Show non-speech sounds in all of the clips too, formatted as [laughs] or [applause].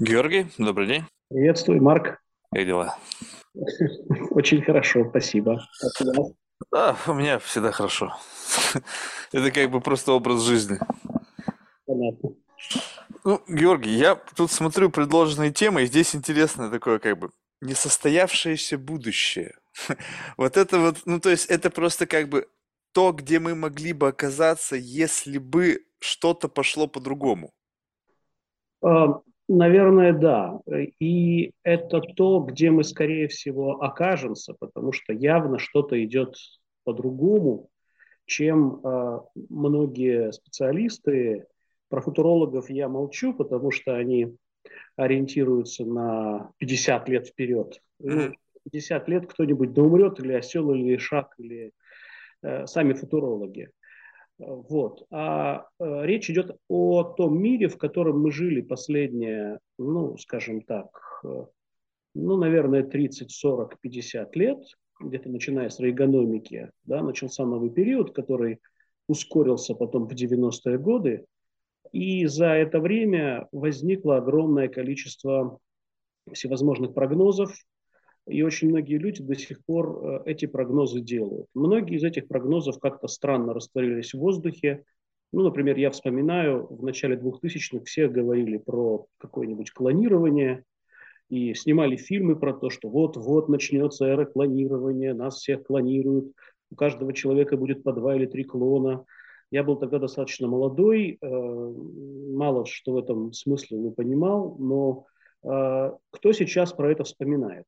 Георгий, добрый день. Приветствую, Марк. Как дела? [laughs] Очень хорошо, спасибо. Да, у меня всегда хорошо. [laughs] Это как бы просто образ жизни. Понятно. Ну, Георгий, я тут смотрю предложенные темы, и здесь интересно такое как бы несостоявшееся будущее. [laughs] Вот это вот, ну то есть это просто как бы то, где мы могли бы оказаться, если бы что-то пошло по-другому. Наверное, да. И это то, где мы, скорее всего, окажемся, потому что явно что-то идет по-другому, чем э, многие специалисты. Про футурологов я молчу, потому что они ориентируются на 50 лет вперед. Ну, 50 лет кто-нибудь да умрет, или осел, или шаг, или э, сами футурологи. Вот. А э, речь идет о том мире, в котором мы жили последние, ну, скажем так, э, ну, наверное, 30, 40, 50 лет, где-то начиная с рейгономики, да, начался новый период, который ускорился потом в 90-е годы, и за это время возникло огромное количество всевозможных прогнозов, и очень многие люди до сих пор э, эти прогнозы делают. Многие из этих прогнозов как-то странно растворились в воздухе. Ну, например, я вспоминаю, в начале 2000-х все говорили про какое-нибудь клонирование и снимали фильмы про то, что вот-вот начнется эра клонирования, нас всех клонируют, у каждого человека будет по два или три клона. Я был тогда достаточно молодой, э, мало что в этом смысле не понимал, но э, кто сейчас про это вспоминает?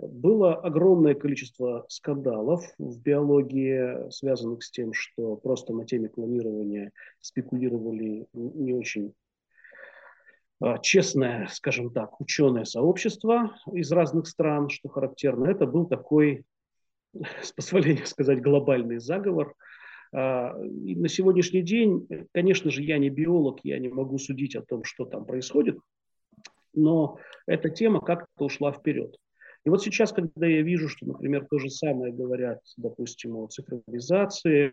Было огромное количество скандалов в биологии, связанных с тем, что просто на теме клонирования спекулировали не очень а, честное, скажем так, ученое сообщество из разных стран, что характерно. Это был такой, [laughs] с позволения сказать, глобальный заговор. А, и на сегодняшний день, конечно же, я не биолог, я не могу судить о том, что там происходит, но эта тема как-то ушла вперед. И вот сейчас, когда я вижу, что, например, то же самое говорят, допустим, о цифровизации,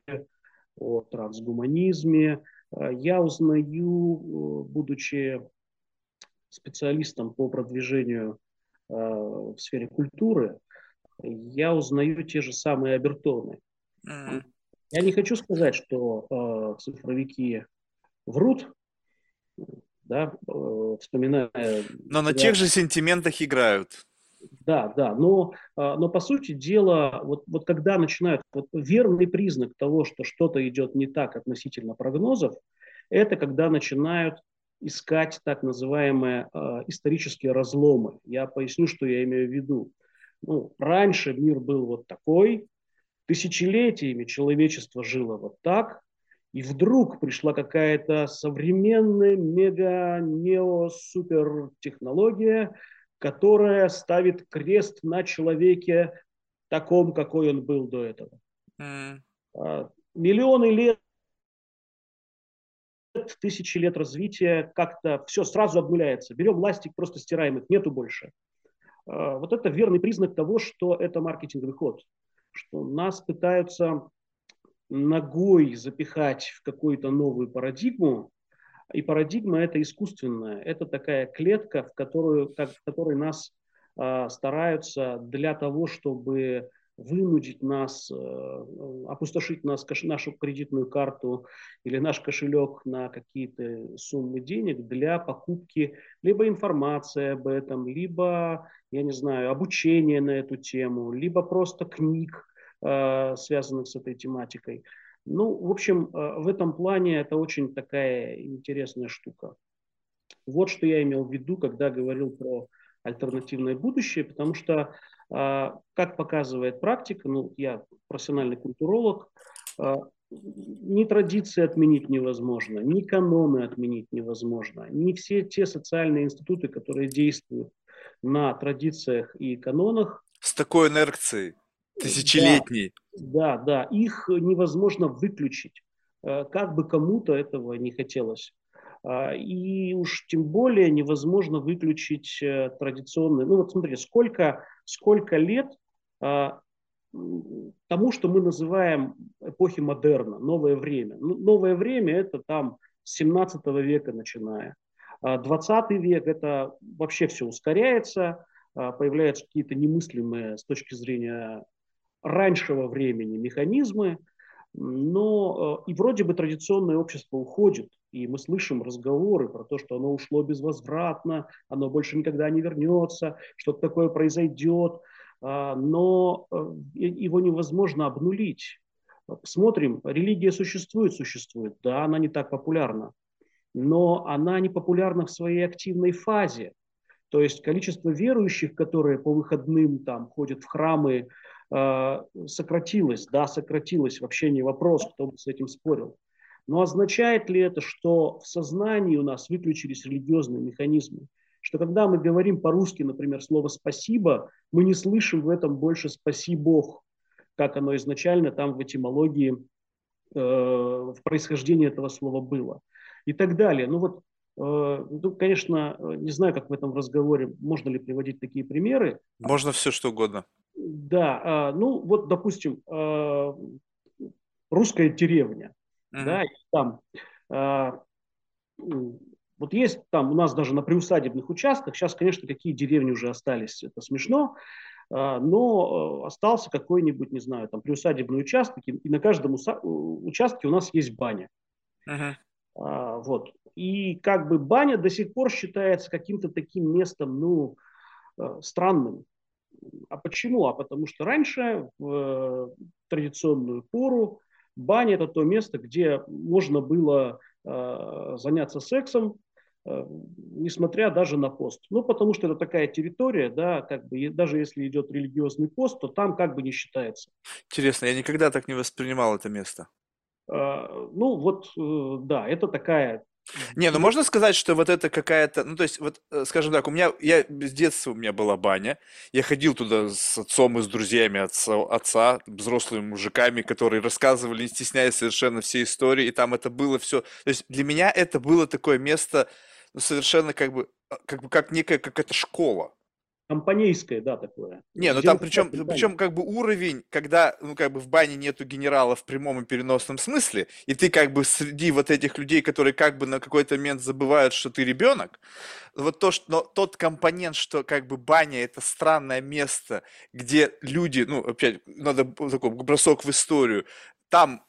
о трансгуманизме, э, я узнаю, э, будучи специалистом по продвижению э, в сфере культуры, я узнаю те же самые обертоны. Я не хочу сказать, что цифровики врут, да, вспоминая... Но на тех же сентиментах играют. Да, да, но, а, но по сути дела, вот, вот когда начинают, вот верный признак того, что что-то идет не так относительно прогнозов, это когда начинают искать так называемые э, исторические разломы. Я поясню, что я имею в виду. Ну, раньше мир был вот такой, тысячелетиями человечество жило вот так, и вдруг пришла какая-то современная мега-нео-супер технология, которая ставит крест на человеке таком, какой он был до этого. Mm. Миллионы лет, тысячи лет развития, как-то все сразу обнуляется. Берем ластик, просто стираем их, нету больше. А, вот это верный признак того, что это маркетинговый ход, что нас пытаются ногой запихать в какую-то новую парадигму, и парадигма это искусственная, это такая клетка, в которую, как, в которой нас э, стараются для того, чтобы вынудить нас, э, опустошить нас, нашу кредитную карту или наш кошелек на какие-то суммы денег для покупки либо информации об этом, либо, я не знаю, обучения на эту тему, либо просто книг, э, связанных с этой тематикой. Ну, в общем, э, в этом плане это очень такая интересная штука. Вот что я имел в виду, когда говорил про альтернативное будущее, потому что, э, как показывает практика, ну, я профессиональный культуролог, э, ни традиции отменить невозможно, ни каноны отменить невозможно, ни все те социальные институты, которые действуют на традициях и канонах. С такой инерцией. Тысячелетний. Да, да, их невозможно выключить, э, как бы кому-то этого не хотелось. А, и уж тем более невозможно выключить э, традиционные. Ну вот смотрите, сколько, сколько лет тому, что мы называем эпохи модерна, новое время. Ну, новое время это там с 17 века начиная. 20 век – это вообще все ускоряется, появляются какие-то немыслимые с точки зрения раньшего времени механизмы, но и вроде бы традиционное общество уходит, и мы слышим разговоры про то, что оно ушло безвозвратно, оно больше никогда не вернется, что-то такое произойдет, но э, его невозможно обнулить. Смотрим, религия существует, существует. Да, она не так популярна, но она не популярна в своей активной фазе. То есть количество верующих, которые по выходным там ходят в храмы, э, сократилось. Да, сократилось, вообще не вопрос, кто бы с этим спорил. Но означает ли это, что в сознании у нас выключились религиозные механизмы? Что когда мы говорим по-русски, например, слово «спасибо», мы не слышим в этом больше «спасибо», как оно изначально там в этимологии, э, в происхождении этого слова было. И так далее. Ну вот, э, ну, конечно, не знаю, как в этом разговоре, можно ли приводить такие примеры. Можно все, что угодно. Да, э, ну вот, допустим, э, русская деревня, mm-hmm. да, там э, вот есть там у нас даже на приусадебных участках, сейчас, конечно, какие деревни уже остались, это смешно, а, но остался какой-нибудь, не знаю, там приусадебный участок, и на каждом участке у нас есть баня. Uh-huh. Вот. И как бы баня до сих пор считается каким-то таким местом, ну, странным. А почему? А потому что раньше, в э, традиционную пору, баня – это то место, где можно было заняться сексом, Э, несмотря даже на пост. Ну, потому что это такая территория, да, как бы, даже если идет религиозный пост, то там как бы не считается. Интересно, я никогда так не воспринимал это место. Э, ну, вот, э, да, это такая не, ну можно сказать, что вот это какая-то, ну то есть вот, скажем так, у меня, я с детства у меня была баня, я ходил туда с отцом и с друзьями отца, отца, взрослыми мужиками, которые рассказывали, не стесняясь совершенно все истории, и там это было все, то есть для меня это было такое место, ну, совершенно как бы, а, как бы как некая какая-то школа. Компанейское, да, такое. Не, ну там причем, причем как бы уровень, когда, ну как бы в бане нету генерала в прямом и переносном смысле, и ты как бы среди вот этих людей, которые как бы на какой-то момент забывают, что ты ребенок, вот то, что, но тот компонент, что как бы баня это странное место, где люди, ну опять, надо такой бросок в историю, там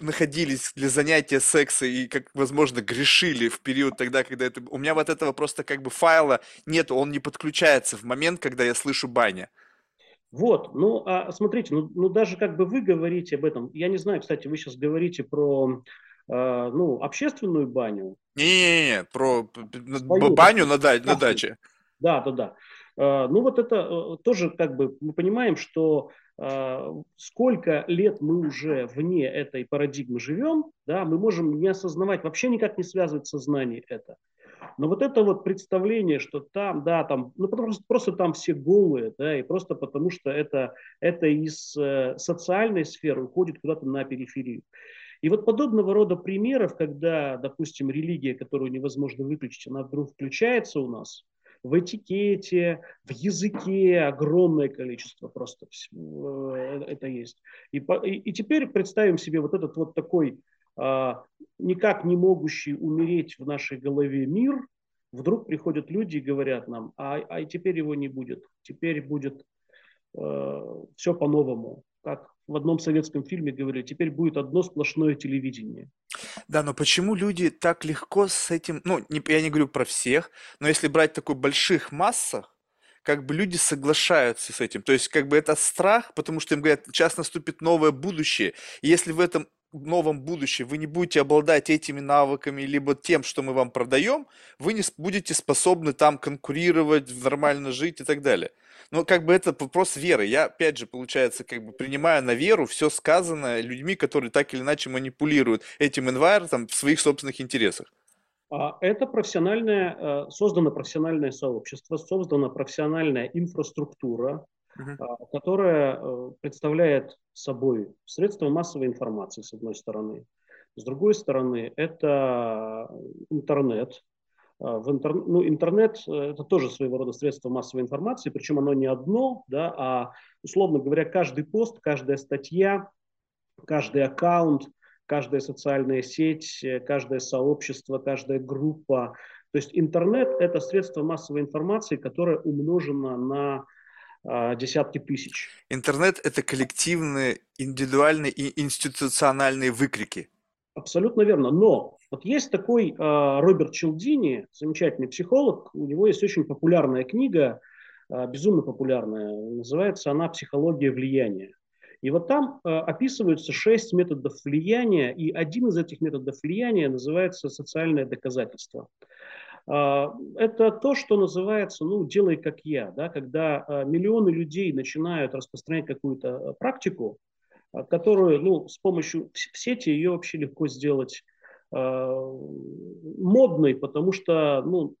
находились для занятия секса и, как возможно, грешили в период тогда, когда это... У меня вот этого просто как бы файла нет, он не подключается в момент, когда я слышу баня. Вот, ну, а смотрите, ну, ну даже как бы вы говорите об этом, я не знаю, кстати, вы сейчас говорите про, э, ну, общественную баню. Не-не-не, про Свою, баню на, да, на даче. Да, да, да. Э, ну, вот это э, тоже как бы мы понимаем, что а, сколько лет мы уже вне этой парадигмы живем, да, мы можем не осознавать, вообще никак не связывать сознание это. Но вот это вот представление, что там, да, там, ну просто, просто там все голые, да, и просто потому что это, это из э, социальной сферы уходит куда-то на периферию. И вот подобного рода примеров, когда, допустим, религия, которую невозможно выключить, она вдруг включается у нас – в этикете, в языке огромное количество просто э, это есть. И, и, теперь представим себе вот этот вот такой а, никак не могущий умереть в нашей голове мир, вдруг приходят люди и говорят нам, а, а теперь его не будет, теперь будет э, все по-новому, как в одном советском фильме говорили, теперь будет одно сплошное телевидение. Да, но почему люди так легко с этим, ну, не, я не говорю про всех, но если брать такой больших массах, как бы люди соглашаются с этим. То есть, как бы это страх, потому что им говорят, сейчас наступит новое будущее. И если в этом новом будущем вы не будете обладать этими навыками, либо тем, что мы вам продаем, вы не будете способны там конкурировать, нормально жить и так далее. Но как бы это вопрос веры. Я, опять же, получается, как бы принимаю на веру все сказанное людьми, которые так или иначе манипулируют этим environment в своих собственных интересах. А это профессиональное, э, создано профессиональное сообщество, создана профессиональная инфраструктура, uh-huh. которая э, представляет собой средства массовой информации, с одной стороны. С другой стороны, это интернет. А, в интер... ну, интернет – это тоже своего рода средство массовой информации, причем оно не одно, да, а, условно говоря, каждый пост, каждая статья, каждый аккаунт, каждая социальная сеть, каждое сообщество, каждая группа, То есть интернет – это средство массовой информации, которое умножено на э, десятки тысяч. Интернет – это коллективные, индивидуальные и институциональные выкрики. Абсолютно верно. Но вот есть такой э, Роберт Челдини, замечательный психолог, у него есть очень популярная книга, э, безумно популярная, называется она «Психология влияния». И вот там э, описываются шесть методов влияния, и один из этих методов влияния называется социальное доказательство. Э, это то, что называется, ну, делай как я, да, когда э, миллионы людей начинают распространять какую-то практику, которую, ну, с помощью сети ее вообще легко сделать модной, потому что, ну,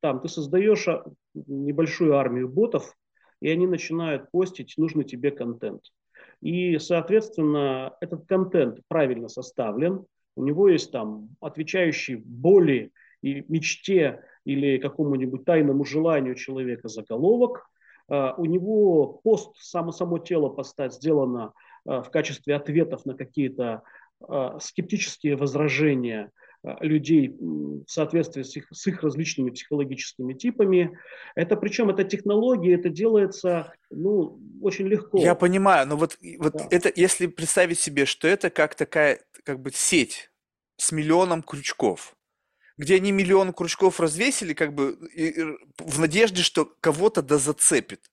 там ты создаешь небольшую армию ботов, и они начинают постить нужный тебе контент. И, соответственно, этот контент правильно составлен, у него есть там отвечающий боли и мечте или какому-нибудь тайному желанию человека заголовок, а, у него пост, само, само тело постать сделано а, в качестве ответов на какие-то а, скептические возражения – людей в соответствии с их, с их различными психологическими типами. Это причем это технология, это делается ну, очень легко. Я понимаю, но вот, вот да. это, если представить себе, что это как такая как бы сеть с миллионом крючков, где они миллион крючков развесили, как бы и, и, в надежде, что кого-то да зацепит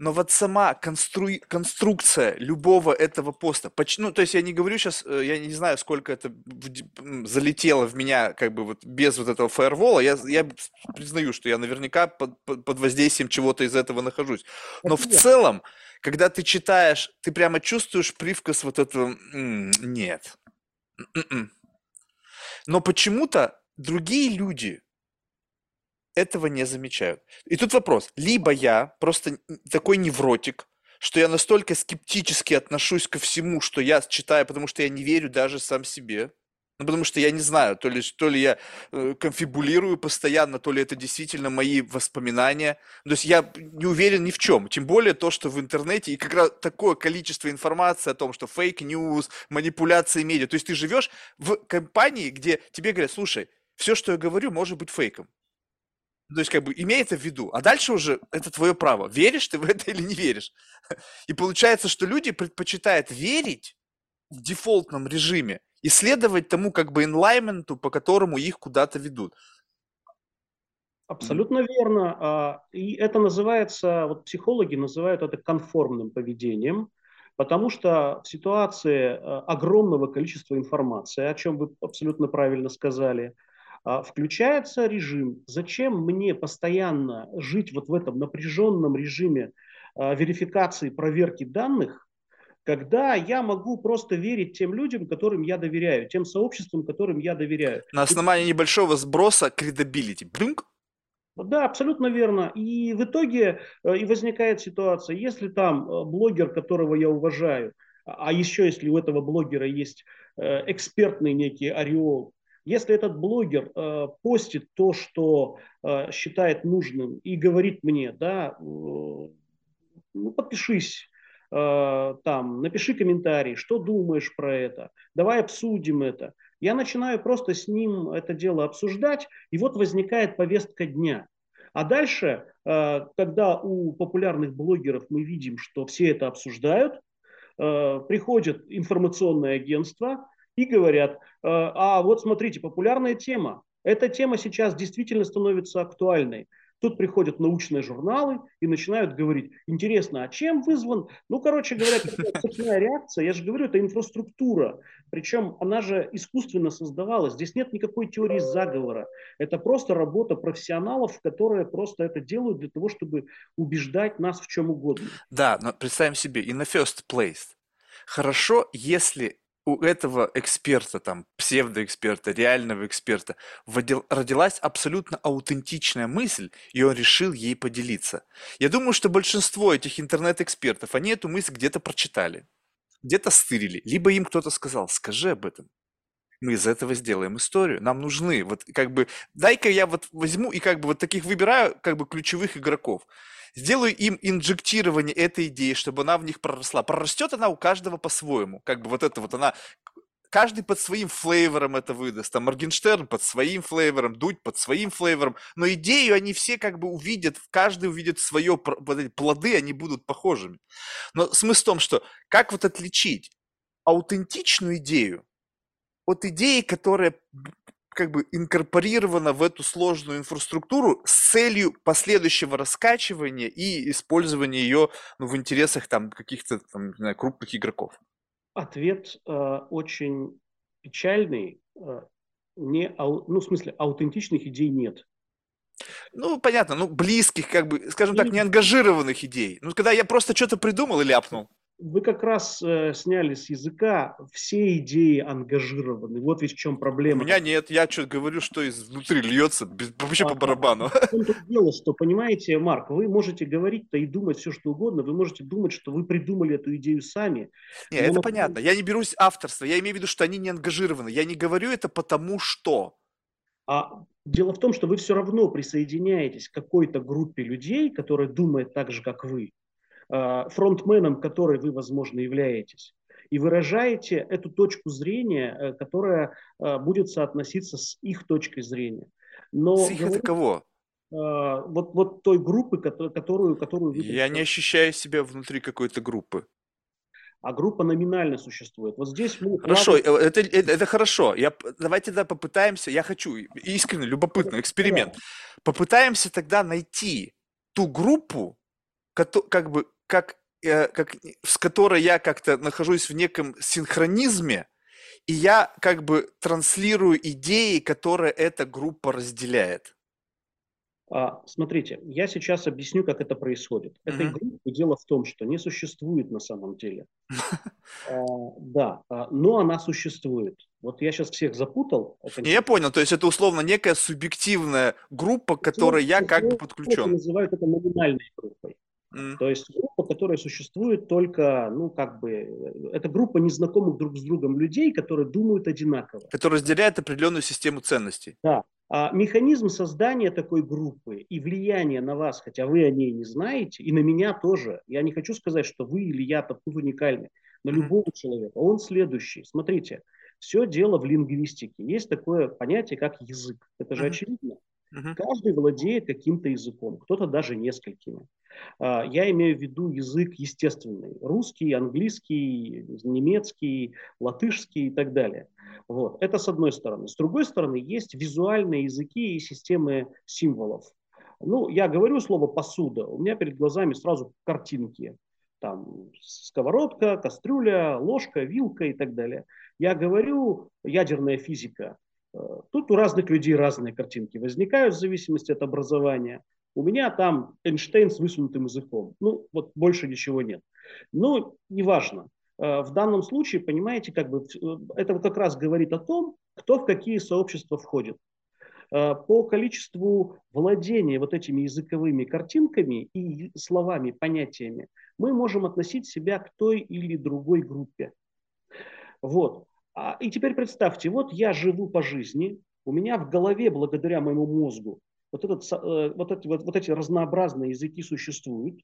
но вот сама констру... конструкция любого этого поста, ну, то есть я не говорю сейчас, э, я не знаю, сколько это залетело в меня, как бы вот без вот этого фаервола, я, я признаю, что я наверняка под, под воздействием чего-то из этого нахожусь. Но в целом, когда ты читаешь, ты прямо чувствуешь привкус вот этого «нет». М-м-м. Но почему-то другие люди, этого не замечают. И тут вопрос. Либо я просто такой невротик, что я настолько скептически отношусь ко всему, что я читаю, потому что я не верю даже сам себе. Ну, потому что я не знаю, то ли, то ли я э, конфибулирую постоянно, то ли это действительно мои воспоминания. То есть я не уверен ни в чем. Тем более то, что в интернете, и как раз такое количество информации о том, что fake news, манипуляции медиа. То есть ты живешь в компании, где тебе говорят, слушай, все, что я говорю, может быть фейком. То есть, как бы, имей это в виду. А дальше уже это твое право. Веришь ты в это или не веришь? И получается, что люди предпочитают верить в дефолтном режиме и следовать тому, как бы, alignment у, по которому их куда-то ведут. Абсолютно верно. А, и это называется, вот психологи называют это конформным поведением, потому что в ситуации а, огромного количества информации, о чем вы абсолютно правильно сказали, включается режим. Зачем мне постоянно жить вот в этом напряженном режиме а, верификации, проверки данных, когда я могу просто верить тем людям, которым я доверяю, тем сообществам, которым я доверяю. На основании небольшого сброса credibility. Блинк. Да, абсолютно верно. И в итоге э, и возникает ситуация, если там э, блогер, которого я уважаю, а, а еще если у этого блогера есть э, экспертный некий ореол, если этот блогер э, постит то, что э, считает нужным и говорит мне, да, э, ну подпишись, э, там, напиши комментарий, что думаешь про это, давай обсудим это. Я начинаю просто с ним это дело обсуждать, и вот возникает повестка дня. А дальше, э, когда у популярных блогеров мы видим, что все это обсуждают, э, приходит информационное агентство, и говорят, э, а вот смотрите, популярная тема, эта тема сейчас действительно становится актуальной. Тут приходят научные журналы и начинают говорить, интересно, а чем вызван? Ну, короче говоря, цепная реакция, я же говорю, это инфраструктура. Причем она же искусственно создавалась. Здесь нет никакой теории заговора. Это просто работа профессионалов, которые просто это делают для того, чтобы убеждать нас в чем угодно. Да, но представим себе, in the first place, хорошо, если у этого эксперта, там, псевдоэксперта, реального эксперта, родилась абсолютно аутентичная мысль, и он решил ей поделиться. Я думаю, что большинство этих интернет-экспертов, они эту мысль где-то прочитали, где-то стырили, либо им кто-то сказал, скажи об этом. Мы из этого сделаем историю. Нам нужны, вот как бы, дай-ка я вот возьму и как бы вот таких выбираю как бы ключевых игроков. Сделаю им инжектирование этой идеи, чтобы она в них проросла. Прорастет она у каждого по-своему. Как бы вот это вот она каждый под своим флейвором это выдаст. Там Моргенштерн под своим флейвором, Дудь под своим флейвором. Но идею они все как бы увидят, каждый увидит свое, плоды, они будут похожими. Но смысл в том, что как вот отличить аутентичную идею от идеи, которая как бы инкорпорирована в эту сложную инфраструктуру с целью последующего раскачивания и использования ее ну, в интересах там каких-то там, знаю, крупных игроков? Ответ э, очень печальный. Э, не, ау, ну, в смысле, аутентичных идей нет. Ну, понятно, ну, близких, как бы, скажем так, неангажированных идей. Ну, когда я просто что-то придумал и ляпнул. Вы как раз э, сняли с языка все идеи ангажированы. Вот ведь в чем проблема. У меня нет. Я что говорю, что изнутри льется, без, вообще а, по барабану. В дело, что, понимаете, Марк, вы можете говорить-то и думать все, что угодно. Вы можете думать, что вы придумали эту идею сами. Нет, это понятно. Я не берусь авторства. Я имею в виду, что они не ангажированы. Я не говорю это потому, что... А дело в том, что вы все равно присоединяетесь к какой-то группе людей, которая думает так же, как вы. Э, фронтменом которой вы, возможно, являетесь, и выражаете эту точку зрения, э, которая э, будет соотноситься с их точкой зрения. Но с их это кого? Вот, вот той группы, которую, которую вы... Я не ощущаю себя внутри какой-то группы а группа номинально существует. Вот здесь мы... Хорошо, плавно... это, это, это хорошо. Я, давайте тогда попытаемся, я хочу, искренне, любопытно, эксперимент. Попытаемся тогда найти ту группу, как бы как, э, как, с которой я как-то нахожусь в неком синхронизме, и я как бы транслирую идеи, которые эта группа разделяет. А, смотрите, я сейчас объясню, как это происходит. Этой mm-hmm. группы дело в том, что не существует на самом деле. [laughs] А, да, а, но она существует. Вот я сейчас всех запутал. Я понял, то есть это условно некая субъективная группа, к которой я как бы подключен. Называют это номинальной группой. Mm. То есть группа, которая существует только, ну, как бы, это группа незнакомых друг с другом людей, которые думают одинаково. Которые разделяют определенную систему ценностей. Да. А механизм создания такой группы и влияние на вас, хотя вы о ней не знаете, и на меня тоже, я не хочу сказать, что вы или я такой уникальный, на любого mm. человека, он следующий. Смотрите, все дело в лингвистике. Есть такое понятие, как язык. Это же mm. очевидно. Угу. Каждый владеет каким-то языком, кто-то даже несколькими. А, я имею в виду язык естественный. Русский, английский, немецкий, латышский и так далее. Вот. Это с одной стороны. С другой стороны, есть визуальные языки и системы символов. Ну, я говорю слово посуда, у меня перед глазами сразу картинки. Там сковородка, кастрюля, ложка, вилка и так далее. Я говорю ядерная физика. Э, тут у разных людей разные картинки возникают в зависимости от образования. У меня там Эйнштейн с высунутым языком. Ну, вот больше ничего нет. Но неважно. Э, в данном случае, понимаете, как бы э, это как раз говорит о том, кто в какие сообщества входит. По количеству владения вот этими языковыми картинками и словами, понятиями, мы можем относить себя к той или другой группе. Вот. А, и теперь представьте, вот я живу по жизни, у меня в голове, благодаря моему мозгу, вот, этот, э, вот, эти, вот, вот эти разнообразные языки существуют,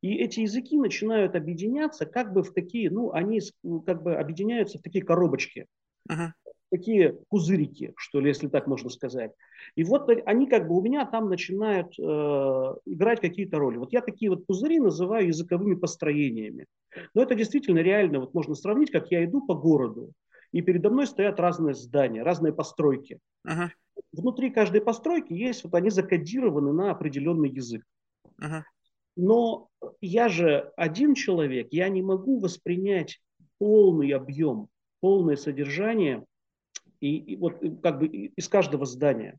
и эти языки начинают объединяться как бы в такие, ну, они как бы объединяются в такие коробочки. Uh-huh такие пузырики, что ли, если так можно сказать. И вот они как бы у меня там начинают э, играть какие-то роли. Вот я такие вот пузыри называю языковыми построениями. Но это действительно реально, вот можно сравнить, как я иду по городу, и передо мной стоят разные здания, разные постройки. Uh-huh. Внутри каждой постройки есть, вот они закодированы на определенный язык. Uh-huh. Но я же один человек, я не могу воспринять полный объем, полное содержание и, и вот как бы из каждого здания.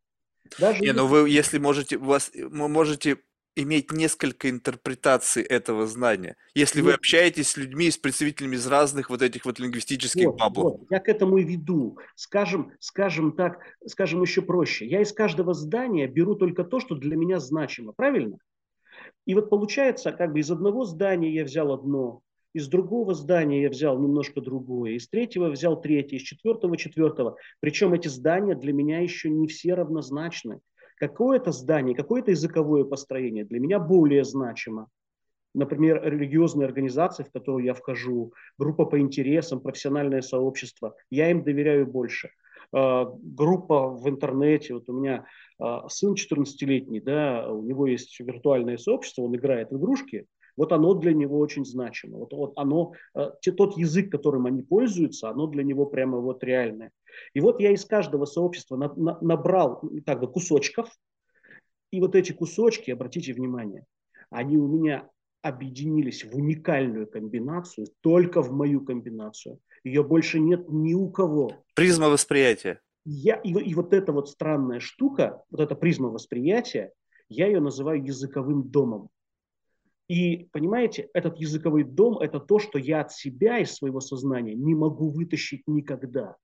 Даже не, ну вы, если можете, у вас, вы можете иметь несколько интерпретаций этого знания, если вот. вы общаетесь с людьми, с представителями из разных вот этих вот лингвистических вот, баблов. Вот. Я к этому и веду. Скажем, скажем так, скажем еще проще. Я из каждого здания беру только то, что для меня значимо, правильно? И вот получается, как бы из одного здания я взял одно, из другого здания я взял немножко другое, из третьего взял третье, из четвертого четвертого. Причем эти здания для меня еще не все равнозначны какое-то здание, какое-то языковое построение для меня более значимо. например, религиозные организации, в которые я вхожу, группа по интересам, профессиональное сообщество, я им доверяю больше. Э, группа в интернете, вот у меня э, сын 14-летний, да, у него есть виртуальное сообщество, он играет в игрушки, вот оно для него очень значимо. Вот, вот оно, э, те, тот язык, которым они пользуются, оно для него прямо вот реальное. И вот я из каждого сообщества на, на, набрал как бы кусочков, и вот эти кусочки, обратите внимание, они у меня объединились в уникальную комбинацию, только в мою комбинацию. Ее больше нет ни у кого. Призма восприятия. Я, и, и вот эта вот странная штука, вот эта призма восприятия, я ее называю языковым домом. И, понимаете, этот языковой дом – это то, что я от себя, из своего сознания не могу вытащить никогда.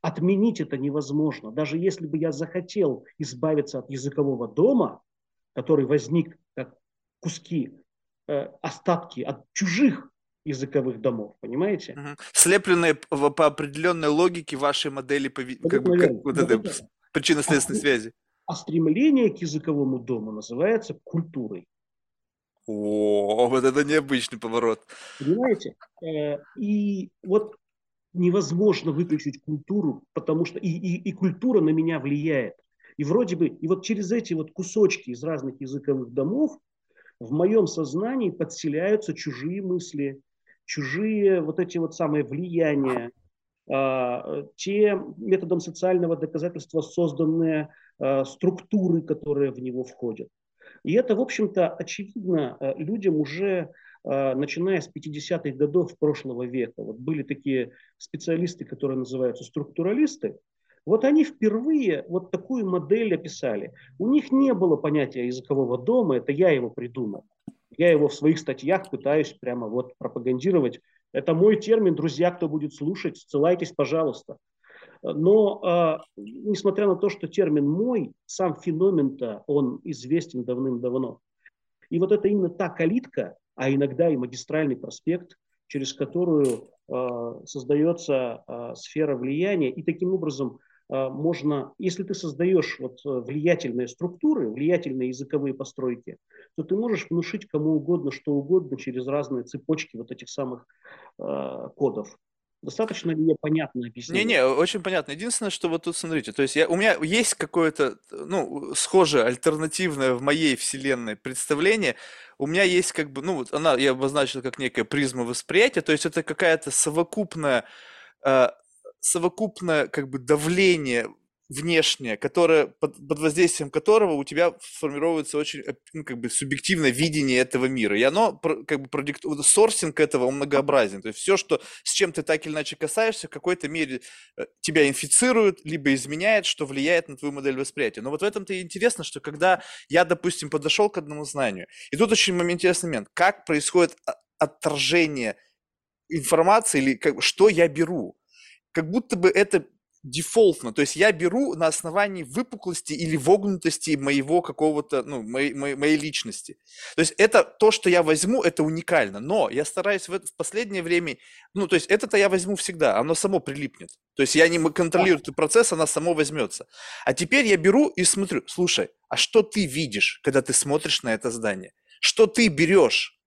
Отменить это невозможно. Даже если бы я захотел избавиться от языкового дома, который возник как куски, э, остатки от чужих языковых домов, понимаете? Угу. Слепленные по, по определенной логике вашей модели пови... вот как, как, вот это, причинно-следственной а, связи. А стремление к языковому дому называется культурой. О, [laughs] вот это необычный поворот. Понимаете? Э, и вот невозможно выключить культуру, потому что и, и, и культура на меня влияет. И вроде бы, и вот через эти вот кусочки из разных языковых домов в моем сознании подселяются чужие мысли, чужие вот эти вот самые влияния, а, те методом социального доказательства созданные а, структуры, которые в него входят. И это, в общем-то, очевидно э, людям уже э, начиная с 50-х годов прошлого века. Вот были такие специалисты, которые называются структуралисты. Вот они впервые вот такую модель описали. У них не было понятия языкового дома, это я его придумал. Я его в своих статьях пытаюсь прямо вот пропагандировать. Это мой термин, друзья, кто будет слушать, ссылайтесь, пожалуйста. Но э, несмотря на то, что термин «мой», сам феномен-то, он известен давным-давно. И вот это именно та калитка, а иногда и магистральный проспект, через которую э, создается э, сфера влияния, и таким образом э, можно, если ты создаешь вот влиятельные структуры, влиятельные языковые постройки, то ты можешь внушить кому угодно, что угодно через разные цепочки вот этих самых э, кодов. Достаточно ли я понятно объяснил? Не-не, очень понятно. Единственное, что вот тут смотрите, то есть я, у меня есть какое-то, ну, схожее, альтернативное в моей вселенной представление. У меня есть как бы, ну, вот она, я обозначил как некая призма восприятия, то есть это какая-то совокупная, э, совокупное как бы давление внешнее, которое, под, под воздействием которого у тебя формируется очень э, ну, как бы субъективное видение этого мира. И оно как бы продиктует, сорсинг этого он многообразен. То есть все, что, с чем ты так или иначе касаешься, в какой-то мере э, тебя инфицирует, либо изменяет, что влияет на твою модель восприятия. Но вот в этом-то и интересно, что когда я, допустим, подошел к одному знанию, и тут очень интересный момент, как происходит отторжение информации или как, что я беру. Как будто бы это дефолтно. То есть я беру на основании выпуклости или вогнутости моего какого-то, ну, моей, моей, моей личности. То есть это то, что я возьму, это уникально. Но я стараюсь в, это, в последнее время, ну, то есть это-то я возьму всегда, оно само прилипнет. То есть я не контролирую этот процесс, она само возьмется. А теперь я беру и смотрю, слушай, а что ты видишь, когда ты смотришь на это здание? Что ты берешь?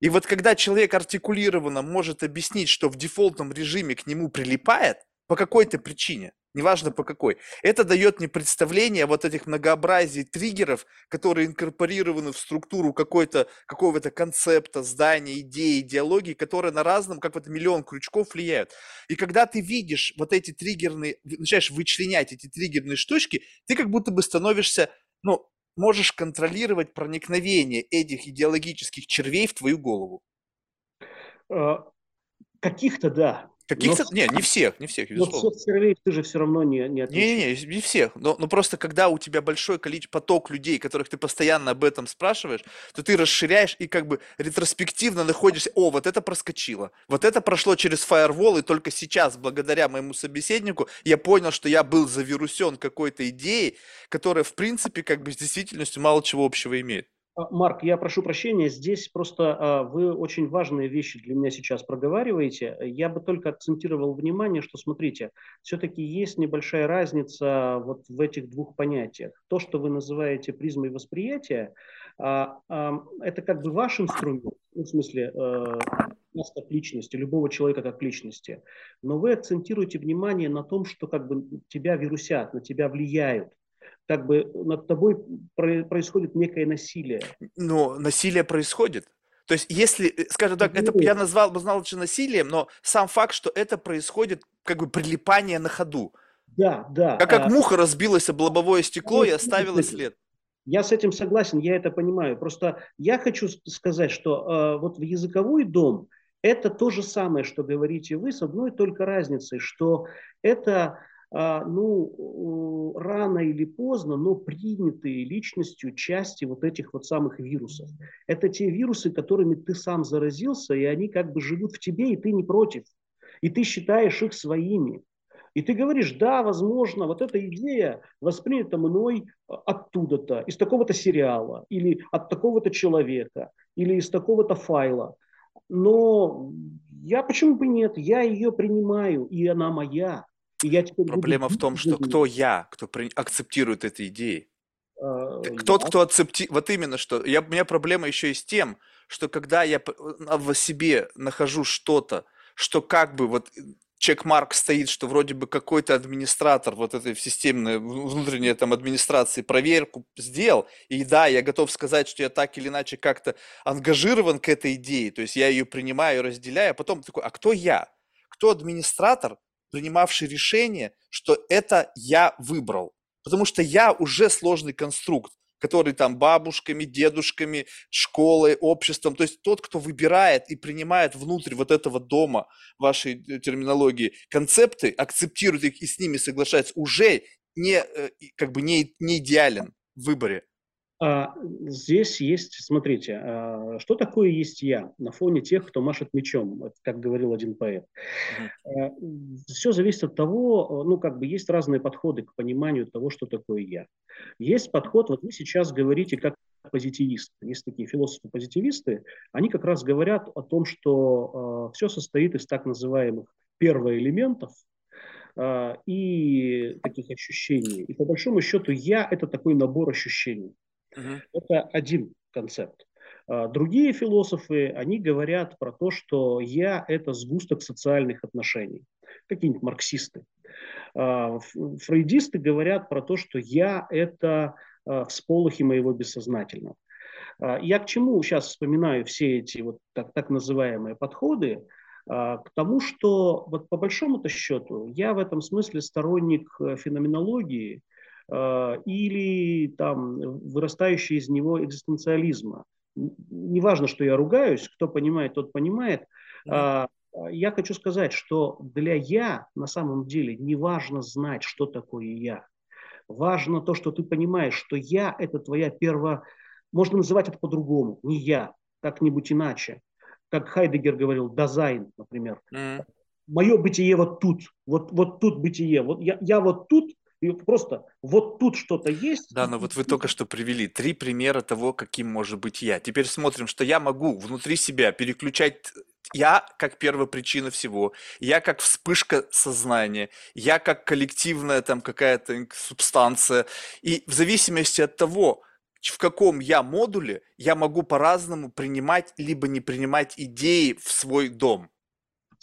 И вот когда человек артикулированно может объяснить, что в дефолтном режиме к нему прилипает, по какой-то причине, неважно по какой. Это дает мне представление вот этих многообразий триггеров, которые инкорпорированы в структуру какой-то, какого-то концепта, здания, идеи, идеологии, которые на разном, как вот миллион крючков влияют. И когда ты видишь вот эти триггерные, начинаешь вычленять эти триггерные штучки, ты как будто бы становишься, ну, можешь контролировать проникновение этих идеологических червей в твою голову. А, каких-то да, Каких-то, но, не, не всех, не всех, безусловно. Но соцсервей ты же все равно не, не отвечаешь. Не, не, не всех, но, но просто когда у тебя большой количество, поток людей, которых ты постоянно об этом спрашиваешь, то ты расширяешь и как бы ретроспективно находишься, о, вот это проскочило, вот это прошло через фаервол, и только сейчас, благодаря моему собеседнику, я понял, что я был завирусен какой-то идеей, которая, в принципе, как бы с действительностью мало чего общего имеет. А, Марк, я прошу прощения, здесь просто а, вы очень важные вещи для меня сейчас проговариваете. Я бы только акцентировал внимание, что, смотрите, все-таки есть небольшая разница вот в этих двух понятиях. То, что вы называете призмой восприятия, а, это как бы ваш инструмент, ну, в смысле, э, нас как личности, любого человека как личности, но вы акцентируете внимание на том, что как бы тебя вирусят, на тебя влияют, как бы над тобой происходит некое насилие. Но насилие происходит. То есть, если, э, скажем так, это я назвал бы знал лучше насилием, но сам факт, что это происходит, как бы прилипание на ходу. Да, да. Как, как а, муха разбилась об лобовое стекло и оставила след. Я с этим согласен, я это понимаю. Просто я хочу сказать, что э, вот в языковой дом это то же самое, что говорите вы, с одной только разницей, что это ну, рано или поздно, но принятые личностью части вот этих вот самых вирусов. Это те вирусы, которыми ты сам заразился, и они как бы живут в тебе, и ты не против. И ты считаешь их своими. И ты говоришь, да, возможно, вот эта идея воспринята мной оттуда-то, из такого-то сериала, или от такого-то человека, или из такого-то файла. Но я почему бы нет? Я ее принимаю, и она моя. И я Проблема в том, что кто я, кто при... акцептирует эти идеи. А, Тот, я... кто акцептирует... Вот именно что. Я... У меня проблема еще и с тем, что когда я в себе нахожу что-то, что как бы вот чекмарк стоит, что вроде бы какой-то администратор вот этой системной внутренней там администрации проверку сделал, и да, я готов сказать, что я так или иначе как-то ангажирован к этой идее, то есть я ее принимаю, разделяю, а потом такой, а кто я? Кто администратор, принимавший решение, что это я выбрал? Потому что я уже сложный конструкт который там бабушками, дедушками, школой, обществом, то есть тот, кто выбирает и принимает внутрь вот этого дома вашей э, терминологии концепты, акцептирует их и с ними соглашается, уже не, э, как бы не, не идеален в выборе. А, здесь есть, смотрите, а, что такое есть я на фоне тех, кто машет мечом, как говорил один поэт. А, все зависит от того, ну, как бы есть разные подходы к пониманию того, что такое я. Есть подход, вот вы сейчас говорите как позитивист. Есть такие философы-позитивисты, они как раз говорят о том, что все состоит из так называемых первоэлементов, и таких ощущений. И по большому счету я – это такой набор ощущений. Угу. Это один концепт. А, другие философы, они говорят про то, что я – это сгусток социальных отношений. Какие-нибудь марксисты. А, фрейдисты говорят про то, что я – это а, всполохи моего бессознательного. Я к чему сейчас вспоминаю все эти вот так, так называемые подходы? К тому, что вот по большому-то счету я в этом смысле сторонник э, феноменологии – или там вырастающий из него экзистенциализма. Неважно, что я ругаюсь, кто понимает, тот понимает. Mm-hmm. Я хочу сказать, что для «я» на самом деле не важно знать, что такое «я». Важно то, что ты понимаешь, что «я» – это твоя первая... Можно называть это по-другому, не «я», как-нибудь иначе. Как Хайдегер говорил, «Dasein», например. Мое бытие вот тут, вот, вот тут бытие. Вот я, я вот тут, и просто вот тут что-то есть. Да, но вот вы только что привели три примера того, каким может быть я. Теперь смотрим, что я могу внутри себя переключать я как первопричина всего, я как вспышка сознания, я как коллективная там какая-то субстанция. И в зависимости от того, в каком я модуле, я могу по-разному принимать либо не принимать идеи в свой дом.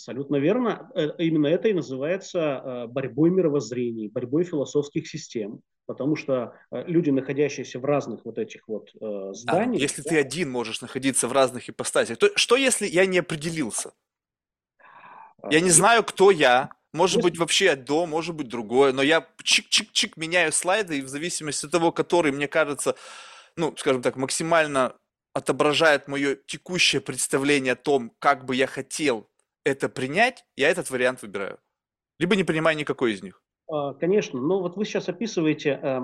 Абсолютно верно. Э, именно это и называется э, борьбой мировоззрений, борьбой философских систем. Потому что э, люди, находящиеся в разных вот этих вот зданиях... А, если да, ты один можешь находиться в разных ипостасях, то что если я не определился? Я не знаю, кто я, может быть, вообще одно, может быть, другое, но я чик-чик-чик меняю слайды, и в зависимости от того, который, мне кажется, ну, скажем так, максимально отображает мое текущее представление о том, как бы я хотел это принять, я этот вариант выбираю. Либо не принимаю никакой из них. А, конечно, но вот вы сейчас описываете... Э,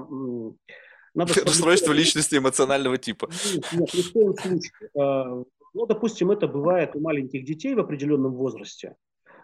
надо [laughs] Расстройство личности эмоционального типа. Нет, нет, ни в коем случае. А, ну, допустим, это бывает у маленьких детей в определенном возрасте.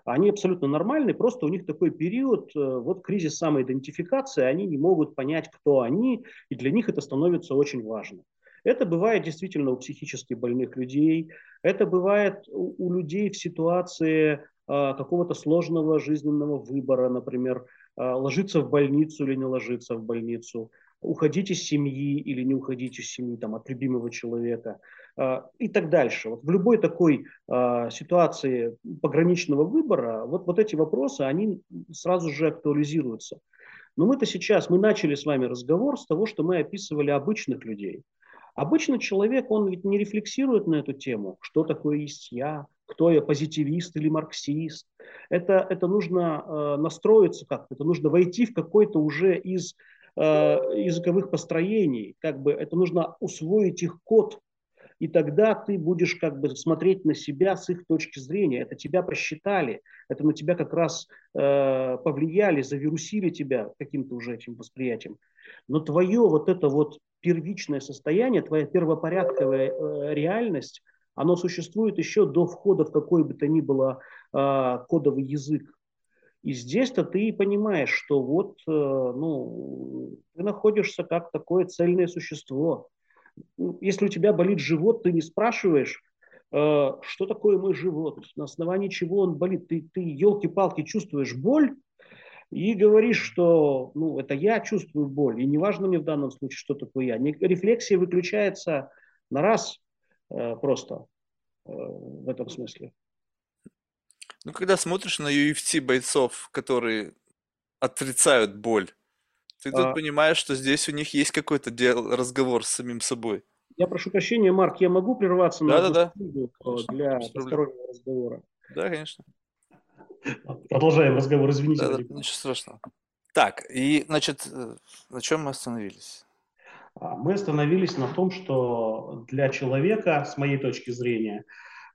Они абсолютно нормальны, просто у них такой период, э, вот кризис самоидентификации, они не могут понять, кто они, и для них это становится очень важно. Это бывает действительно у психически больных людей, это бывает у, людей в ситуации а, какого-то сложного жизненного выбора, например, а, ложиться в больницу или не ложиться в больницу. уходить из семьи или не уходить из семьи там, от любимого человека э, и так дальше. Вот в любой такой ситуации пограничного выбора вот, вот эти вопросы, они сразу же актуализируются. Но мы-то сейчас, мы начали с вами разговор с того, что мы описывали обычных людей. Обычный человек, он ведь не рефлексирует на эту тему, что такое есть я, кто я, позитивист или марксист. Это, это нужно э, настроиться как-то, это нужно войти в какой-то уже из э, языковых построений, как бы это нужно усвоить их код, и тогда ты будешь как бы смотреть на себя с их точки зрения. Это тебя посчитали, это на тебя как раз э, повлияли, завирусили тебя каким-то уже этим восприятием. Но твое вот это вот первичное состояние, твоя первопорядковая э, реальность, оно существует еще до входа в какой бы то ни было э, кодовый язык. И здесь-то ты понимаешь, что вот э, ну, ты находишься как такое цельное существо. Ну, если у тебя болит живот, ты не спрашиваешь, э, что такое мой живот, на основании чего он болит. Ты, ты елки-палки, чувствуешь боль и говоришь, что ну, это я чувствую боль, и неважно мне в данном случае, что такое я. Рефлексия выключается на раз э, просто э, в этом смысле. Ну, когда смотришь на UFC бойцов, которые отрицают боль, ты тут а, понимаешь, что здесь у них есть какой-то дел, разговор с самим собой. Я прошу прощения, Марк, я могу прерваться да, на да, да. для постороннего разговора? Да, конечно. [laughs] Продолжаем разговор, извините. Да, да, ничего страшного. Так, и, значит, э, на чем мы остановились? А, мы остановились на том, что для человека, с моей точки зрения,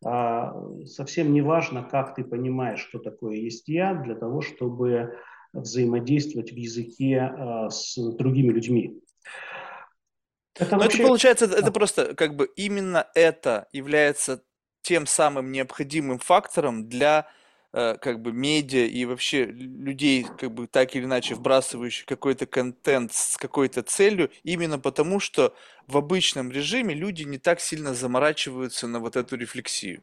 а, совсем не важно, как ты понимаешь, что такое есть я, для того, чтобы взаимодействовать в языке э, с другими людьми. Это Но вообще... это получается, это просто как бы именно это является тем самым необходимым фактором для как бы медиа и вообще людей, как бы так или иначе вбрасывающих какой-то контент с какой-то целью, именно потому что в обычном режиме люди не так сильно заморачиваются на вот эту рефлексию.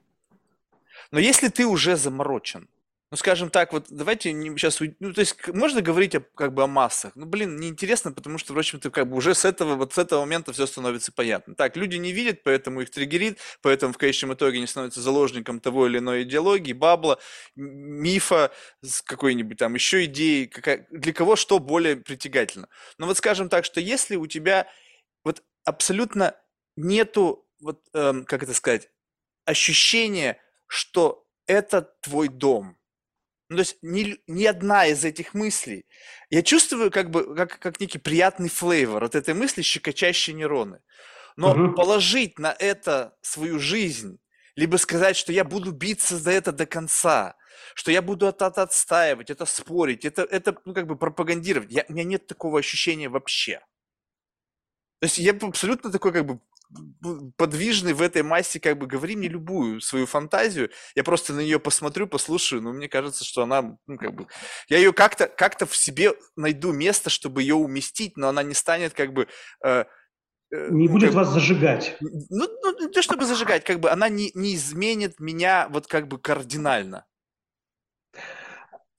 Но если ты уже заморочен, ну, скажем так, вот давайте сейчас, ну, то есть можно говорить о, как бы о массах. Ну, блин, неинтересно, потому что, в общем-то, как бы уже с этого, вот с этого момента все становится понятно. Так, люди не видят, поэтому их триггерит, поэтому в конечном итоге они становятся заложником того или иной идеологии, бабла, мифа, какой-нибудь там еще идеи, какая, для кого что более притягательно. Но вот скажем так, что если у тебя вот абсолютно нету, вот, эм, как это сказать, ощущения, что это твой дом, ну, то есть ни, ни одна из этих мыслей. Я чувствую как бы как, как некий приятный флейвор от этой мысли, щекочащие нейроны. Но угу. положить на это свою жизнь, либо сказать, что я буду биться за это до конца, что я буду это отстаивать, это спорить, это, это ну, как бы пропагандировать. Я, у меня нет такого ощущения вообще. То есть я абсолютно такой как бы подвижный в этой массе, как бы говори мне любую свою фантазию, я просто на нее посмотрю, послушаю, но мне кажется, что она, ну, как бы, я ее как-то как в себе найду место, чтобы ее уместить, но она не станет как бы э, э не будет как, вас зажигать. Ну, ну, не то чтобы зажигать, как бы она не, не изменит меня вот как бы кардинально.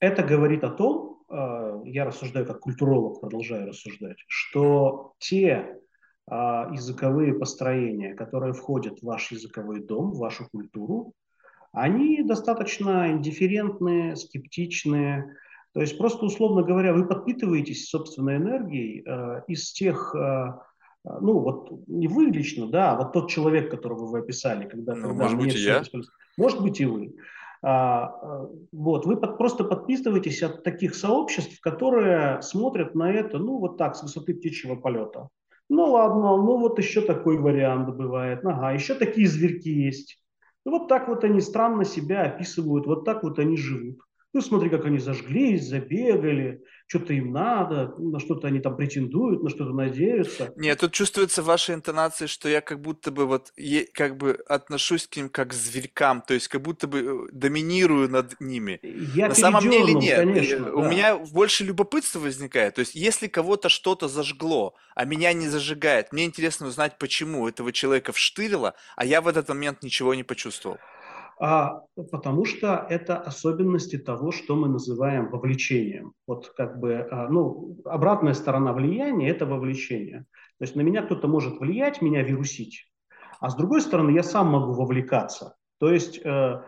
Это говорит о том, э, я рассуждаю как культуролог, продолжаю рассуждать, что те языковые построения, которые входят в ваш языковой дом, в вашу культуру, они достаточно индифферентные, скептичные. То есть просто, условно говоря, вы подпитываетесь собственной энергией э, из тех, э, ну вот не вы лично, да, а вот тот человек, которого вы описали, когда, ну, когда может быть и я, может быть и вы. А, вот, вы под, просто подписываетесь от таких сообществ, которые смотрят на это, ну, вот так, с высоты птичьего полета. Ну ладно, ну вот еще такой вариант бывает. Ага, еще такие зверьки есть. Ну, вот так вот они странно себя описывают, вот так вот они живут. Ну, смотри, как они зажглись, забегали, что-то им надо, на что-то они там претендуют, на что-то надеются. Нет, тут чувствуется в вашей интонации, что я как будто бы вот как бы отношусь к ним как к зверькам, то есть как будто бы э, доминирую над ними. Я на самом деле нет. Конечно, У да. меня больше любопытства возникает. То есть если кого-то что-то зажгло, а меня не зажигает, мне интересно узнать, почему этого человека вштырило, а я в этот момент ничего не почувствовал. А, потому что это особенности того, что мы называем вовлечением. Вот как бы, а, ну, обратная сторона влияния – это вовлечение. То есть на меня кто-то может влиять, меня вирусить. А с другой стороны, я сам могу вовлекаться. То есть э,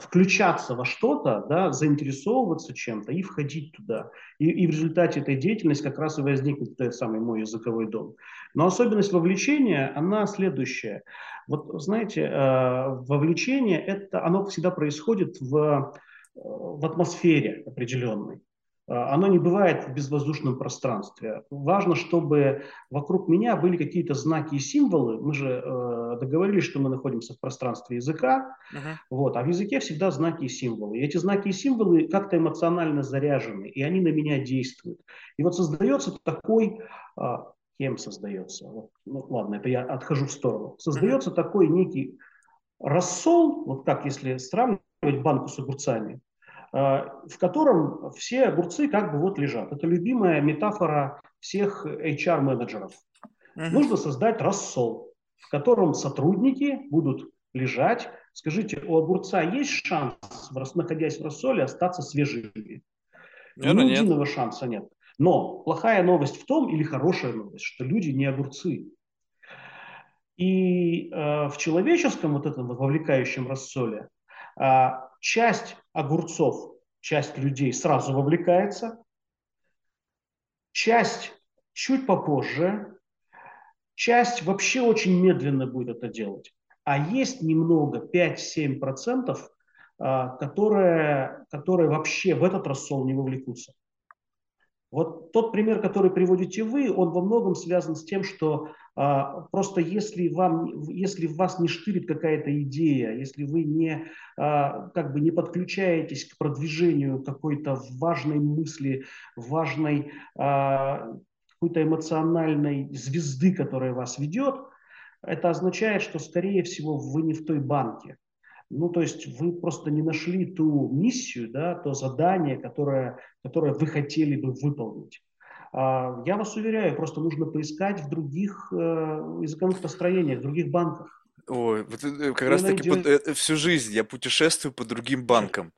включаться во что-то, да, заинтересовываться чем-то и входить туда. И, и в результате этой деятельности как раз и возникнет тот самый мой языковой дом. Но особенность вовлечения, она следующая. Вот знаете, э, вовлечение, это, оно всегда происходит в, э, в атмосфере определенной. А, оно не бывает в безвоздушном пространстве. Важно, чтобы вокруг меня были какие-то знаки и символы. Мы же э, договорились, что мы находимся в пространстве языка, uh-huh. вот, а в языке всегда знаки и символы. И эти знаки и символы как-то эмоционально заряжены, и они на меня действуют. И вот создается такой, э, кем создается? Вот, ну ладно, это я отхожу в сторону. Создается uh-huh. такой некий рассол, вот как если сравнивать банку с огурцами, в котором все огурцы как бы вот лежат. Это любимая метафора всех HR-менеджеров. Uh-huh. Нужно создать рассол, в котором сотрудники будут лежать. Скажите, у огурца есть шанс, находясь в рассоле, остаться свежими? Наверное, Ни единого нет. шанса нет. Но плохая новость в том, или хорошая новость, что люди не огурцы. И э, в человеческом вот этом вовлекающем рассоле э, часть огурцов, часть людей сразу вовлекается, часть чуть попозже, часть вообще очень медленно будет это делать. А есть немного, 5-7%, а, которые, которые вообще в этот рассол не вовлекутся. Вот тот пример, который приводите вы, он во многом связан с тем, что а, просто если, вам, если в вас не штырит какая-то идея, если вы не, а, как бы не подключаетесь к продвижению какой-то важной мысли, важной а, какой-то эмоциональной звезды, которая вас ведет, это означает, что, скорее всего, вы не в той банке. Ну, то есть вы просто не нашли ту миссию, да, то задание, которое, которое вы хотели бы выполнить. А, я вас уверяю, просто нужно поискать в других э, языковых построениях, в других банках. Ой, вот э, как раз таки найдете... Э, всю жизнь я путешествую по другим банкам.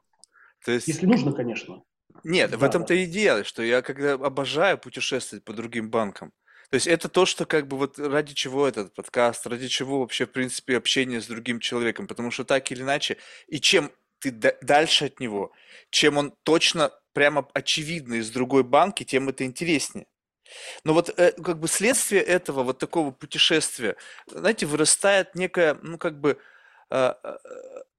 То есть... Если нужно, конечно. Нет, да, в этом-то да. и дело, что я когда обожаю путешествовать по другим банкам. То есть это то, что как бы вот ради чего этот подкаст, ради чего вообще, в принципе, общение с другим человеком. Потому что так или иначе, и чем ты дальше от него, чем он точно прямо очевидно из другой банки, тем это интереснее. Но вот э, как бы следствие этого вот такого путешествия, знаете, вырастает некое, ну как бы э, э,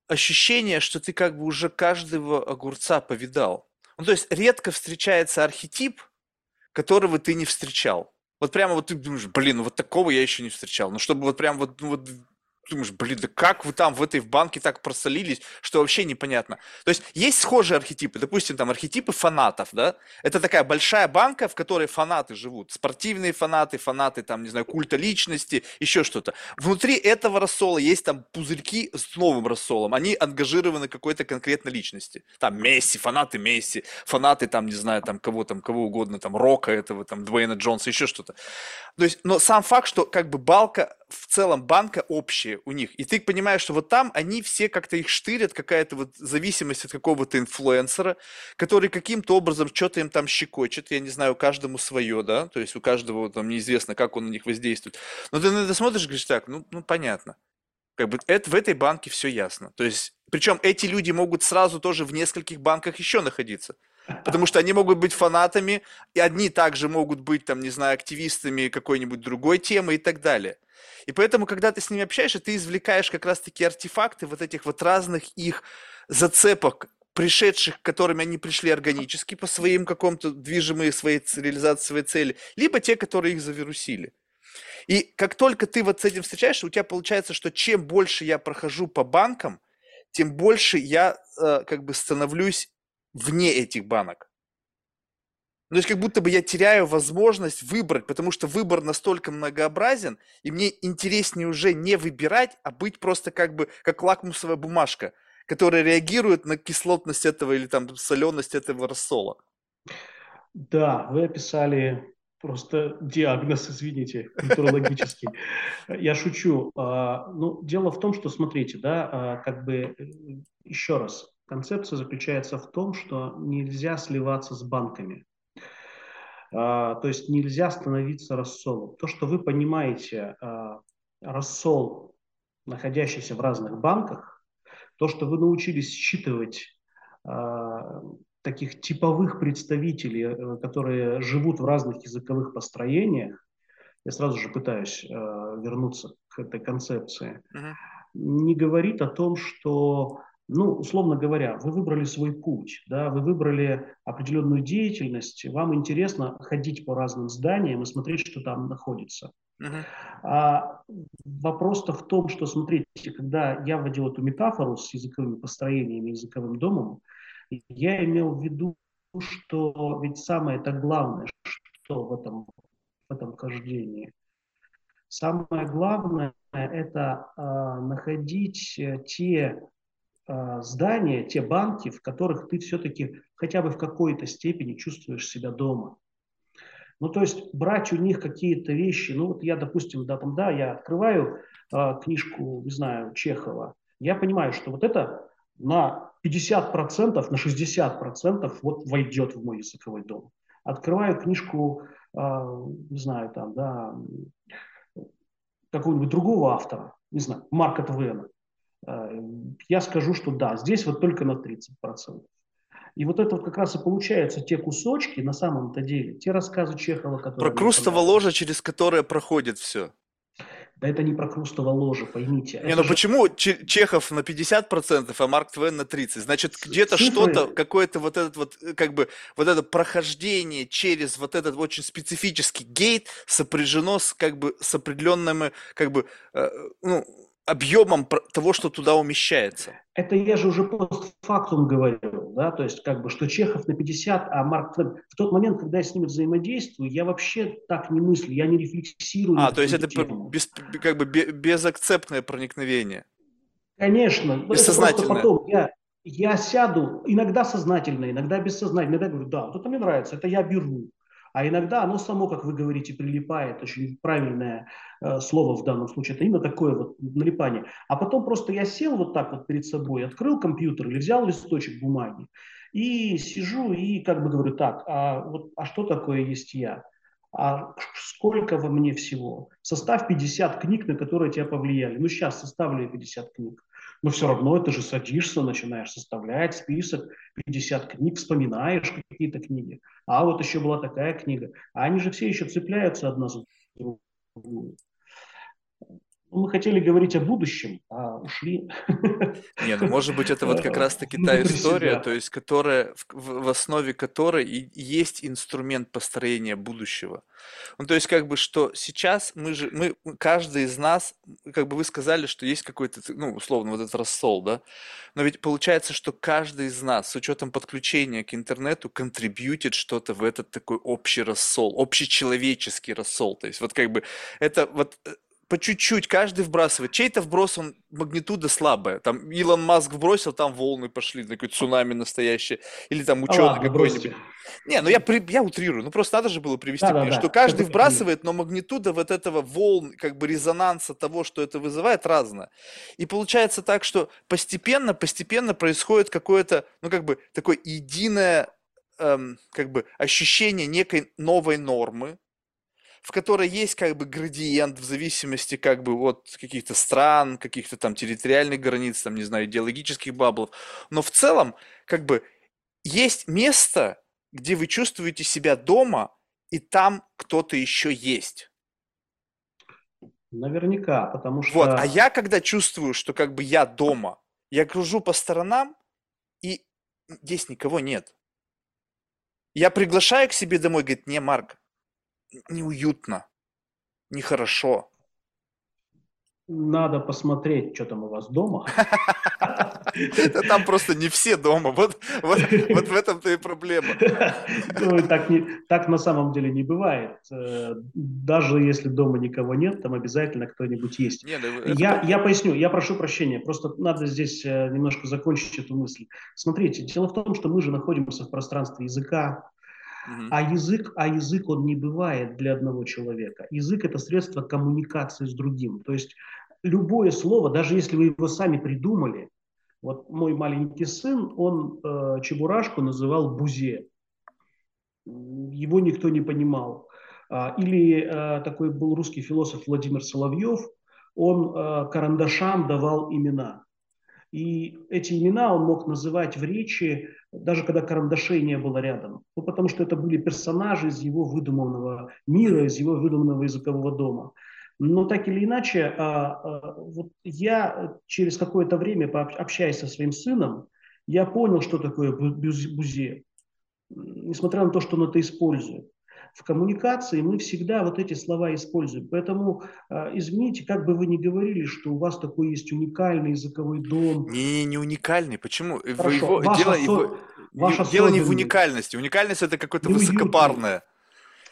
ощущение, что ты как бы уже каждого огурца повидал. Ну то есть редко встречается архетип, которого ты не встречал. Вот прямо вот ты думаешь, блин, ну вот такого я еще не встречал. Ну, чтобы вот прям вот, ну, вот думаешь, блин, да как вы там в этой в банке так просолились, что вообще непонятно. То есть есть схожие архетипы, допустим, там архетипы фанатов, да, это такая большая банка, в которой фанаты живут, спортивные фанаты, фанаты там, не знаю, культа личности, еще что-то. Внутри этого рассола есть там пузырьки с новым рассолом, они ангажированы какой-то конкретной личности. Там Месси, фанаты Месси, фанаты там, не знаю, там кого там, кого угодно, там Рока этого, там Дуэйна Джонса, еще что-то. То есть, но сам факт, что как бы балка в целом банка общие у них. И ты понимаешь, что вот там они все как-то их штырят, какая-то вот зависимость от какого-то инфлюенсера, который каким-то образом что-то им там щекочет. Я не знаю, каждому свое, да, то есть у каждого там неизвестно, как он на них воздействует. Но ты на это смотришь и говоришь, так, ну, ну понятно. Как бы это, в этой банке все ясно. То есть, причем эти люди могут сразу тоже в нескольких банках еще находиться. Потому что они могут быть фанатами, и одни также могут быть, там, не знаю, активистами какой-нибудь другой темы и так далее. И поэтому, когда ты с ними общаешься, ты извлекаешь как раз-таки артефакты вот этих вот разных их зацепок, пришедших, к которым они пришли органически по своим какому-то движимой своей реализации своей цели, либо те, которые их завирусили. И как только ты вот с этим встречаешься, у тебя получается, что чем больше я прохожу по банкам, тем больше я э, как бы становлюсь вне этих банок. Ну, то есть как будто бы я теряю возможность выбрать, потому что выбор настолько многообразен, и мне интереснее уже не выбирать, а быть просто как бы как лакмусовая бумажка, которая реагирует на кислотность этого или там соленость этого рассола. Да, вы описали просто диагноз, извините, культурологический. Я шучу. А, ну, дело в том, что, смотрите, да, а, как бы, э, еще раз, концепция заключается в том, что нельзя сливаться с банками. А, то есть нельзя становиться рассолом. То, что вы понимаете, рассол, находящийся в разных банках, то, что вы научились считывать таких типовых представителей, э, которые живут в разных языковых построениях, я сразу же пытаюсь э, вернуться к этой концепции, uh-huh. не говорит о том, что, ну, условно говоря, вы выбрали свой путь, да, вы выбрали определенную деятельность, вам интересно ходить по разным зданиям и смотреть, что там находится. Uh-huh. А вопрос-то в том, что, смотрите, когда я вводил эту метафору с языковыми построениями, языковым домом, я имел в виду, что ведь самое это главное, что в этом, в этом хождении. Самое главное – это э, находить те здания, те банки, в которых ты все-таки хотя бы в какой-то степени чувствуешь себя дома. Ну, то есть брать у них какие-то вещи, ну, вот я, допустим, да, там, да, я открываю э, книжку, не знаю, Чехова, я понимаю, что вот это на 50%, на 60% вот войдет в мой языковой дом. Открываю книжку, э, не знаю, там, да, какого-нибудь другого автора, не знаю, Марка Твена, я скажу, что да, здесь вот только на 30%. И вот это вот как раз и получаются те кусочки, на самом-то деле, те рассказы Чехова, которые... Про Крустово ложе, через которое проходит все. Да это не про Крустово ложе, поймите. Не, ну же... почему Чехов на 50%, а Марк Твен на 30%? Значит, где-то что-то, какое-то вот этот вот, э, как бы, вот это прохождение через вот этот очень специфический гейт сопряжено с, как бы, с определенными, как бы, э, ну, объемом того, что туда умещается. Это я же уже постфактум говорил, да, то есть как бы, что Чехов на 50, а Марк. В тот момент, когда я с ними взаимодействую, я вообще так не мыслю, я не рефлексирую. А, то есть это без, как бы безакцептное проникновение. Конечно. Бессознательное. потом я, я сяду, иногда сознательно, иногда бессознательно, иногда говорю, да, вот это мне нравится, это я беру. А иногда оно само, как вы говорите, прилипает, очень правильное э, слово в данном случае, это именно такое вот налипание. А потом просто я сел вот так вот перед собой, открыл компьютер или взял листочек бумаги и сижу и как бы говорю, так, а, вот, а что такое есть я? А сколько во мне всего? Составь 50 книг, на которые тебя повлияли. Ну, сейчас составлю 50 книг но все равно ты же садишься, начинаешь составлять список, 50 книг, вспоминаешь какие-то книги. А вот еще была такая книга. А они же все еще цепляются одна за другую. Ну, мы хотели говорить о будущем, а ушли. Не, ну может быть это вот как раз-таки та история, то есть которая, в, в основе которой и есть инструмент построения будущего. Ну то есть как бы что сейчас мы же, мы, каждый из нас, как бы вы сказали, что есть какой-то, ну условно вот этот рассол, да, но ведь получается, что каждый из нас с учетом подключения к интернету контрибьютит что-то в этот такой общий рассол, общечеловеческий рассол. То есть вот как бы это вот э, по чуть-чуть каждый вбрасывает. Чей-то вброс, он магнитуда слабая. Там Илон Маск вбросил, там волны пошли, такой цунами настоящее. Или там ученый а какой-нибудь. Не, ну я, при, я утрирую. Ну просто надо же было привести, да, да, что да. каждый вбрасывает, но магнитуда вот этого волн, как бы резонанса того, что это вызывает, разная. И получается так, что постепенно, постепенно происходит какое-то, ну как бы такое единое эм, как бы ощущение некой новой нормы, в которой есть как бы градиент в зависимости как бы от каких-то стран, каких-то там территориальных границ, там, не знаю, идеологических баблов. Но в целом, как бы, есть место, где вы чувствуете себя дома, и там кто-то еще есть. Наверняка, потому что... Вот, а я когда чувствую, что как бы я дома, я кружу по сторонам, и здесь никого нет. Я приглашаю к себе домой, говорит, не, Марк, неуютно, нехорошо. Надо посмотреть, что там у вас дома. [laughs] Там просто не все дома. Вот, вот, вот в этом-то и проблема. Ну, так, не, так на самом деле не бывает. Э, даже если дома никого нет, там обязательно кто-нибудь есть. Нет, ну, я, я поясню, я прошу прощения. Просто надо здесь э, немножко закончить эту мысль. Смотрите, дело в том, что мы же находимся в пространстве языка, Угу. А язык, а язык он не бывает для одного человека. Язык это средство коммуникации с другим. То есть любое слово, даже если вы его сами придумали, вот мой маленький сын, он э, Чебурашку называл Бузе. Его никто не понимал. А, или э, такой был русский философ Владимир Соловьев, он э, карандашам давал имена. И эти имена он мог называть в речи, даже когда карандашей не было рядом. Ну, потому что это были персонажи из его выдуманного мира, из его выдуманного языкового дома. Но так или иначе, а, а, вот я через какое-то время, общаясь со своим сыном, я понял, что такое бузе, несмотря на то, что он это использует. В коммуникации мы всегда вот эти слова используем. Поэтому, а, извините, как бы вы ни говорили, что у вас такой есть уникальный языковой дом. Не, не уникальный. Почему? Хорошо. Его, ваша дело, со... его, ваша дело не в уникальности. Уникальность это какое-то высокопарное.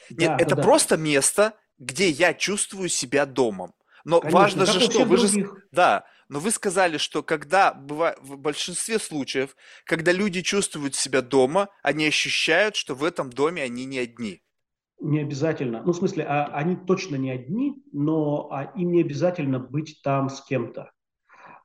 Нет, да, это да, просто да. место, где я чувствую себя домом. Но Конечно, важно же что, вы же, да, но вы сказали, что когда бывает, в большинстве случаев, когда люди чувствуют себя дома, они ощущают, что в этом доме они не одни. Не обязательно. Ну, в смысле, а, они точно не одни, но а, им не обязательно быть там с кем-то.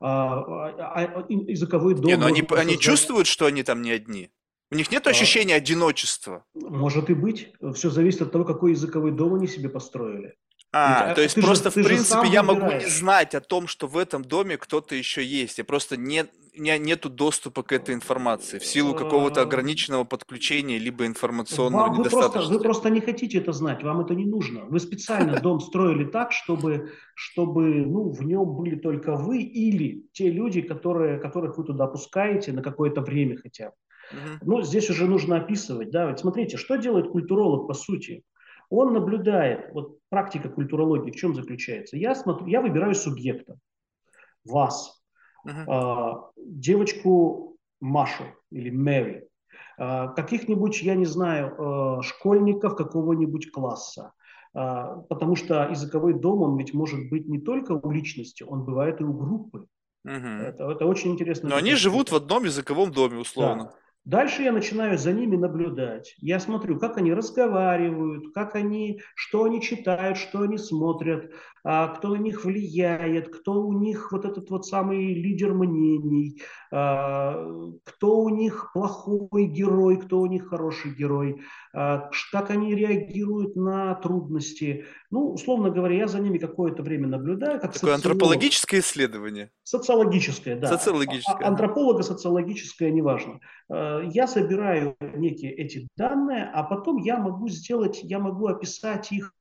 А, а, а, языковой дом... Не, но они, создать... они чувствуют, что они там не одни? У них нет а, ощущения а, одиночества? Может и быть. Все зависит от того, какой языковой дом они себе построили. А, то есть ты просто, же, в принципе, я могу не знать о том, что в этом доме кто-то еще есть. Я просто не, не, нету доступа к этой информации в силу какого-то ограниченного подключения либо информационного Вам, вы, просто, вы просто не хотите это знать, вам это не нужно. Вы специально [laughs] дом строили так, чтобы, чтобы ну, в нем были только вы или те люди, которые, которых вы туда пускаете на какое-то время хотя бы. Угу. Ну, здесь уже нужно описывать, да, вот смотрите, что делает культуролог по сути? Он наблюдает, вот практика культурологии в чем заключается? Я смотрю, я выбираю субъекта, вас, uh-huh. девочку Машу или Мэри, а, каких-нибудь, я не знаю, а, школьников какого-нибудь класса, потому что языковой дом, он ведь может быть не только у личности, он бывает и у группы. Угу. Это, это очень интересно. Но они живут в одном языковом доме, условно. Да. Дальше я начинаю за ними наблюдать. Я смотрю, как они разговаривают, как они, что они читают, что они смотрят, а, кто на них влияет, кто у них вот этот вот самый лидер мнений, а, кто у них плохой герой, кто у них хороший герой, а, как они реагируют на трудности. Ну, условно говоря, я за ними какое-то время наблюдаю. Как Такое социолог. антропологическое исследование. Социологическое, да. Социологическое. Антрополога, социологическое, неважно. Я собираю некие эти данные, а потом я могу сделать, я могу описать их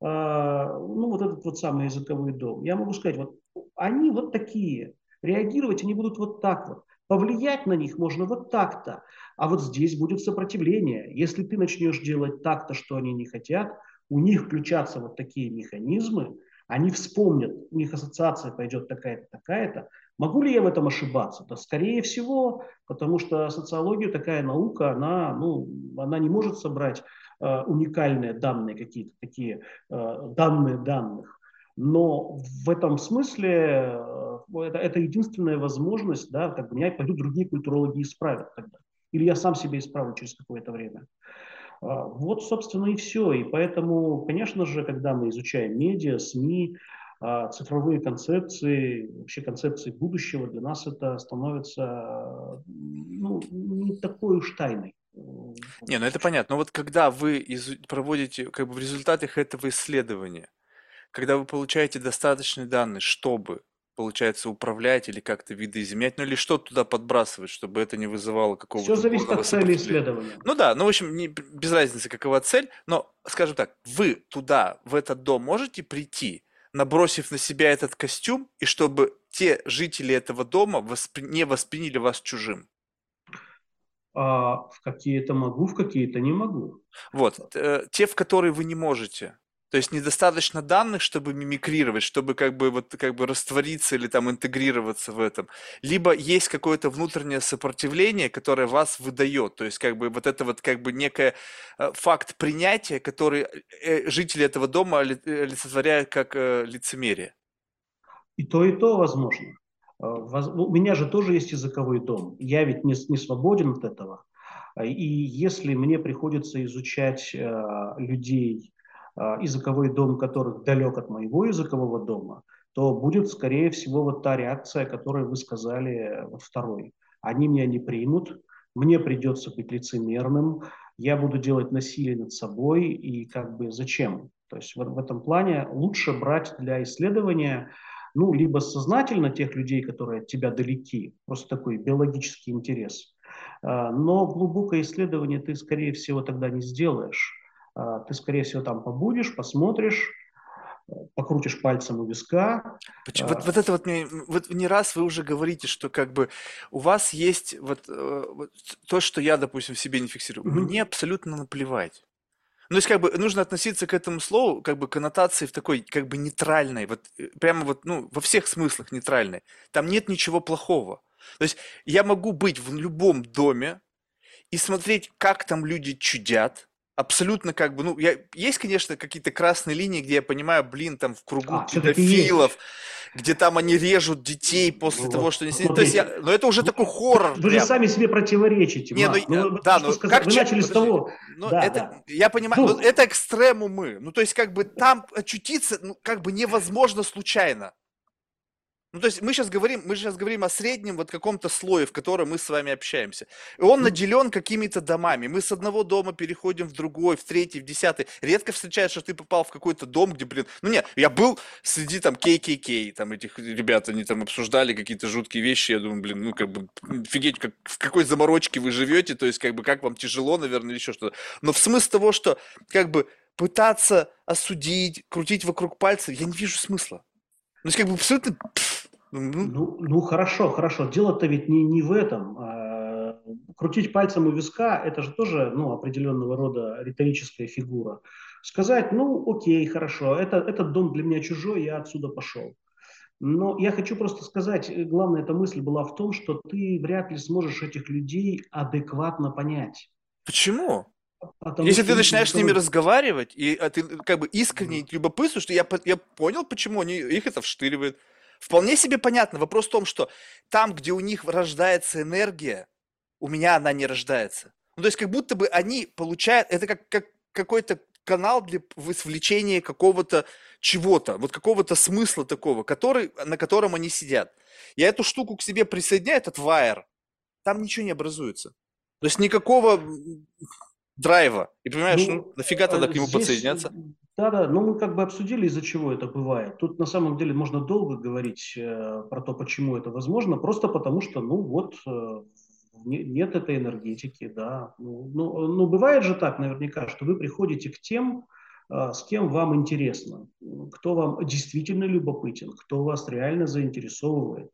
а, ну, вот этот вот самый языковой дом. Я могу сказать, вот они вот такие, реагировать они будут вот так вот. Повлиять на них можно вот так-то, а вот здесь будет сопротивление. Если ты начнешь делать так-то, что они не хотят, у них включатся вот такие механизмы, они вспомнят, у них ассоциация пойдет такая-то, такая-то. Могу ли я в этом ошибаться? Да, скорее всего, потому что социология такая наука, она, ну, она не может собрать Э, уникальные данные какие-то такие, э, данные данных. Но в этом смысле э, это, это единственная возможность, да, как бы меня пойдут другие культурологи исправят тогда. Или я сам себя исправлю через какое-то время. Вот, собственно, и все. И поэтому, конечно же, когда мы изучаем медиа, СМИ, цифровые концепции, вообще концепции будущего, для нас это становится ну, не такой уж тайной. Не, ну это понятно. Но вот когда вы из- проводите, как бы в результатах этого исследования, когда вы получаете достаточные данные, чтобы, получается, управлять или как-то видоизменять, ну или что туда подбрасывать, чтобы это не вызывало какого-то Все зависит от цели исследования. Ну да, ну в общем, не, без разницы, какова цель, но, скажем так, вы туда, в этот дом можете прийти, набросив на себя этот костюм, и чтобы те жители этого дома воспри- не восприняли вас чужим а в какие-то могу, в какие-то не могу. Вот, э, те, в которые вы не можете. То есть недостаточно данных, чтобы мимикрировать, чтобы как бы вот как бы раствориться или там интегрироваться в этом. Либо есть какое-то внутреннее сопротивление, которое вас выдает. То есть как бы вот это вот как бы некое э, факт принятия, который э, жители этого дома олицетворяют как лицемерие. И то, и то возможно. Э, у меня же тоже есть языковой дом. Я ведь не, не свободен от этого. И если мне приходится изучать людей, языковой дом которых далек от моего языкового дома, то будет, скорее всего, вот та реакция, которую вы сказали, вот второй. Они меня не примут, мне придется быть лицемерным, я буду делать насилие над собой, и как бы зачем? То есть в, в этом плане лучше брать для исследования ну, либо сознательно тех людей, которые от тебя далеки, просто такой биологический интерес, а, но глубокое исследование ты, скорее всего, тогда не сделаешь. А, ты, скорее всего, там побудешь, посмотришь, покрутишь пальцем у виска. Почему, вот, вот это вот, мне, вот не раз вы уже говорите, что как бы у вас есть вот, э, вот то, что я, допустим, в себе не фиксирую. Mm-hmm. Мне абсолютно наплевать. Ну, то есть, как бы, нужно относиться к этому слову, как бы, коннотации в такой, как бы, нейтральной, вот, э, прямо вот, ну, во всех смыслах нейтральной. Там нет ничего плохого. То есть, я могу быть в любом доме и смотреть, как там люди чудят, абсолютно как бы, ну, я, есть, конечно, какие-то красные линии, где я понимаю, блин, там в кругу а, педофилов, где там они режут детей после ну, того, что они сидят. То есть я, но это уже такой хоррор. Вы прям. же сами себе противоречите. Не, ну, ну, да, ну, как вы начали с того. Ну, да, это, да. Я понимаю, ну, это экстремумы. Ну, то есть, как бы там очутиться, ну, как бы невозможно случайно. Ну, то есть мы сейчас говорим, мы сейчас говорим о среднем вот каком-то слое, в котором мы с вами общаемся. И он наделен какими-то домами. Мы с одного дома переходим в другой, в третий, в десятый. Редко встречаешь, что ты попал в какой-то дом, где, блин, ну нет, я был среди там KKK, там этих ребят, они там обсуждали какие-то жуткие вещи. Я думаю, блин, ну как бы офигеть, как, в какой заморочке вы живете, то есть как бы как вам тяжело, наверное, или еще что-то. Но в смысле того, что как бы пытаться осудить, крутить вокруг пальца, я не вижу смысла. Ну, есть, как бы абсолютно... Ну, ну, хорошо, хорошо. Дело-то ведь не, не в этом. А, крутить пальцем у виска – это же тоже ну, определенного рода риторическая фигура. Сказать, ну, окей, хорошо, это, этот дом для меня чужой, я отсюда пошел. Но я хочу просто сказать, главная эта мысль была в том, что ты вряд ли сможешь этих людей адекватно понять. Почему? Потому Если ты начинаешь с ними разговаривать, и а ты как бы искренне mm любопытствуешь, что я, я понял, почему они, их это вштыривает. Вполне себе понятно. Вопрос в том, что там, где у них рождается энергия, у меня она не рождается. Ну, то есть как будто бы они получают, это как, как какой-то канал для высвлечения какого-то чего-то, вот какого-то смысла такого, который, на котором они сидят. Я эту штуку к себе присоединяю, этот вайер, там ничего не образуется. То есть никакого драйва. И понимаешь, ну, ну нафига тогда к нему здесь, подсоединяться? Да-да, ну мы как бы обсудили, из-за чего это бывает. Тут на самом деле можно долго говорить э, про то, почему это возможно, просто потому что, ну вот, э, нет этой энергетики, да. Ну, ну, ну бывает же так наверняка, что вы приходите к тем, э, с кем вам интересно, кто вам действительно любопытен, кто вас реально заинтересовывает.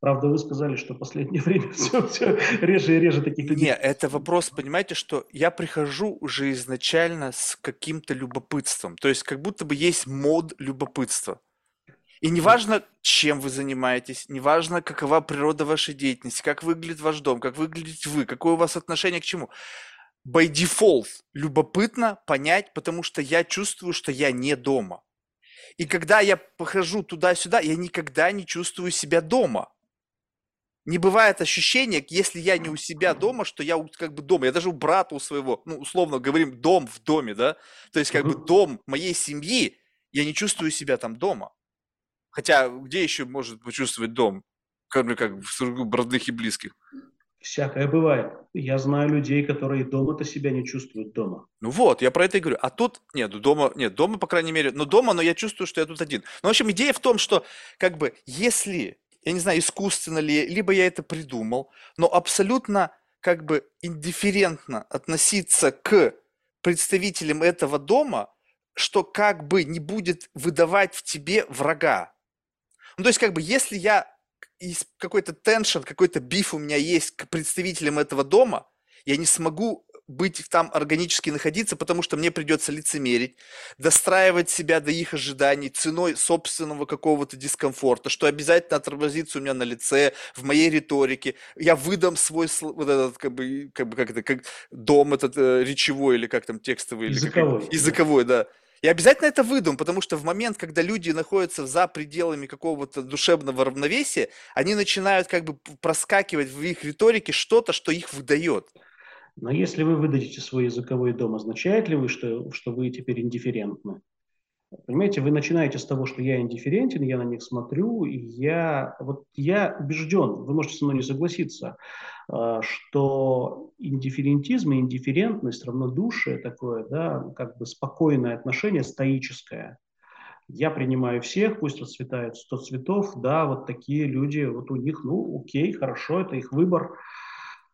Правда, вы сказали, что в последнее [laughs] время все, все реже и реже таких людей. Нет, это вопрос, понимаете, что я прихожу уже изначально с каким-то любопытством. То есть как будто бы есть мод любопытства. И неважно, чем вы занимаетесь, неважно, какова природа вашей деятельности, как выглядит ваш дом, как выглядите вы, какое у вас отношение к чему. By default любопытно понять, потому что я чувствую, что я не дома. И когда я похожу туда-сюда, я никогда не чувствую себя дома не бывает ощущения, если я не у себя дома, что я как бы дома. Я даже у брата у своего, ну, условно говорим, дом в доме, да? То есть как бы дом моей семьи, я не чувствую себя там дома. Хотя где еще может почувствовать дом, кроме как в кругу родных и близких? Всякое бывает. Я знаю людей, которые дома-то себя не чувствуют дома. Ну вот, я про это и говорю. А тут, нет, ну дома, нет, дома, по крайней мере, но дома, но я чувствую, что я тут один. Ну, в общем, идея в том, что, как бы, если я не знаю, искусственно ли, либо я это придумал, но абсолютно как бы индифферентно относиться к представителям этого дома, что как бы не будет выдавать в тебе врага. Ну, то есть, как бы, если я какой-то теншн, какой-то биф у меня есть к представителям этого дома, я не смогу быть там органически находиться, потому что мне придется лицемерить, достраивать себя до их ожиданий ценой собственного какого-то дискомфорта, что обязательно отобразится у меня на лице, в моей риторике. Я выдам свой вот этот, как бы, как бы, как это, как дом этот э, речевой или как там текстовый. Языковой. Или как, языковой, да. Я обязательно это выдам, потому что в момент, когда люди находятся за пределами какого-то душевного равновесия, они начинают как бы проскакивать в их риторике что-то, что их выдает. Но если вы выдадите свой языковой дом, означает ли вы, что, что вы теперь индифферентны? Понимаете, вы начинаете с того, что я индифферентен, я на них смотрю, и я, вот я убежден, вы можете со мной не согласиться, а, что индифферентизм и индифферентность, равнодушие такое, да, как бы спокойное отношение, стоическое. Я принимаю всех, пусть расцветают сто цветов, да, вот такие люди, вот у них, ну, окей, хорошо, это их выбор,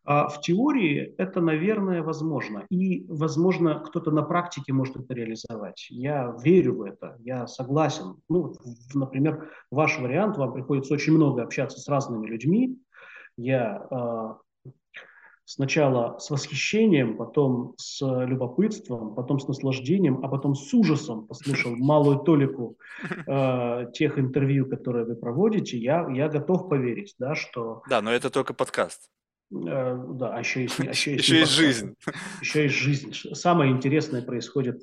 в теории это, наверное, возможно. И, возможно, кто-то на практике может это реализовать. Я верю в это, я согласен. Ну, например, ваш вариант, вам приходится очень много общаться с разными людьми. Я э, сначала с восхищением, потом с любопытством, потом с наслаждением, а потом с ужасом послушал малую толику э, тех интервью, которые вы проводите. Я, я готов поверить, да, что... Да, но это только подкаст. Э, да, а еще есть, а еще [laughs] есть, еще есть жизнь. Еще есть жизнь. Самое интересное происходит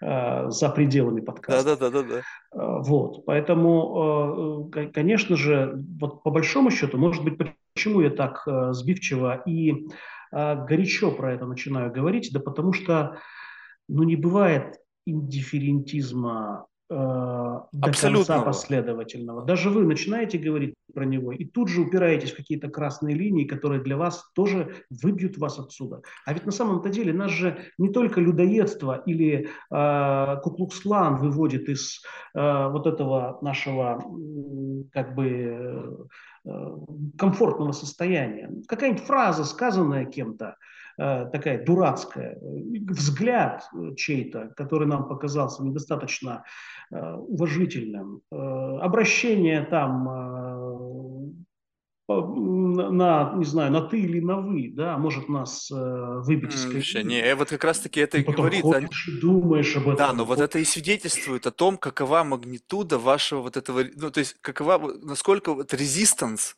э, за пределами подкаста. Да, да, да, да, да. Э, вот, поэтому, э, конечно же, вот по большому счету, может быть, почему я так э, сбивчиво и э, горячо про это начинаю говорить, да потому что, ну, не бывает индифферентизма э, до конца последовательного. Даже вы начинаете говорить про него, и тут же упираетесь в какие-то красные линии, которые для вас тоже выбьют вас отсюда. А ведь на самом-то деле нас же не только людоедство или э, Куклукс-клан выводит из э, вот этого нашего как бы э, комфортного состояния. Какая-нибудь фраза, сказанная кем-то, Э, такая дурацкая, взгляд чей-то, который нам показался недостаточно э, уважительным, э, обращение там на, не знаю, на ты или на вы, да, может нас выбить из колеи. Не, вот как раз-таки это и говорит. Ходишь и думаешь об этом. Да, но вот это и свидетельствует о том, какова магнитуда вашего вот этого, ну, то есть какова, насколько вот резистанс,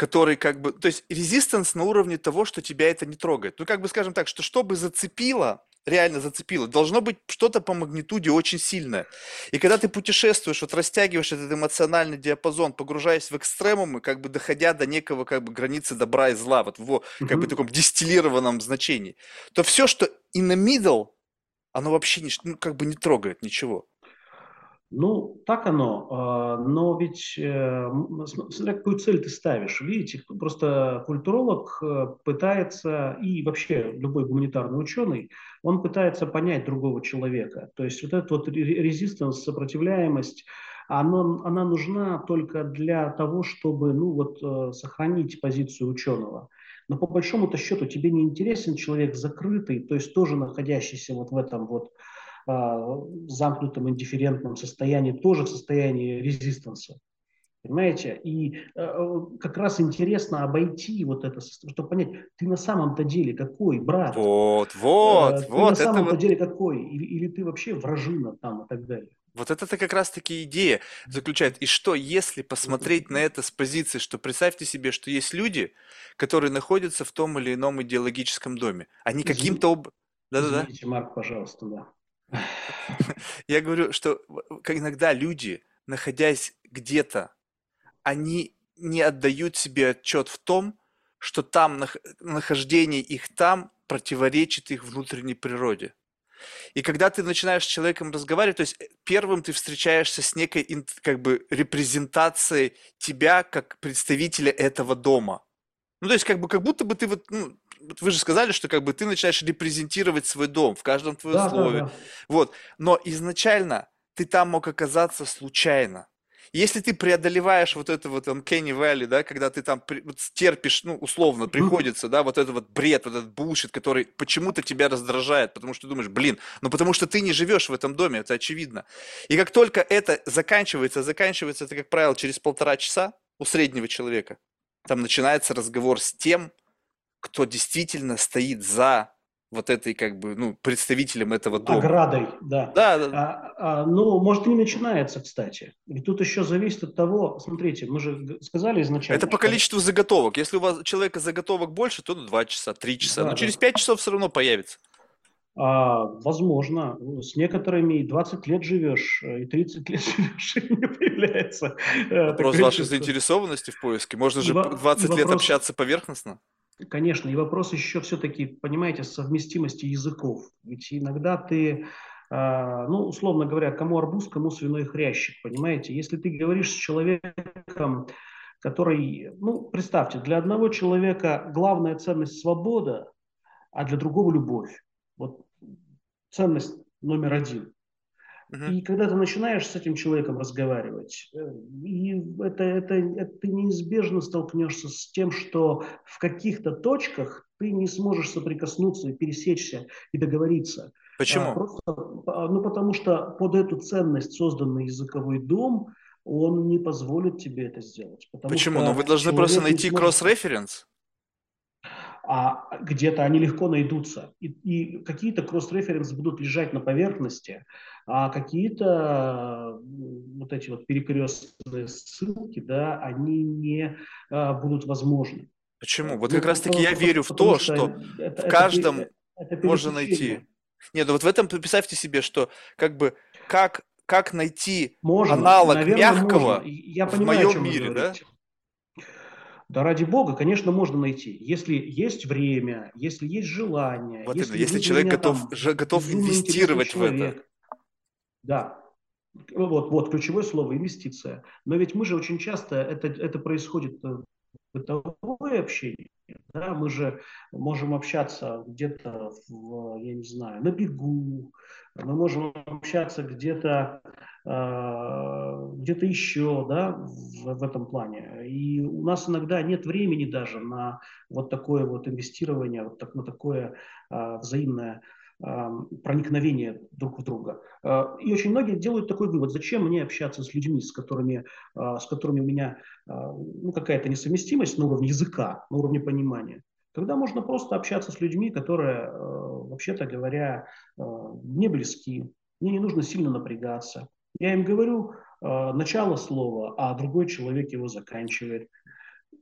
который как бы, то есть резистанс на уровне того, что тебя это не трогает. Ну, как бы скажем так, что чтобы зацепило, реально зацепило, должно быть что-то по магнитуде очень сильное. И когда ты путешествуешь, вот растягиваешь этот эмоциональный диапазон, погружаясь в экстремумы, как бы доходя до некого как бы границы добра и зла, вот в как бы таком дистиллированном значении, то все, что in the middle, оно вообще не, ну, как бы не трогает ничего. Ну, так оно, а, но ведь э, смотря какую цель ты ставишь, видите, просто культуролог э, пытается, и вообще любой гуманитарный ученый, он пытается понять другого человека. То есть вот эта вот резистанс, сопротивляемость, она, она нужна только для того, чтобы ну, вот, э, сохранить позицию ученого. Но по большому-то счету тебе не интересен человек закрытый, то есть тоже находящийся вот в этом вот замкнутом индифферентном состоянии, тоже в состоянии резистанса. Понимаете? И э, как раз интересно обойти вот это, чтобы понять, ты на самом-то деле какой, брат? Вот, вот, э, ты вот. на самом-то деле какой? Или, или ты вообще вражина там и так далее? Вот это-то как раз-таки идея заключает. И что, если посмотреть на это с позиции, что представьте себе, что есть люди, которые находятся в том или ином идеологическом доме. Они каким-то об... Да-да-да. Марк, пожалуйста, да. [laughs] Я говорю, что иногда люди, находясь где-то, они не отдают себе отчет в том, что там нахождение их там противоречит их внутренней природе. И когда ты начинаешь с человеком разговаривать, то есть э, первым ты встречаешься с некой как бы репрезентацией тебя как представителя этого дома. Ну, то есть как бы как будто бы ты вот, ну, вы же сказали, что как бы ты начинаешь репрезентировать свой дом в каждом твоем да, слове. Да, да. Вот. Но изначально ты там мог оказаться случайно. Если ты преодолеваешь вот это вот Uncanny Valley, да, когда ты там вот, терпишь, ну, условно, приходится, да, вот этот вот бред, вот этот булшит, который почему-то тебя раздражает, потому что ты думаешь, блин, ну потому что ты не живешь в этом доме, это очевидно. И как только это заканчивается, заканчивается это, как правило, через полтора часа у среднего человека, там начинается разговор с тем, кто действительно стоит за вот этой как бы, ну, представителем этого дома. Оградой, да. Да, да. А, а, ну, может, и не начинается, кстати. И тут еще зависит от того, смотрите, мы же сказали изначально. Это по количеству заготовок. Если у вас человека заготовок больше, то 2 часа, 3 часа. Да, Но да. через 5 часов все равно появится. А, возможно. С некоторыми и 20 лет живешь, и 30 лет [laughs] живешь, и не появляется. Вопрос вашей заинтересованности в поиске. Можно же 20 вопрос... лет общаться поверхностно. Конечно, и вопрос еще все-таки, понимаете, совместимости языков. Ведь иногда ты, а, ну, условно говоря, кому арбуз, кому свиной хрящик, понимаете? Если ты говоришь с человеком, который, ну, представьте, для одного человека главная ценность свобода, а для другого любовь. Вот ценность номер один. Мгм. И когда ты начинаешь с этим человеком разговаривать, э, и это, это, это ты неизбежно столкнешься с тем, что в каких-то точках ты не сможешь соприкоснуться и пересечься и договориться. А, Почему? Просто, а, ну, потому что под эту ценность созданный языковой дом, он не позволит тебе это сделать. Почему? Ну, что вы должны просто найти сможет кросс-референс. А где-то они легко найдутся. И, и какие-то кросс-референсы будут лежать на поверхности, а какие-то вот эти вот перекрестные ссылки, да, они не а, будут возможны. Почему? Вот Ну, как раз-таки я верю в то, что что это, в это, каждом пе- это можно найти. Нет, ну вот в этом представьте себе, что как бы как, как найти Можно, аналог наверное, можно. мягкого И Я в понимаю, моем мире, да? Да ради бога, конечно, можно найти. Если есть время, если есть желание, Вот именно, если если вы для человек меня готов, там же- готов инвестировать в это. человек, Да, вот, вот ключевое слово инвестиция. Но ведь мы же очень часто это, это происходит э, бытовое общение. Да? Мы же можем общаться где-то, в, я не знаю, на бегу, мы можем общаться где-то э, где-то еще, да, в, в этом плане. И у нас иногда нет времени даже на вот такое вот инвестирование, вот так, на такое э, взаимное э, проникновение друг в друга. Э, И очень многие делают такой вывод, зачем мне общаться с людьми, с которыми, э, с которыми у меня э, ну, какая-то несовместимость на уровне языка, на уровне понимания. Когда можно просто общаться с людьми, которые, э, вообще-то говоря, э, мне близки, мне не нужно сильно напрягаться. Я им говорю э, начало слова, а другой человек его заканчивает.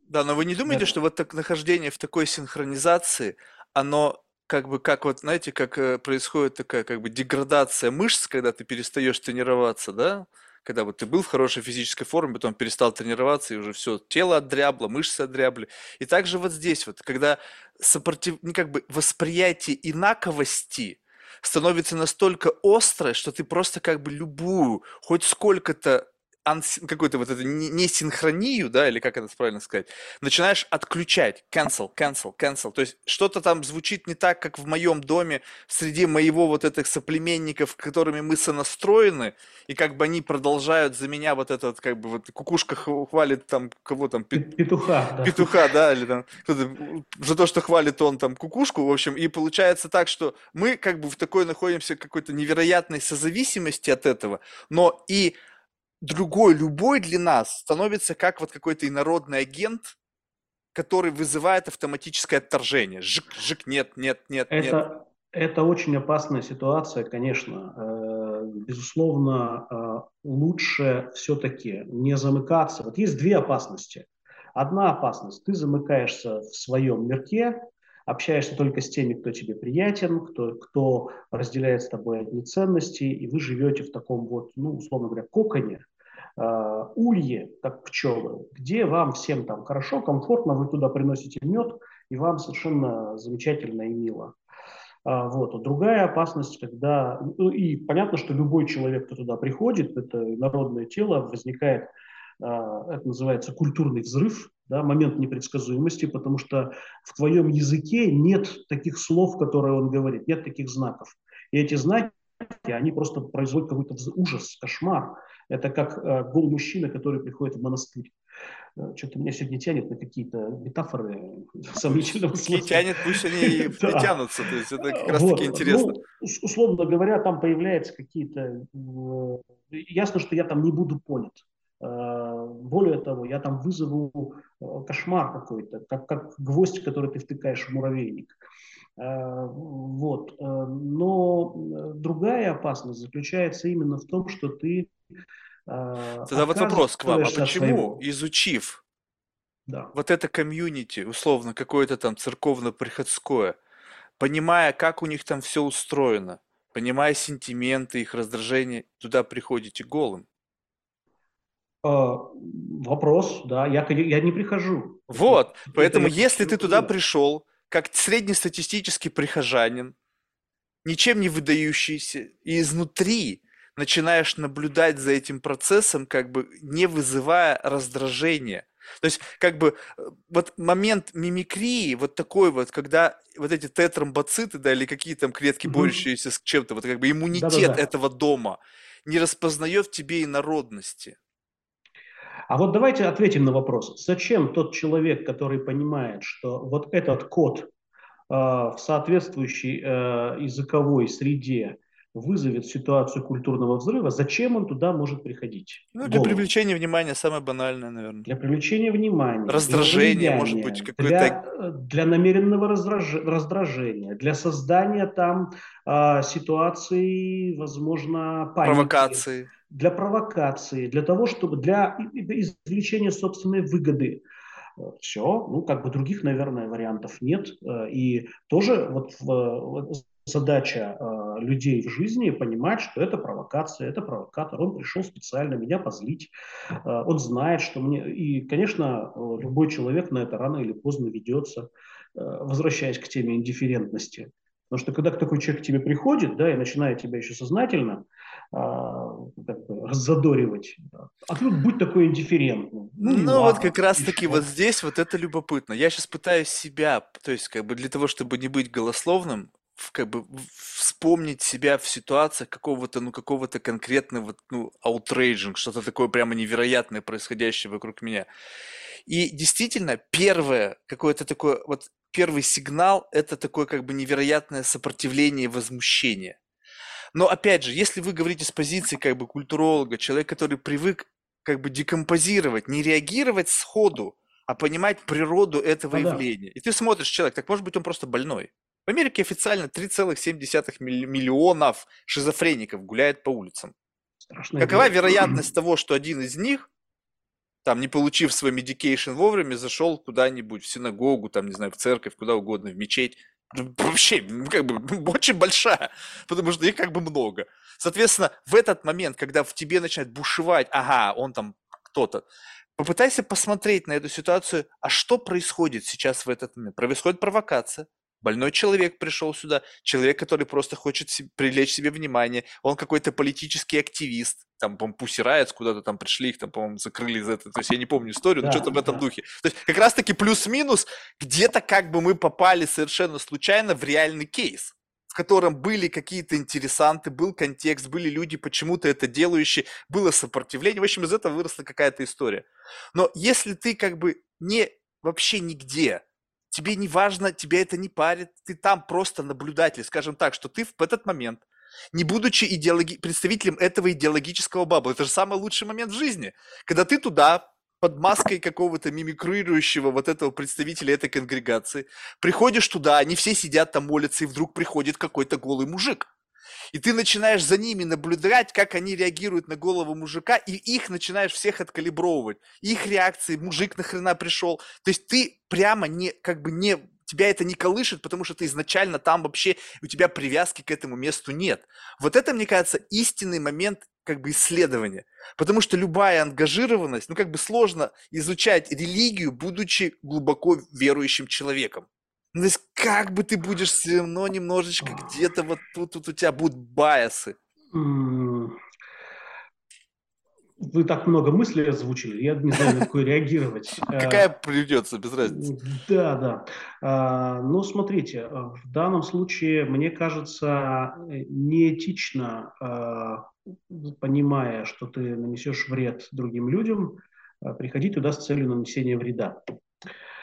Да, но вы не думаете, Это что вот так нахождение в такой синхронизации, оно как бы, как вот, знаете, как происходит такая как бы деградация мышц, когда ты перестаешь тренироваться, да? Когда вот ты был в хорошей физической форме, потом перестал тренироваться, и уже все, тело отдрябло, мышцы отдрябли. И также вот здесь вот, когда сопротив... ну, как бы восприятие инаковости становится настолько острое, что ты просто как бы любую, хоть сколько-то какую-то вот эту не- несинхронию, да, или как это правильно сказать, начинаешь отключать, cancel, cancel, cancel. То есть что-то там звучит не так, как в моем доме, среди моего вот этих соплеменников, которыми мы сонастроены, и как бы они продолжают за меня вот этот, как бы вот кукушка хвалит там, кого там, пе- петуха, да. петуха, да, или там за то, что хвалит он там кукушку, в общем, и получается так, что мы как бы в такой находимся какой-то невероятной созависимости от этого, но и другой, любой для нас становится как вот какой-то инородный агент, который вызывает автоматическое отторжение. Жик, жик, нет, нет, нет, нет. Это, это очень опасная ситуация, конечно. Э, Безусловно, э, лучше все-таки не замыкаться. Вот есть две опасности. Одна опасность– ты замыкаешься в своем мирке, общаешься только с теми, кто тебе приятен, кто, кто разделяет с тобой одни ценности, и вы живете в таком вот, ну, условно говоря, коконе, э, улье, как пчелы, где вам всем там хорошо, комфортно, вы туда приносите мед, и вам совершенно замечательно и мило. А, Вот. А другая опасность, когда... ну, И понятно, что любой человек, кто туда приходит, это народное тело, возникает, а, это называется культурный взрыв, да, момент непредсказуемости, потому что в твоем языке нет таких слов, которые он говорит, нет таких знаков. И эти знаки, они просто производят какой-то ужас, кошмар. Это как э, голый мужчина, который приходит в монастырь. Э, Что-то меня сегодня тянет на какие-то метафоры [laughs] сомнительного смысла. тянет, пусть они и и [laughs] Да. тянутся. То есть это как раз таки интересно. ну, ус- условно говоря, там появляются какие-то... э, Ясно, что я там не буду понят. Э, Более того, я там вызову э, кошмар какой-то, как, как гвоздь, который ты втыкаешь в муравейник. Э, Вот. Но другая опасность заключается именно в том, что ты Тогда вот вопрос к вам. А почему, своего. изучив Да. вот это комьюнити, условно, какое-то там церковно-приходское, понимая, как у них там все устроено, понимая сентименты, их раздражение, туда приходите голым? Вопрос, да, я, я не прихожу. Вот, поэтому это если ты туда пришел, как среднестатистический прихожанин, ничем не выдающийся, и изнутри начинаешь наблюдать за этим процессом, как бы не вызывая раздражения. То есть, как бы, э, вот момент мимикрии, вот такой вот, когда вот эти тетромбоциты, да, или какие там клетки, угу. борющиеся с чем-то, вот как бы иммунитет Да-да-да. этого дома не распознает в тебе инородности. А вот давайте ответим на вопрос. Зачем тот человек, который понимает, что вот этот код э, в соответствующей э, языковой среде вызовет ситуацию культурного взрыва, зачем он туда может приходить? Ну, для привлечения внимания самое банальное, наверное. Для привлечения внимания. Раздражение, может быть, какое-то... Для, для намеренного раздраж... раздражения, для создания там э, ситуации, возможно, паники. Провокации. Для провокации, для того, чтобы... Для извлечения собственной выгоды все, ну, как бы других, наверное, вариантов нет. Э, и тоже вот задача э, людей в жизни понимать, что это провокация, это провокатор. Он пришел специально меня позлить. Э, он знает, что мне... И, конечно, э, любой человек на это рано или поздно ведется, э, возвращаясь к теме индифферентности. Потому что когда такой человек к тебе приходит, да, и начинает тебя еще сознательно а, как бы раззадоривать, да, а тут будь такой индифферентным. Ну, ну ладно, вот как раз-таки вот здесь вот это любопытно. Я сейчас пытаюсь себя, то есть как бы для того, чтобы не быть голословным, как бы вспомнить себя в ситуациях какого-то, ну, какого-то конкретного, ну, outraging, что-то такое прямо невероятное происходящее вокруг меня. И действительно, первое, какое-то такое, вот первый сигнал, это такое как бы невероятное сопротивление и возмущение. Но опять же, если вы говорите с позиции как бы культуролога, человек, который привык как бы декомпозировать, не реагировать сходу, а понимать природу этого ну, явления. Да. И ты смотришь человек, так может быть он просто больной. В Америке официально 3,7 миллионов шизофреников гуляет по улицам. Страшно Какова вероятность того, что один из них, там, не получив свой medication вовремя, зашел куда-нибудь в синагогу, там, не знаю, в церковь, куда угодно, в мечеть? Вообще, как бы, очень большая, потому что их как бы много. Соответственно, в этот момент, когда в тебе начинает бушевать, ага, он там кто-то, попытайся посмотреть на эту ситуацию, а что происходит сейчас в этот момент? Происходит провокация, Больной человек пришел сюда, человек, который просто хочет привлечь себе внимание, он какой-то политический активист, там, по-моему, Пусирается куда-то там пришли, их там, по-моему, закрыли из этого, то есть я не помню историю, да, но что-то в этом да. духе. То есть как раз-таки плюс-минус, где-то как бы мы попали совершенно случайно в реальный кейс в котором были какие-то интересанты, был контекст, были люди, почему-то это делающие, было сопротивление. В общем, из этого выросла какая-то история. Но если ты как бы не вообще нигде, тебе не важно, тебя это не парит, ты там просто наблюдатель, скажем так, что ты в этот момент, не будучи идеологи- представителем этого идеологического бабла, это же самый лучший момент в жизни, когда ты туда под маской какого-то мимикрирующего вот этого представителя этой конгрегации, приходишь туда, они все сидят там, молятся, и вдруг приходит какой-то голый мужик – и ты начинаешь за ними наблюдать, как они реагируют на голову мужика, и их начинаешь всех откалибровывать. Их реакции, мужик нахрена пришел. То есть ты прямо не, как бы не, тебя это не колышет, потому что ты изначально там вообще, у тебя привязки к этому месту нет. Вот это, мне кажется, истинный момент как бы исследования. Потому что любая ангажированность, ну как бы сложно изучать религию, будучи глубоко верующим человеком. Ну, то есть как бы ты будешь все равно немножечко где-то вот тут, тут у тебя будут байсы. Вы так много мыслей озвучили, я не знаю, на какой реагировать. [laughs] Какая придется, без разницы. Да, да. А, ну, смотрите, в данном случае, мне кажется, неэтично, а, понимая, что ты нанесешь вред другим людям, а, приходить туда с целью нанесения вреда.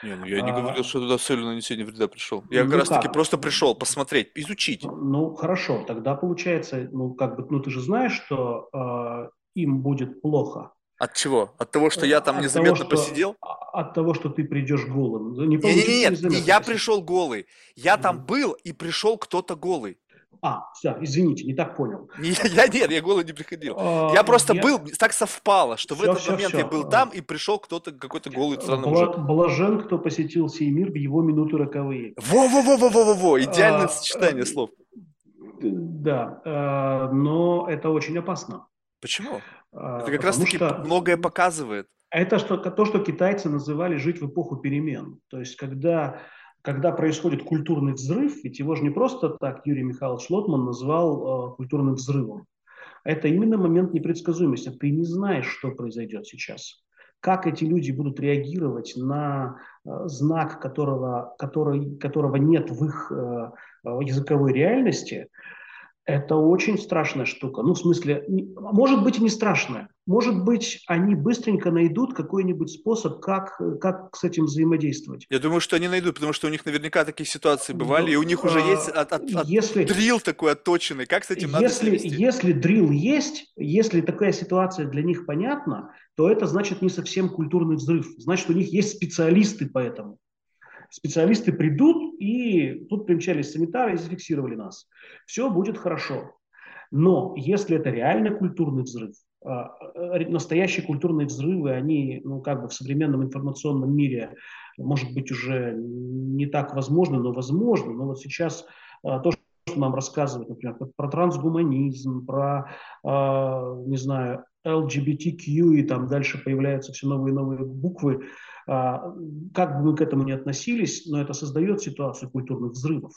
Не, ну я не а, говорил, что туда с целью нанесения вреда пришел. Я ну, как раз таки просто пришел посмотреть, изучить. Ну хорошо, тогда получается, ну как бы, ну ты же знаешь, что э, им будет плохо. От чего? От того, что я там от незаметно того, что, посидел? А, от того, что ты придешь голым. Не, не, не, нет, не я пришел голый. Я mm. там был и пришел кто-то голый. А, все, извините, не так понял. [laughs] Я нет, я голый не приходил. А, я просто был, так совпало, что в этот момент я был там, и пришел кто-то, какой-то голый странный Бла- мужик. Блажен, кто посетил сей мир в его минуты роковые. Во-во-во-во-во-во, идеальное а, сочетание слов. Да, а, но это очень опасно. Почему? А, Это как раз-таки многое показывает. Это что, то, что китайцы называли жить в эпоху перемен. То есть, когда, когда происходит культурный взрыв, ведь его же не просто так Юрий Михайлович Лотман назвал э, культурным взрывом. Это именно момент непредсказуемости. Ты не знаешь, что произойдет сейчас. Как эти люди будут реагировать на э, знак, которого, который, которого нет в их э, языковой реальности – это очень страшная штука. Ну, в смысле, может быть и не страшная. Может быть, они быстренько найдут какой-нибудь способ, как, как с этим взаимодействовать. Я думаю, что они найдут, потому что у них наверняка такие ситуации бывали, и у них уже есть от, от, от если, дрил такой отточенный. Как с этим надо если, если дрил есть, если такая ситуация для них понятна, то это значит не совсем культурный взрыв. Значит, у них есть специалисты по этому специалисты придут, и тут примчались санитары и зафиксировали нас. Все будет хорошо. Но если это реально культурный взрыв, а, э, настоящие культурные взрывы, они, ну, как бы в современном информационном мире, может быть, уже не так возможны, но возможно. Но вот сейчас а, то, что нам рассказывают, например, про трансгуманизм, про, а, не знаю, LGBTQ, и там дальше появляются все новые и новые буквы, как бы мы к этому ни относились, но это создает ситуацию культурных взрывов.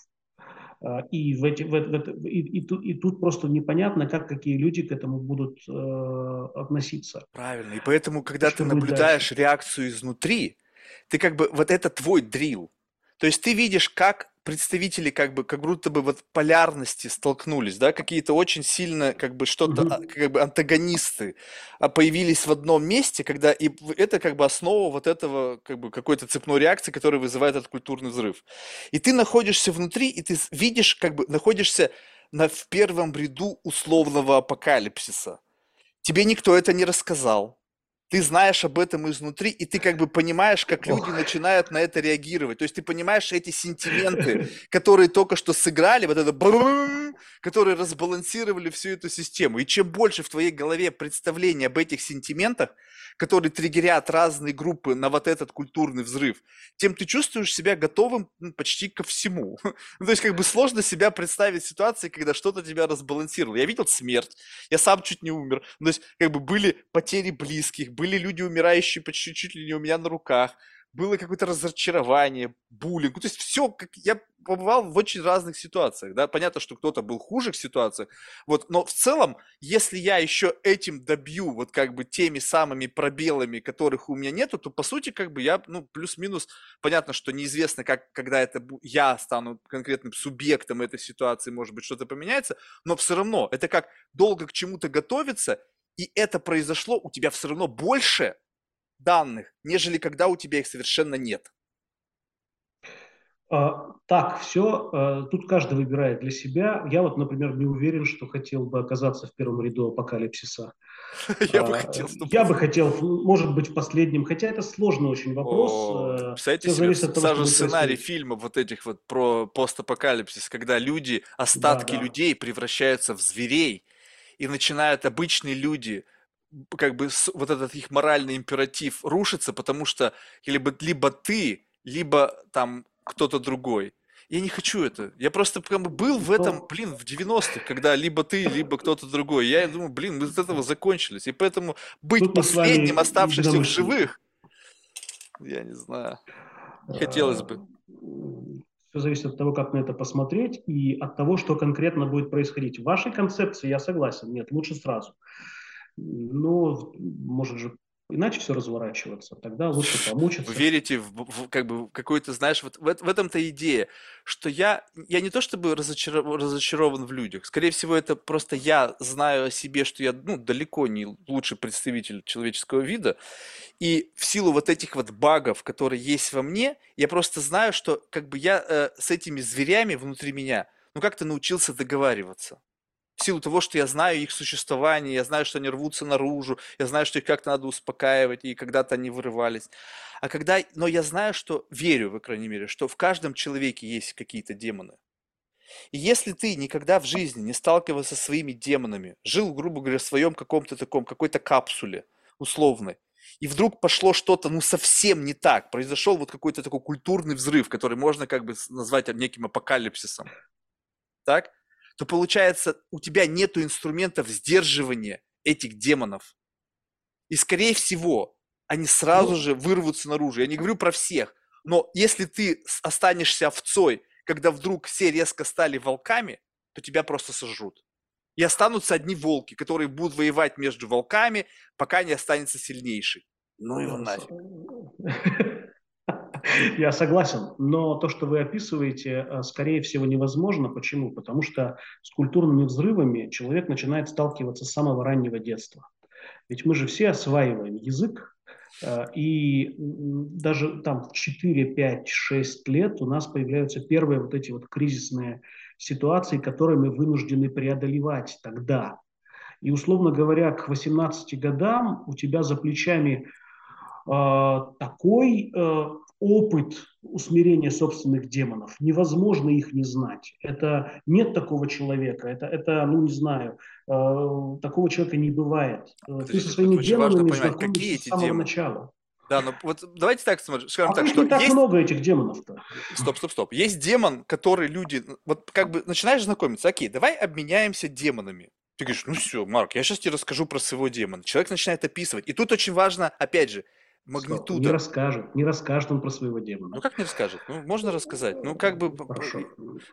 А, и, в эти, в, в, и, и, тут, и тут просто непонятно, как какие люди к этому будут э, относиться. Правильно. И поэтому, когда Что ты наблюдаешь дальше? реакцию изнутри, ты как бы вот это твой дрил. То есть ты видишь, как представители как бы как будто бы вот полярности столкнулись, да, какие-то очень сильно как бы что-то mm-hmm. как бы антагонисты а, появились в одном месте, когда и это как бы основа вот этого как бы какой-то цепной реакции, которая вызывает этот культурный взрыв. И ты находишься внутри, и ты видишь как бы находишься на в первом ряду условного апокалипсиса. Тебе никто это не рассказал ты знаешь об этом изнутри, и ты как бы понимаешь, как люди Ох. начинают на это реагировать. То есть ты понимаешь эти сентименты, которые только что сыграли, вот это которые разбалансировали всю эту систему. И чем больше в твоей голове представления об этих сентиментах, которые триггерят разные группы на вот этот культурный взрыв, тем ты чувствуешь себя готовым ну, почти ко всему. [laughs] Ну, то есть как бы сложно себя представить в ситуации, когда что-то тебя разбалансировало. Я видел смерть, я сам чуть не умер. Ну, то есть как бы были потери близких, были люди, умирающие почти чуть ли не у меня на руках, было какое-то разочарование, буллинг. Ну, то есть все, как я побывал в очень разных ситуациях, да, понятно, что кто-то был хуже в ситуациях, вот, но в целом, если я еще этим добью, вот как бы теми самыми пробелами, которых у меня нету, то по сути, как бы я, ну, плюс-минус, понятно, что неизвестно, как, когда это я стану конкретным субъектом этой ситуации, может быть, что-то поменяется, но все равно, это как долго к чему-то готовиться, и это произошло, у тебя все равно больше данных, нежели когда у тебя их совершенно нет. А, так, все, а, тут каждый выбирает для себя. Я вот, например, не уверен, что хотел бы оказаться в первом ряду апокалипсиса. [laughs] Я бы а, хотел. Я бы хотел, может быть, в последнем, хотя это сложный очень вопрос. Представляете себе, сразу сценарий фильма вот этих вот про постапокалипсис, когда люди, остатки людей превращаются в зверей, и начинают обычные люди как бы вот этот их моральный императив рушится, потому что либо, либо ты, либо там кто-то другой. Я не хочу это. Я просто бы был в этом, блин, в 90-х, когда либо ты, либо кто-то другой. Я думаю, блин, мы с этого закончились. И поэтому быть Тут последним оставшимся в живых, я не знаю. Хотелось бы. Все зависит от того, как на это посмотреть и от того, что конкретно будет происходить. В вашей концепции я согласен. Нет, лучше сразу. Но может же иначе все разворачиваться, тогда лучше помучиться. Вы верите в, в как бы какой-то, знаешь, вот в, в этом-то идея, что я, я не то чтобы разочарован, разочарован в людях, скорее всего, это просто я знаю о себе, что я, ну, далеко не лучший представитель человеческого вида, и в силу вот этих вот багов, которые есть во мне, я просто знаю, что как бы я э, с этими зверями внутри меня, ну, как-то научился договариваться в силу того, что я знаю их существование, я знаю, что они рвутся наружу, я знаю, что их как-то надо успокаивать, и когда-то они вырывались. А когда, но я знаю, что, верю, по крайней мере, что в каждом человеке есть какие-то демоны. И если ты никогда в жизни не сталкивался со своими демонами, жил, грубо говоря, в своем каком-то таком, какой-то капсуле условной, и вдруг пошло что-то, ну, совсем не так, произошел вот какой-то такой культурный взрыв, который можно как бы назвать неким апокалипсисом, так? То получается у тебя нет инструментов сдерживания этих демонов. И, скорее всего, они сразу ну. же вырвутся наружу. Я не говорю про всех, но если ты останешься овцой, когда вдруг все резко стали волками, то тебя просто сожрут. И останутся одни волки, которые будут воевать между волками, пока не останется сильнейший. Ну его нафиг. [laughs] [laughs] Я согласен, но то, что вы описываете, э, скорее всего, невозможно. Почему? Потому что с культурными взрывами человек начинает сталкиваться с самого раннего детства. Ведь мы же все осваиваем язык, э, и даже там в 4, 5, 6 лет у нас появляются первые вот эти вот кризисные ситуации, которые мы вынуждены преодолевать тогда. И, условно говоря, к 18 годам у тебя за плечами э, такой э, опыт усмирения собственных демонов. Невозможно их не знать. Это нет такого человека. Это, это ну не знаю, э, такого человека не бывает. Э, Ты со своими демонами знакомишься с самого демоны? начала. Да, ну вот давайте так скажем а так, что не так есть... много этих демонов-то. Стоп, стоп, стоп. Есть демон, который люди, вот как бы начинаешь знакомиться, окей, давай обменяемся демонами. Ты говоришь, ну все, Марк, я сейчас тебе расскажу про своего демона. Человек начинает описывать. И тут очень важно, опять же, магнитуда. Не расскажет, не расскажет он про своего демона. Ну как не расскажет? Ну можно рассказать. Ну как бы, Хорошо.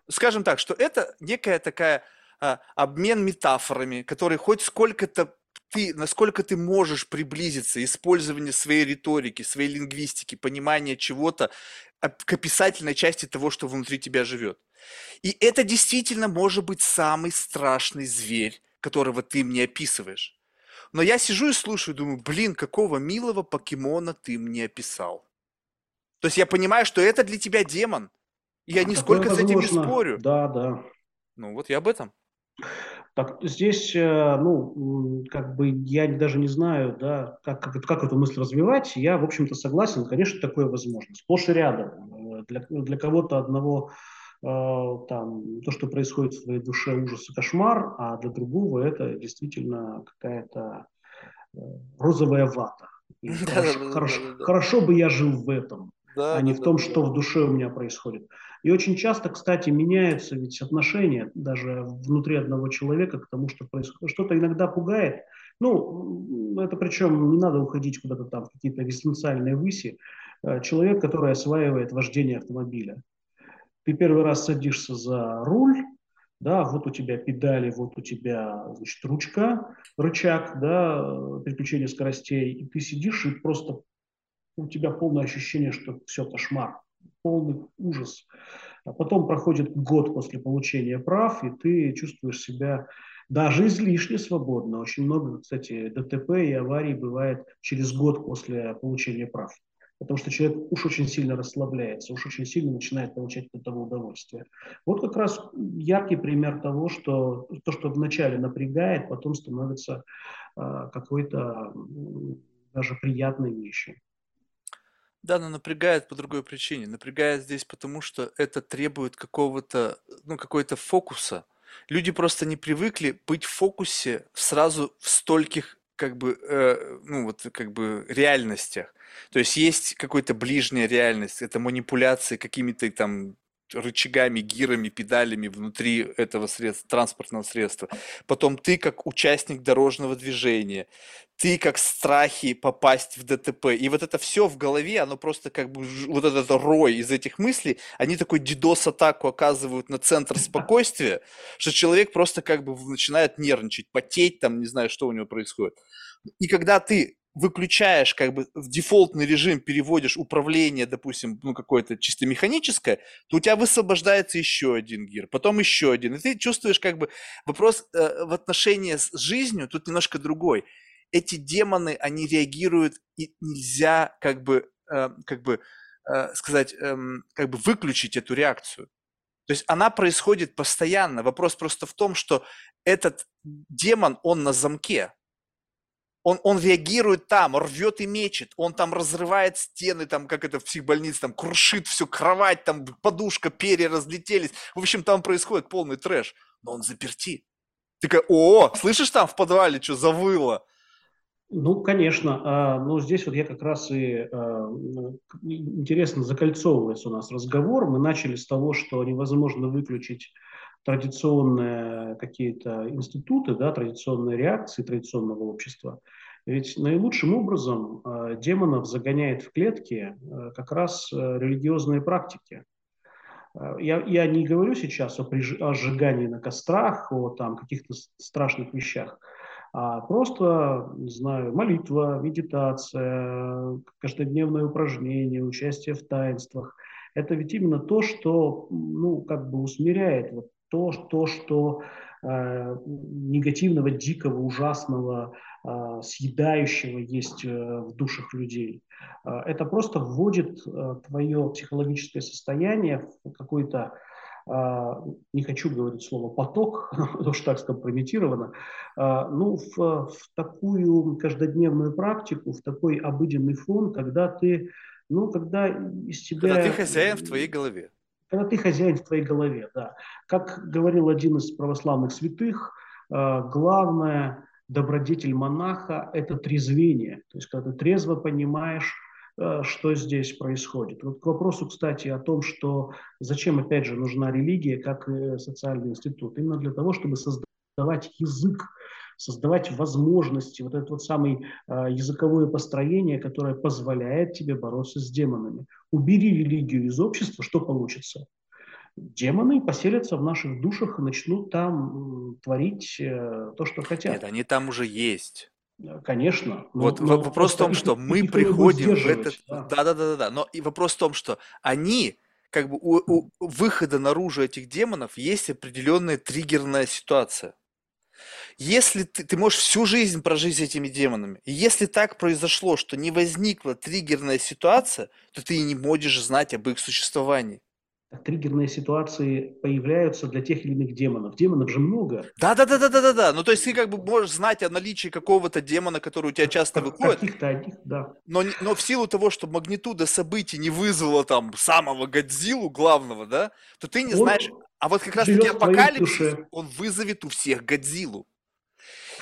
скажем так, что это некая такая а, обмен метафорами, который хоть сколько-то ты, насколько ты можешь приблизиться, использование своей риторики, своей лингвистики, понимание чего-то к описательной части того, что внутри тебя живет. И это действительно может быть самый страшный зверь, которого ты мне описываешь. Но я сижу и слушаю, думаю, блин, какого милого покемона ты мне описал. То есть я понимаю, что это для тебя демон. И я нисколько с этим не спорю. Да, да. Ну вот я об этом. Так, здесь, э, ну, как бы я даже не знаю, да, как, как, как эту мысль развивать. Я, в общем-то, согласен, конечно, такое возможно. Сплошь и рядом. Э, для, для кого-то одного там, то, что происходит в твоей душе, ужас и кошмар, а для другого это действительно какая-то розовая вата. Хорошо, [laughs] хорошо, хорошо бы я жил в этом, да, а не да, в том, да, что да. в душе у меня происходит. И очень часто, кстати, меняются ведь отношения даже внутри одного человека к тому, что происходит. Что-то иногда пугает. Ну, это причем не надо уходить куда-то там в какие-то экзистенциальные выси. Э, человек, который осваивает вождение автомобиля. Ты первый раз садишься за руль, да, вот у тебя педали, вот у тебя, значит, ручка, рычаг, да, переключение скоростей, и ты сидишь, и просто у тебя полное ощущение, что все кошмар, полный ужас. А потом проходит год после получения прав, и ты чувствуешь себя даже излишне свободно. Очень много, кстати, ДТП и аварий бывает через год после получения прав потому что человек уж очень сильно расслабляется, уж очень сильно начинает получать от этого удовольствие. Вот как раз яркий пример того, что то, что вначале напрягает, потом становится э, какой-то э, даже приятной вещью. Да, но напрягает по другой причине. Напрягает здесь потому, что это требует какого-то, ну, какой-то фокуса. Люди просто не привыкли быть в фокусе сразу в стольких как бы, э, ну вот как бы реальностях. То есть есть какая-то ближняя реальность, это манипуляции какими-то там рычагами, гирами, педалями внутри этого средства, транспортного средства. Потом ты как участник дорожного движения, ты как страхи попасть в ДТП. И вот это все в голове, оно просто как бы, вот этот рой из этих мыслей, они такой дидос-атаку оказывают на центр спокойствия, что человек просто как бы начинает нервничать, потеть, там, не знаю, что у него происходит. И когда ты выключаешь как бы в дефолтный режим, переводишь управление, допустим, ну какое-то чисто механическое, то у тебя высвобождается еще один гир, потом еще один. И ты чувствуешь как бы вопрос э, в отношении с жизнью тут немножко другой. Эти демоны, они реагируют, и нельзя как бы, э, как бы э, сказать, э, как бы выключить эту реакцию. То есть она происходит постоянно. Вопрос просто в том, что этот демон, он на замке он, он реагирует там, рвет и мечет, он там разрывает стены, там, как это в психбольнице, там, крушит всю кровать, там, подушка, перья разлетелись. В общем, там происходит полный трэш. Но он заперти. Ты такая, о, слышишь там в подвале, что завыло? Ну, конечно. А, но здесь вот я как раз и а, интересно закольцовывается у нас разговор. Мы начали с того, что невозможно выключить традиционные какие-то институты, да, традиционные реакции традиционного общества. Ведь наилучшим образом э, демонов загоняет в клетки э, как раз э, религиозные практики. Э, я, я не говорю сейчас о, приж, о сжигании на кострах, о там, каких-то страшных вещах, а просто, не знаю, молитва, медитация, каждодневное упражнение, участие в таинствах. Это ведь именно то, что ну, как бы усмиряет вот то, то что э, негативного, дикого, ужасного, э, съедающего есть э, в душах людей. Э, это просто вводит э, твое психологическое состояние в какой-то э, не хочу говорить слово поток, [laughs] потому что так скомпрометировано, э, ну, в, в такую каждодневную практику, в такой обыденный фон, когда ты, ну, когда из тебя... Когда ты хозяин в твоей голове когда ты хозяин в твоей голове, да. Как говорил один из православных святых, э, главное добродетель монаха – это трезвение. То есть, когда ты трезво понимаешь, э, что здесь происходит. Вот к вопросу, кстати, о том, что зачем, опять же, нужна религия как социальный институт. Именно для того, чтобы создавать язык создавать возможности, вот это вот самое э, языковое построение, которое позволяет тебе бороться с демонами. Убери религию из общества, что получится? Демоны поселятся в наших душах и начнут там творить э, то, что хотят. Нет, они там уже есть. Конечно. Но, вот но вопрос в том, что мы приходим в этот... Да-да-да-да. Но и вопрос в том, что они как бы у, у выхода наружу этих демонов есть определенная триггерная ситуация. Если ты, ты можешь всю жизнь прожить с этими демонами, и если так произошло, что не возникла триггерная ситуация, то ты и не можешь знать об их существовании. Триггерные ситуации появляются для тех или иных демонов. Демонов же много. Да, да, да, да, да, да, да. Ну, то есть ты как бы можешь знать о наличии какого-то демона, который у тебя часто выходит. Каких-то одних, да. Но, но в силу того, что магнитуда событий не вызвала там самого Годзиллу главного, да, то ты не Он знаешь. А вот как раз таки апокалипсис, он вызовет у всех Годзиллу.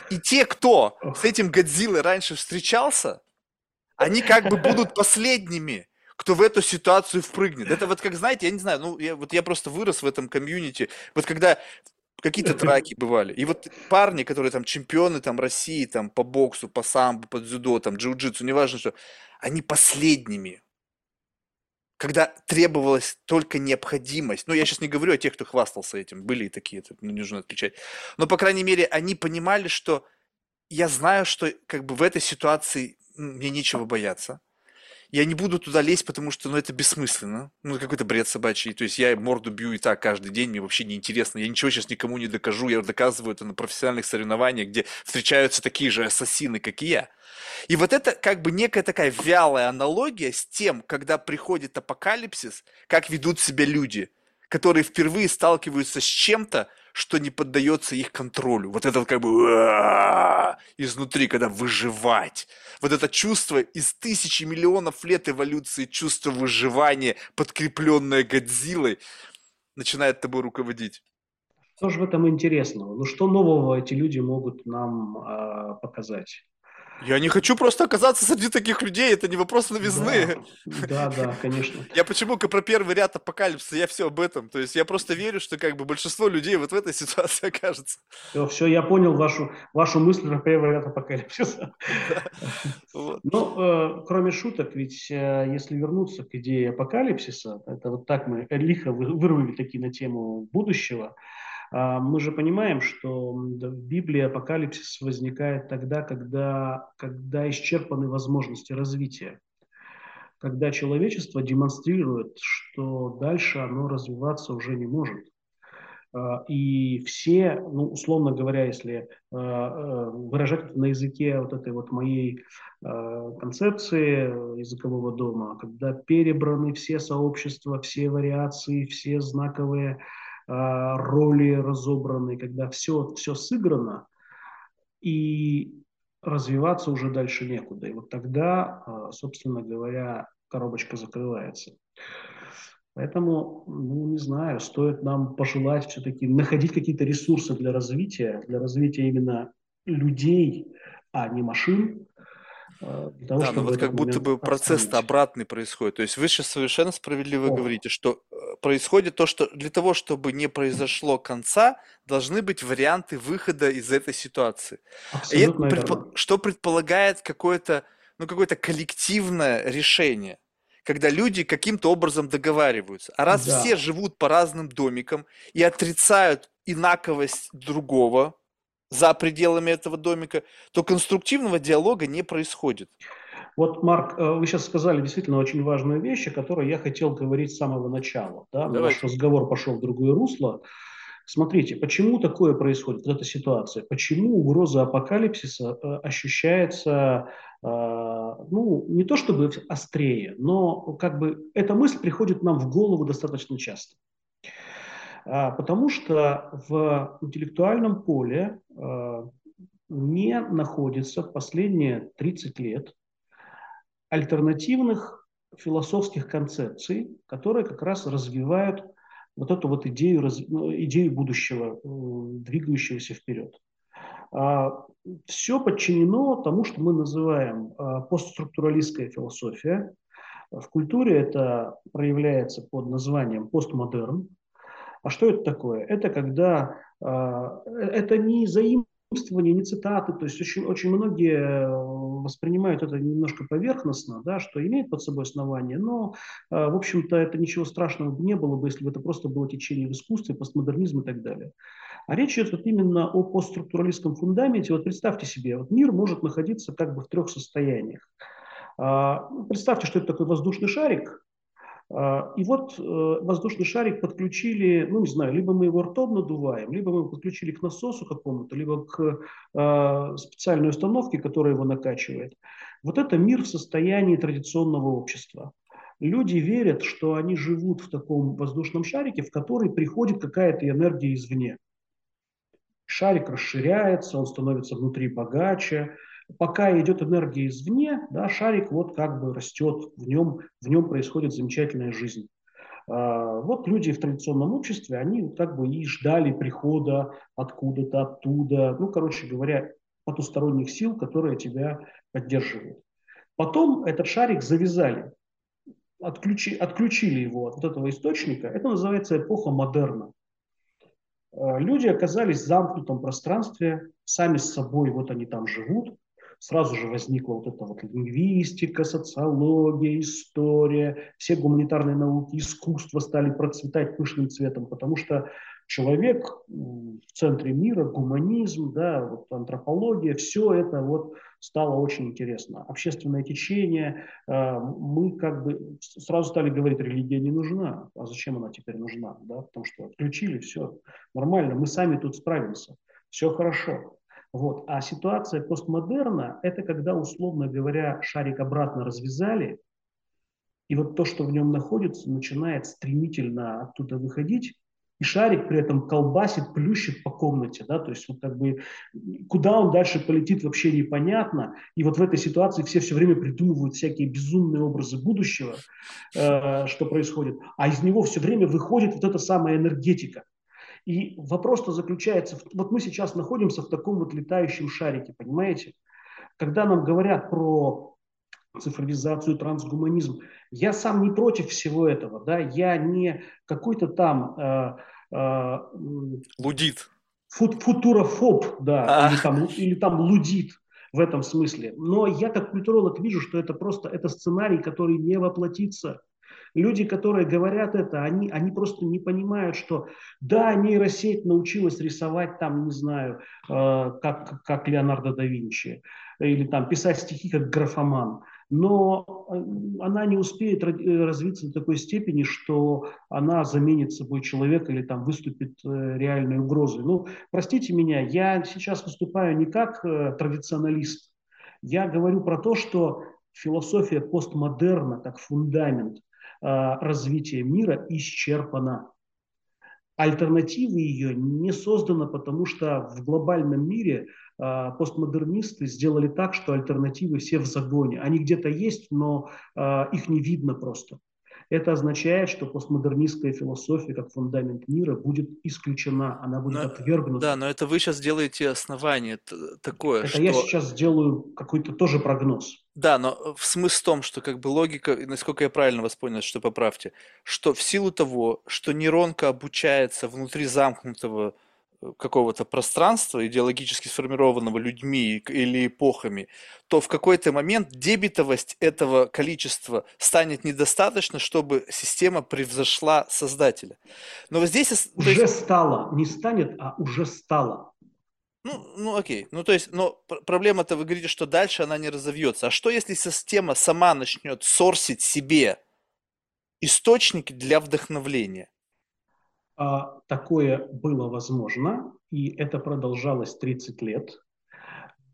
И те, кто с этим Годзиллой раньше встречался, они как бы будут последними, кто в эту ситуацию впрыгнет. Это вот как, знаете, я не знаю, ну, я, вот я просто вырос в этом комьюнити. Вот когда какие-то драки бывали. И вот парни, которые там чемпионы там России, там по боксу, по самбо, по дзюдо, там джиу-джитсу, неважно что, они последними когда требовалась только необходимость. Ну, я сейчас не говорю о тех, кто хвастался этим, были и такие, это ну, не нужно отключать. Но, по крайней мере, они понимали, что я знаю, что как бы в этой ситуации мне нечего бояться я не буду туда лезть, потому что, ну, это бессмысленно. Ну, какой-то бред собачий. То есть я морду бью и так каждый день, мне вообще не интересно. Я ничего сейчас никому не докажу. Я доказываю это на профессиональных соревнованиях, где встречаются такие же ассасины, как и я. И вот это как бы некая такая вялая аналогия с тем, когда приходит апокалипсис, как ведут себя люди, которые впервые сталкиваются с чем-то, что не поддается их контролю. Вот это как бы изнутри, когда выживать. Вот это чувство из тысячи миллионов лет эволюции, чувство выживания, подкрепленное Годзиллой, начинает тобой руководить. Что же в этом интересного? Ну что нового эти люди могут нам э, показать? Я не хочу просто оказаться среди таких людей, это не вопрос новизны. Да, да, да конечно. [laughs] Я почему про первый ряд апокалипсиса, я все об этом. То есть я просто верю, что как бы большинство людей вот в этой [laughs] ситуации окажется. Все, все, я понял вашу, вашу мысль про первый ряд апокалипсиса. [laughs] Ну, э, кроме шуток, ведь э, если вернуться к идее апокалипсиса, это вот так мы лихо вырвали такие на тему будущего, мы же понимаем, что в Библии апокалипсис возникает тогда, когда, когда исчерпаны возможности развития, когда человечество демонстрирует, что дальше оно развиваться уже не может. А, и все, ну, условно говоря, если а, выражать на языке вот этой вот моей концепции языкового дома, когда перебраны все сообщества, все вариации, все знаковые а, роли разобраны, когда все, все сыграно, и развиваться уже дальше некуда. И вот тогда, а, собственно говоря, коробочка закрывается. Поэтому, ну, не знаю, стоит нам пожелать все-таки находить какие-то ресурсы для развития, для развития именно людей, а не машин, а, того, да, но вот как будто бы процесс обратный происходит. То есть вы сейчас совершенно справедливо О. говорите, что происходит то, что для того, чтобы не произошло конца, должны быть варианты выхода из этой ситуации. Абсолютно И предпо- что предполагает какое-то, ну, какое-то коллективное решение, когда люди каким-то образом договариваются. А раз Да. все живут по разным домикам и отрицают инаковость другого за пределами этого домика, то конструктивного диалога не происходит. Вот, Марк, э, вы сейчас сказали действительно очень важную вещь, о которой я хотел говорить с самого начала. Да? Давайте. Наш разговор пошел в другое русло. Смотрите, почему такое происходит, вот эта ситуация? Почему угроза апокалипсиса э, ощущается, э, ну, не то чтобы острее, но как бы эта мысль приходит нам в голову достаточно часто. А, Потому что в интеллектуальном поле э, не находится последние 30 лет альтернативных философских концепций, которые как раз развивают вот эту вот идею, ну, идею будущего, э, двигающегося вперед. Все подчинено тому, что мы называем а, постструктуралистская философия. В культуре это проявляется под названием постмодерн. А что это такое? Это когда а, это не заимствование, не цитаты, то есть очень, очень многие э, воспринимают это немножко поверхностно, да, что имеет под собой основание, но, а, в общем-то, это ничего страшного бы не было бы, если бы это просто было течение в искусстве, постмодернизм и так далее. А речь идет вот именно о постструктуралистском фундаменте. Вот представьте себе, вот мир может находиться как бы в трех состояниях. А, Представьте, что это такой воздушный шарик, и вот э, воздушный шарик подключили, ну не знаю, либо мы его ртом надуваем, либо мы его подключили к насосу какому-то, либо к э, специальной установке, которая его накачивает. Вот это мир в состоянии традиционного общества. Люди верят, что они живут в таком воздушном шарике, в который приходит какая-то энергия извне. Шарик расширяется, он становится внутри богаче, пока идет энергия извне, да, шарик вот как бы растет, в нем, в нем происходит замечательная жизнь. А, Вот люди в традиционном обществе, они как бы и ждали прихода откуда-то, оттуда, ну, короче говоря, потусторонних сил, которые тебя поддерживают. Потом этот шарик завязали, отключи, отключили его от вот этого источника. Это называется эпоха модерна. А, Люди оказались в замкнутом пространстве, сами с собой, вот они там живут, сразу же возникла вот эта вот лингвистика, социология, история, все гуманитарные науки, искусство стали процветать пышным цветом, потому что человек в центре мира, гуманизм, да, вот антропология, все это вот стало очень интересно. Общественное течение, э, мы как бы сразу стали говорить, религия не нужна, а зачем она теперь нужна, да, потому что отключили, все, нормально, мы сами тут справимся, все хорошо. Вот. А ситуация постмодерна – это когда, условно говоря, шарик обратно развязали, и вот то, что в нем находится, начинает стремительно оттуда выходить, и шарик при этом колбасит, плющит по комнате, да, то есть вот как бы куда он дальше полетит вообще непонятно, и вот в этой ситуации все все время придумывают всякие безумные образы будущего, э, что происходит, а из него все время выходит вот эта самая энергетика. И вопрос-то заключается, вот мы сейчас находимся в таком вот летающем шарике, понимаете? Когда нам говорят про цифровизацию, трансгуманизм, я сам не против всего этого, да, я не какой-то там э, э, Лудит. фут, футурофоб, да, А. или, там, или там лудит в этом смысле. Но я как культуролог вижу, что это просто это сценарий, который не воплотится. Люди, которые говорят это, они, они просто не понимают, что да, нейросеть научилась рисовать там, не знаю, э, как, как Леонардо да Винчи, или там писать стихи как графоман, но э, она не успеет ра- развиться до такой степени, что она заменит собой человека или там выступит э, реальной угрозой. Ну, простите меня, я сейчас выступаю не как э, традиционалист, я говорю про то, что философия постмодерна как фундамент. э, развития мира исчерпана. Альтернативы ее не создано, потому что в глобальном мире э, постмодернисты сделали так, что альтернативы все в загоне. Они где-то есть, но э, их не видно просто. Это означает, что постмодернистская философия как фундамент мира будет исключена, она будет но, отвергнута. Да, но это вы сейчас делаете основание такое, это что... я сейчас делаю какой-то тоже прогноз. Да, но э, в смысл в том, что как бы логика, насколько я правильно вас понял, что поправьте, что в силу того, что нейронка обучается внутри замкнутого какого-то пространства, идеологически сформированного людьми или эпохами, то в какой-то момент дебитовость этого количества станет недостаточно, чтобы система превзошла создателя. Но вот здесь... Уже есть... стало, не станет, а уже стало. Ну, ну окей. Ну, то есть, но проблема-то вы говорите, что дальше она не разовьется. А что, если система сама начнет сорсить себе источники для вдохновления? А, такое было возможно, и это продолжалось 30 лет.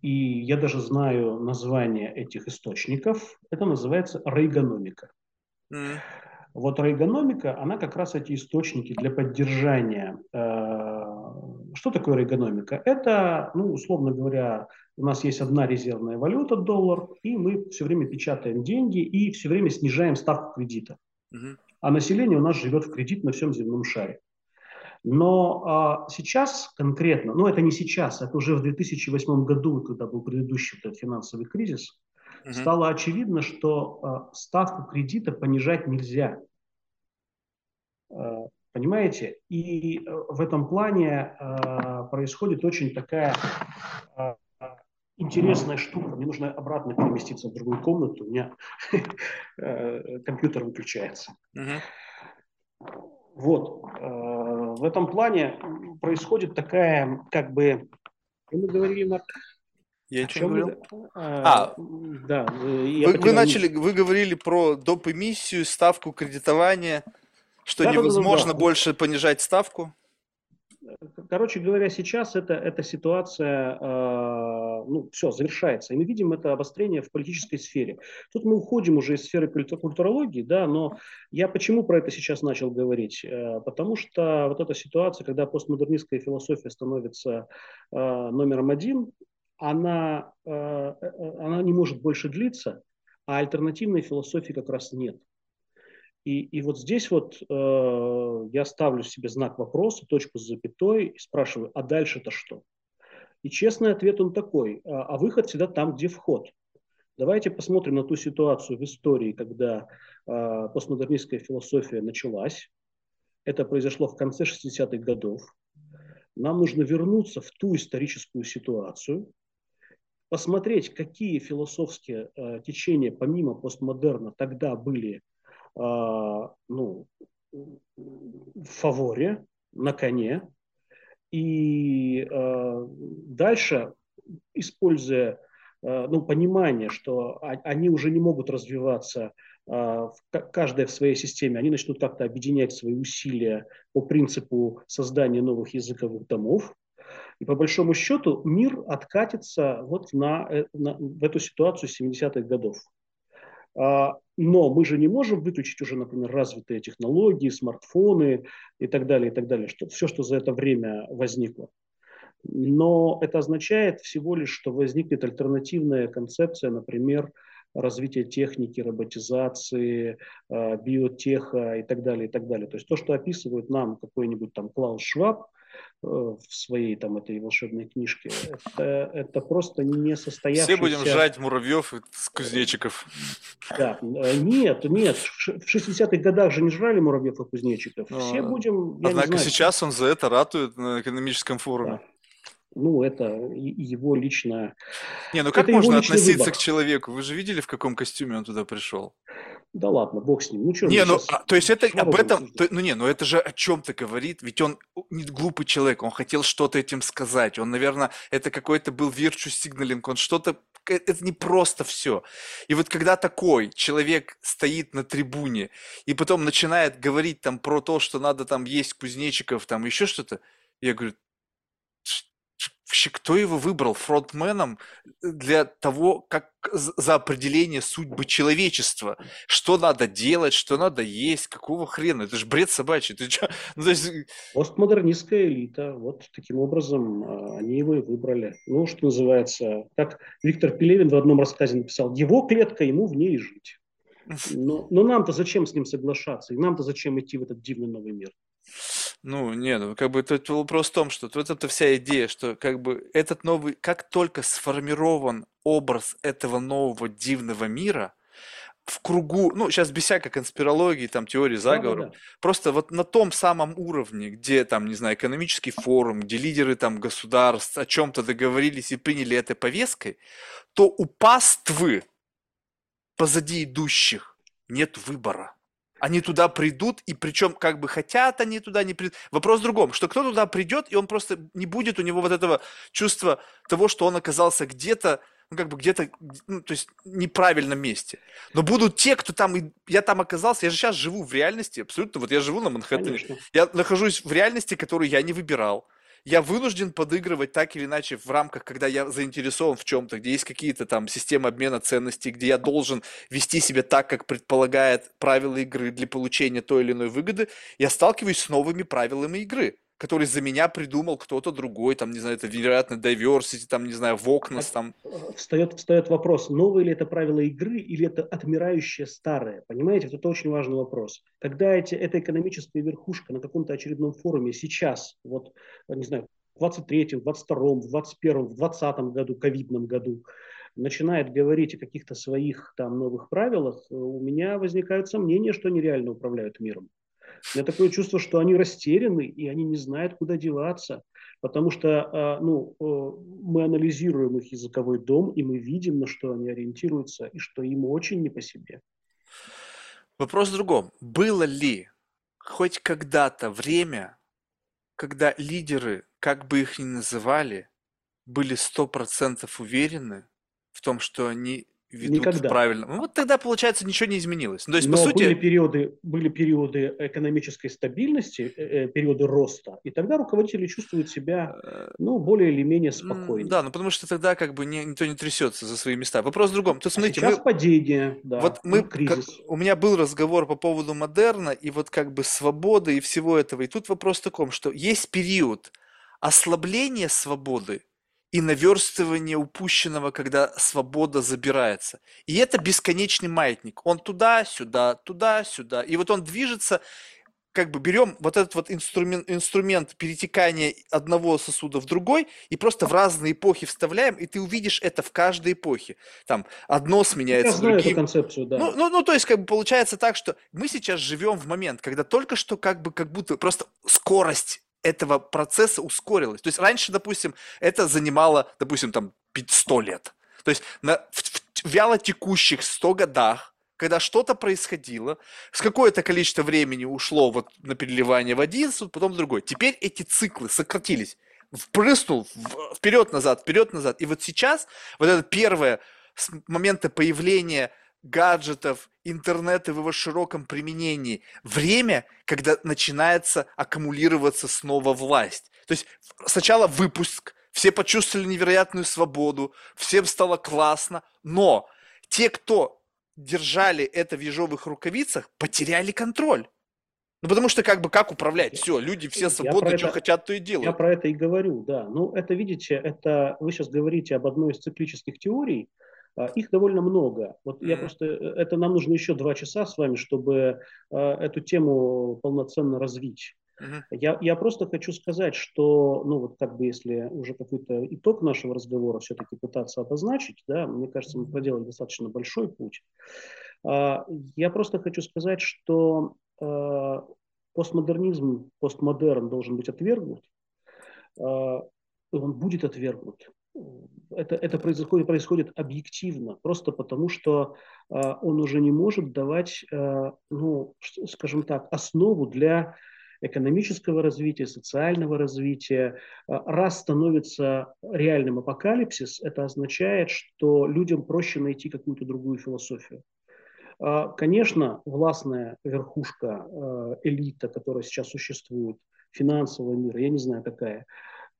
И я даже знаю название этих источников. Это называется рейгономика. Mm. Вот рейгономика, она как раз эти источники для поддержания. Э, что такое рейгономика? Это, ну, условно говоря, у нас есть одна резервная валюта, доллар, и мы все время печатаем деньги и все время снижаем ставку кредита. Mm-hmm. А население у нас живет в кредит на всем земном шаре. Но а, сейчас конкретно, ну это не сейчас, это уже в 2008 году, когда был предыдущий этот финансовый кризис, угу. стало очевидно, что а, ставку кредита понижать нельзя. А, понимаете? И а, в этом плане а, происходит очень такая а, интересная штука. Мне нужно обратно переместиться в другую комнату, у меня [laughs] э, компьютер выключается. Вот. Э, в этом плане происходит такая, как бы, мы говорили, Марк, я ничего не говорил. А, а, да. Вы, вы начали, вы говорили про доп. эмиссию, ставку кредитования, что да, невозможно да, да, да. больше понижать ставку. Короче говоря, сейчас это, эта ситуация, э, ну, все, завершается. И мы видим это обострение в политической сфере. Тут мы уходим уже из сферы культурологии, да, но я почему про это сейчас начал говорить? Э, потому что вот эта ситуация, когда постмодернистская философия становится э, номером один, она, э, э она не может больше длиться, а альтернативной философии как раз нет. И, и вот здесь вот э, я ставлю себе знак вопроса, точку с запятой и спрашиваю, а дальше-то что? И честный ответ он такой, а, а выход всегда там, где вход. Давайте посмотрим на ту ситуацию в истории, когда э, постмодернистская философия началась. Это произошло в конце 60-х годов. Нам нужно вернуться в ту историческую ситуацию, посмотреть, какие философские э, течения помимо постмодерна тогда были ну, в фаворе, на коне. И э, дальше, используя э, ну, понимание, что они уже не могут развиваться э, каждая в своей системе, они начнут как-то объединять свои усилия по принципу создания новых языковых домов. И по большому счету мир откатится вот на, на, в эту ситуацию 70-х годов. А, но мы же не можем выключить уже, например, развитые технологии, смартфоны и так далее, и так далее, что, все, что за это время возникло. Но это означает всего лишь, что возникнет альтернативная концепция, например, развития техники, роботизации, а, биотеха и так далее, и так далее. То есть то, что описывает нам какой-нибудь там Клаус Шваб, в своей там этой волшебной книжке. Это, это просто не состоявшийся... Все будем жать муравьев с кузнечиков. Да, э, нет, нет, в 60-х годах же не жрали муравьев и кузнечиков. Но... Все будем... Однако знаю, сейчас он за это ратует на экономическом форуме. Да. Ну, это его личное... Не, ну как это можно относиться выбор. к человеку? Вы же видели, в каком костюме он туда пришел? Да ладно, бог с ним. Ну, что, не, ну, а, то есть это об этом, то, ну не, ну это же о чем-то говорит, ведь он не глупый человек, он хотел что-то этим сказать, он, наверное, это какой-то был virtue signaling, он что-то, это не просто все. И вот когда такой человек стоит на трибуне и потом начинает говорить там про то, что надо там есть кузнечиков, там еще что-то, я говорю, вообще кто его выбрал фронтменом э, для того, как за определение судьбы человечества? Что надо делать, что надо есть, какого хрена? Это же бред собачий. Ты что? [laughs] Ну, то есть... Постмодернистская элита. Вот таким образом а, они его и выбрали. Ну, что называется, как Виктор Пелевин в одном рассказе написал, его клетка, ему в ней жить. Но, но нам-то зачем с ним соглашаться? И нам-то зачем идти в этот дивный новый мир? Ну, нет, ну, как бы тут вопрос в том, что вот эта вся идея, что как бы этот новый, как только сформирован образ этого нового дивного мира, в кругу, ну, сейчас без всякой конспирологии, там, теории заговора, да, да, да. просто вот на том самом уровне, где, там, не знаю, экономический форум, где лидеры, там, государств о чем-то договорились и приняли это повесткой, то у паствы позади идущих нет выбора. Они туда придут, и причем как бы хотят они туда не придут. Вопрос в другом, что кто туда придет, и он просто не будет у него вот этого чувства того, что он оказался где-то, ну, как бы где-то, ну, то есть неправильном месте. Но будут те, кто там, я там оказался, я же сейчас живу в реальности, абсолютно, вот я живу на Манхэттене, Конечно. я нахожусь в реальности, которую я не выбирал я вынужден подыгрывать так или иначе в рамках, когда я заинтересован в чем-то, где есть какие-то там системы обмена ценностей, где я должен вести себя так, как предполагает правила игры для получения той или иной выгоды, я сталкиваюсь с новыми правилами игры который за меня придумал кто-то другой, там, не знаю, это, вероятно, diversity, там, не знаю, Вокнес, там. Встает, встает вопрос, новые ли это правила игры или это отмирающее старое, понимаете? Вот это очень важный вопрос. Когда эти, эта экономическая верхушка на каком-то очередном форуме сейчас, вот, не знаю, в 23-м, в 22-м, в 21-м, в 20-м году, ковидном году, начинает говорить о каких-то своих там новых правилах, у меня возникают сомнения, что они реально управляют миром. У меня такое чувство, что они растеряны, и они не знают, куда деваться. Потому что а, ну, мы анализируем их языковой дом, и мы видим, на что они ориентируются, и что им очень не по себе. Вопрос в другом. Было ли хоть когда-то время, когда лидеры, как бы их ни называли, были сто процентов уверены в том, что они ведут Никогда. правильно. Ну, вот тогда, получается, ничего не изменилось. Ну, то есть, Но по сути... были, периоды, были периоды экономической стабильности, э, э, периоды роста, и тогда руководители чувствуют себя э, ну, более или менее спокойно. Да, ну потому что тогда как бы не, никто не трясется за свои места. Вопрос в другом. Тут, смотрите, а сейчас мы... падение, да, вот мы, кризис. Как, у меня был разговор по поводу модерна и вот как бы свободы и всего этого. И тут вопрос в таком, что есть период ослабления свободы, и наверстывание упущенного, когда свобода забирается. И это бесконечный маятник. Он туда-сюда, туда-сюда. И вот он движется, как бы берем вот этот вот инструмент, инструмент перетекания одного сосуда в другой и просто в разные эпохи вставляем, и ты увидишь это в каждой эпохе. Там одно сменяется Я знаю другим. эту концепцию, да. Ну, ну, ну, то есть, как бы получается так, что мы сейчас живем в момент, когда только что как бы как будто просто скорость этого процесса ускорилось. То есть раньше, допустим, это занимало, допустим, там 100 лет. То есть на, в, в вяло текущих 100 годах, когда что-то происходило, с какое-то количество времени ушло вот на переливание в один суд, потом в другой. Теперь эти циклы сократились. Впрыснул вперед-назад, вперед-назад. И вот сейчас вот это первое с момента появления гаджетов, интернета в его широком применении, время, когда начинается аккумулироваться снова власть. То есть сначала выпуск, все почувствовали невероятную свободу, всем стало классно, но те, кто держали это в ежовых рукавицах, потеряли контроль. Ну, потому что как бы как управлять? Все, люди все свободны, что это, хотят, то и делают. Я про это и говорю, да. Ну, это, видите, это вы сейчас говорите об одной из циклических теорий, их довольно много. Вот я просто, э, это нам нужно еще два часа с вами, чтобы э, эту тему полноценно развить. Я, я просто хочу сказать, что, ну вот как бы если уже какой-то итог нашего разговора все-таки пытаться обозначить, да, мне кажется, мы проделали достаточно большой путь. А, я просто хочу сказать, что постмодернизм, постмодерн должен быть отвергнут, он будет отвергнут это, это происходит, происходит объективно, просто потому что э, он уже не может давать, э, ну, скажем так, основу для экономического развития, социального развития. Раз становится реальным апокалипсис, это означает, что людям проще найти какую-то другую философию. Конечно, властная верхушка, элита, которая сейчас существует, финансового мира, я не знаю какая,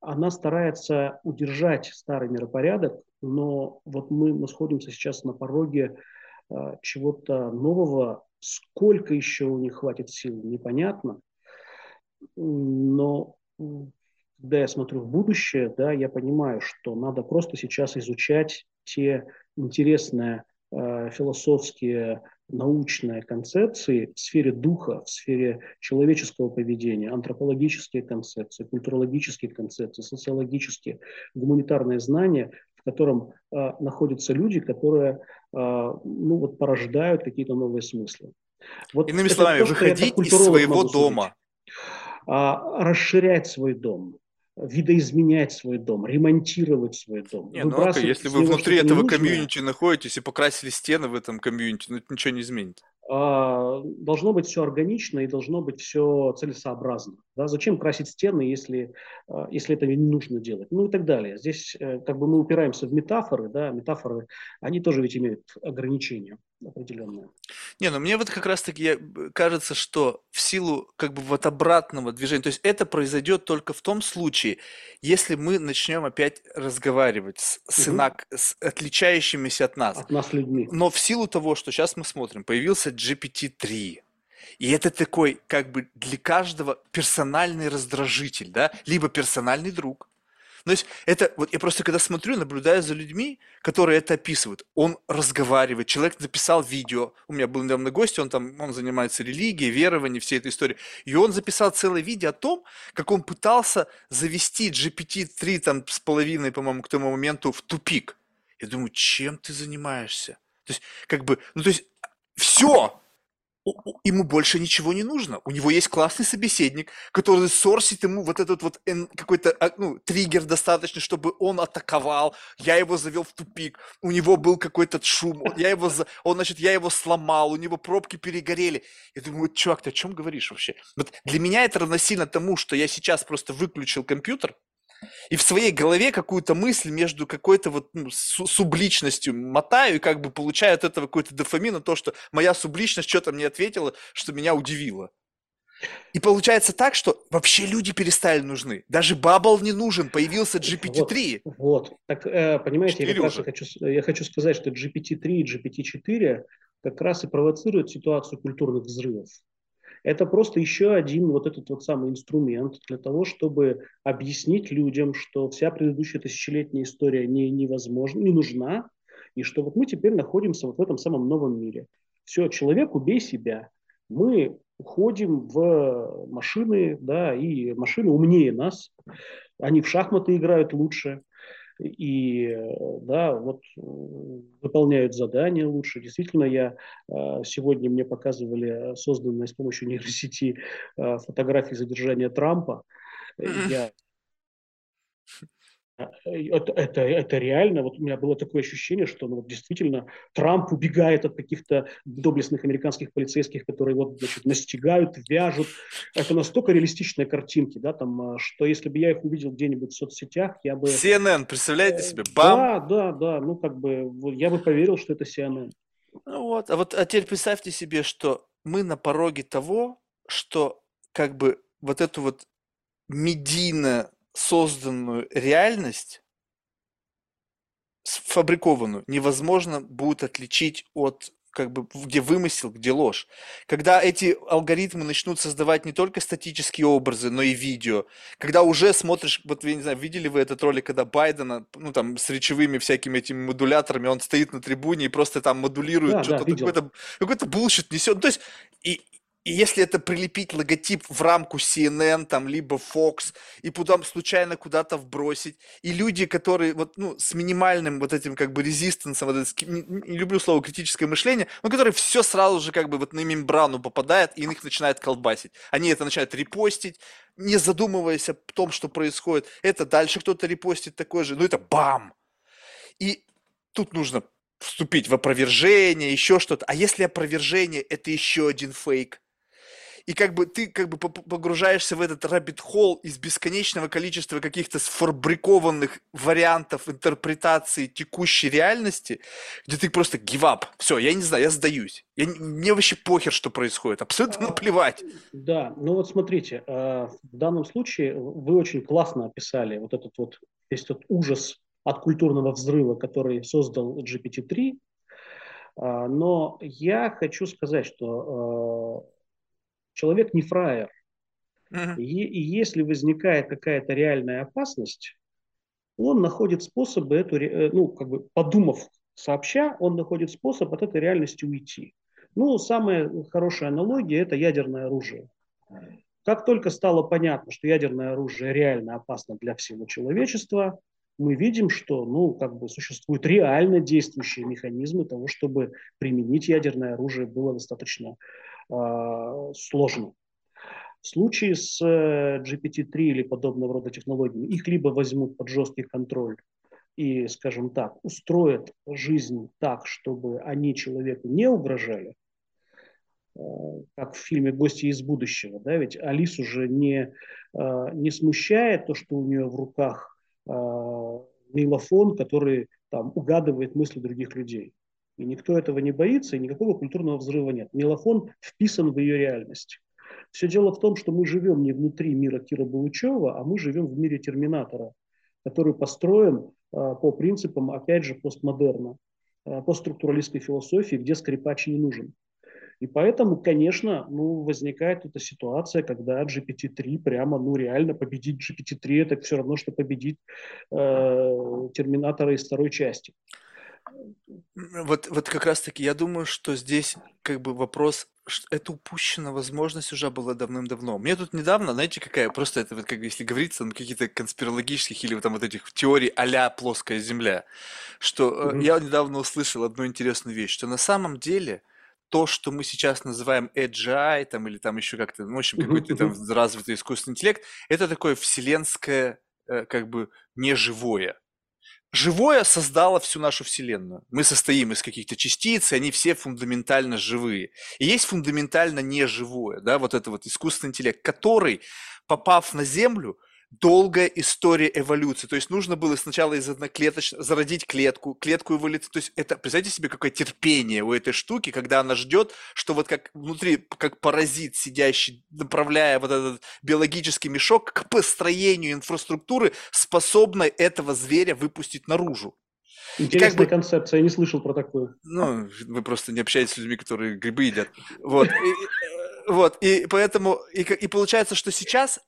она старается удержать старый миропорядок, но вот мы находимся сейчас на пороге э, чего-то нового. Сколько еще у них хватит сил, непонятно. Но когда я смотрю в будущее, да, я понимаю, что надо просто сейчас изучать те интересные философские, научные концепции в сфере духа, в сфере человеческого поведения, антропологические концепции, культурологические концепции, социологические, гуманитарные знания, в котором э, находятся люди, которые э, ну, вот, порождают какие-то новые смыслы. Вот Иными словами, то, выходить из своего дома. А, расширять свой дом, видоизменять свой дом, ремонтировать свой дом. Не, ну, а если вы внутри этого комьюнити находитесь и покрасили стены в этом комьюнити, ну это ничего не изменит. А, должно быть все органично и должно быть все целесообразно. Да? Зачем красить стены, если, а, если это не нужно делать? Ну и так далее. Здесь э, как бы мы упираемся в метафоры, да, метафоры, они тоже ведь имеют ограничения определенные. Не, ну мне вот как раз-таки кажется, что в силу как бы вот обратного движения, то есть это произойдет только в том случае, если мы начнем опять разговаривать с, с, угу. инак, с отличающимися от нас. От нас людьми. Но в силу того, что сейчас мы смотрим, появился GPT-3, и это такой, как бы для каждого персональный раздражитель, да, либо персональный друг, то есть это, вот я просто когда смотрю, наблюдаю за людьми, которые это описывают. Он разговаривает, человек записал видео. У меня был недавно гость, он там, он занимается религией, верованием, всей этой историей. И он записал целое видео о том, как он пытался завести GPT-3 там с половиной, по-моему, к тому моменту в тупик. Я думаю, чем ты занимаешься? То есть, как бы, ну то есть, все, ему больше ничего не нужно. У него есть классный собеседник, который сорсит ему вот этот вот какой-то а, ну, триггер достаточно, чтобы он атаковал. Я его завел в тупик. У него был какой-то шум. Я его, он, значит, я его сломал. У него пробки перегорели. Я думаю, чувак, ты о чем говоришь вообще? Вот для меня это равносильно тому, что я сейчас просто выключил компьютер, и в своей голове какую-то мысль между какой-то вот ну, субличностью мотаю и как бы получаю от этого какой-то дофамин, то, что моя субличность что-то мне ответила, что меня удивило. И получается так, что вообще люди перестали нужны. Даже Бабл не нужен, появился GPT-3. Вот, вот. так э, понимаете, я, как раз хочу, я хочу сказать, что GPT-3 и GPT-4 как раз и провоцируют ситуацию культурных взрывов. Это просто еще один вот этот вот самый инструмент для того, чтобы объяснить людям, что вся предыдущая тысячелетняя история не, невозможна, не нужна, и что вот мы теперь находимся вот в этом самом новом мире. Все, человек, убей себя. Мы уходим в машины, да, и машины умнее нас. Они в шахматы играют лучше и да, вот выполняют задания лучше. Действительно, я а, сегодня мне показывали созданные с помощью нейросети а, фотографии задержания Трампа. Я это, это, это реально, вот у меня было такое ощущение, что ну, вот действительно Трамп убегает от каких-то доблестных американских полицейских, которые вот, значит, настигают, вяжут. Это настолько реалистичные картинки, да, там, а, что если бы я их увидел где-нибудь в соцсетях, я бы... CNN, представляете э, себе? Бам! Да, да, да, ну как бы я бы поверил, что это CNN. Ну вот, а вот а теперь представьте себе, что мы на пороге того, что как бы вот эту вот медийно созданную реальность, сфабрикованную, невозможно будет отличить от как бы где вымысел, где ложь. Когда эти алгоритмы начнут создавать не только статические образы, но и видео, когда уже смотришь, вот я не знаю, видели вы этот ролик, когда Байдена, ну там с речевыми всякими этими модуляторами, он стоит на трибуне и просто там модулирует да, что-то, да, какой-то, какой-то bullshit несет. То есть и, и если это прилепить логотип в рамку CNN, там, либо Fox, и потом случайно куда-то вбросить, и люди, которые вот, ну, с минимальным вот этим как бы resistance ом, вот это, не, не люблю слово критическое мышление, но которые все сразу же как бы вот на мембрану попадает, и их начинает колбасить. Они это начинают репостить, не задумываясь о том, что происходит. Это дальше кто-то репостит такой же, ну это бам! И тут нужно вступить в опровержение, еще что-то. А если опровержение – это еще один фейк? И как бы ты как бы погружаешься в этот hole из бесконечного количества каких-то сфабрикованных вариантов интерпретации текущей реальности, где ты просто give up. Все, я не знаю, я сдаюсь. Я, мне вообще похер, что происходит. Абсолютно а, наплевать. Да, ну вот смотрите, а, в данном случае вы очень классно описали вот этот вот весь этот ужас от культурного взрыва, который создал GPT-3, а, но я хочу сказать, что человек не фраер. Uh-huh. И, и если возникает какая-то реальная опасность, он находит способы эту, э, ну, как бы подумав сообща, он находит способ от этой реальности уйти. Ну, самая хорошая аналогия – это ядерное оружие. Как только стало понятно, что ядерное оружие реально опасно для всего человечества, мы видим, что ну, как бы существуют реально действующие механизмы того, чтобы применить ядерное оружие было достаточно сложно. В случае с э, GPT-3 или подобного рода технологиями, их либо возьмут под жесткий контроль и, скажем так, устроят жизнь так, чтобы они человеку не угрожали, э, как в фильме «Гости из будущего», да, ведь Алису же не, э, не смущает то, что у нее в руках мейлофон, который там угадывает мысли других людей. И никто этого не боится, и никакого культурного взрыва нет. Мелофон вписан в ее реальность. Все дело в том, что мы живем не внутри мира Кира Булычева, а мы живем в мире Терминатора, который построен а, по принципам, опять же, постмодерна, а, постструктуралистской философии, где скрипач не нужен. И поэтому, конечно, ну, возникает эта ситуация, когда GPT-3 прямо, ну, реально победить GPT-3, это все равно, что победить э, Терминатора из второй части. Вот, вот как раз-таки я думаю, что здесь как бы вопрос, что это упущена возможность уже была давным-давно. Мне тут недавно, знаете, какая, просто это вот как если говорится, на каких-то конспирологических или там вот этих теорий а плоская земля, что mm-hmm. я недавно услышал одну интересную вещь, что на самом деле то, что мы сейчас называем AGI, там, или там еще как-то, ну, в общем, какой-то там развитый искусственный интеллект, это такое вселенское, э, как бы, неживое живое создало всю нашу Вселенную. Мы состоим из каких-то частиц, и они все фундаментально живые. И есть фундаментально неживое, да, вот это вот искусственный интеллект, который, попав на Землю, долгая история эволюции. То есть нужно было сначала из одноклеточного зародить клетку, клетку эволюции. То есть это, представьте себе, какое терпение у этой штуки, когда она ждет, что вот как внутри, как паразит сидящий, направляя вот этот биологический мешок к построению инфраструктуры, способной этого зверя выпустить наружу. Интересная как бы, концепция, я не слышал про такую. Ну, вы просто не общаетесь с людьми, которые грибы едят. Вот. И, э, вот, и поэтому, и, и получается, что сейчас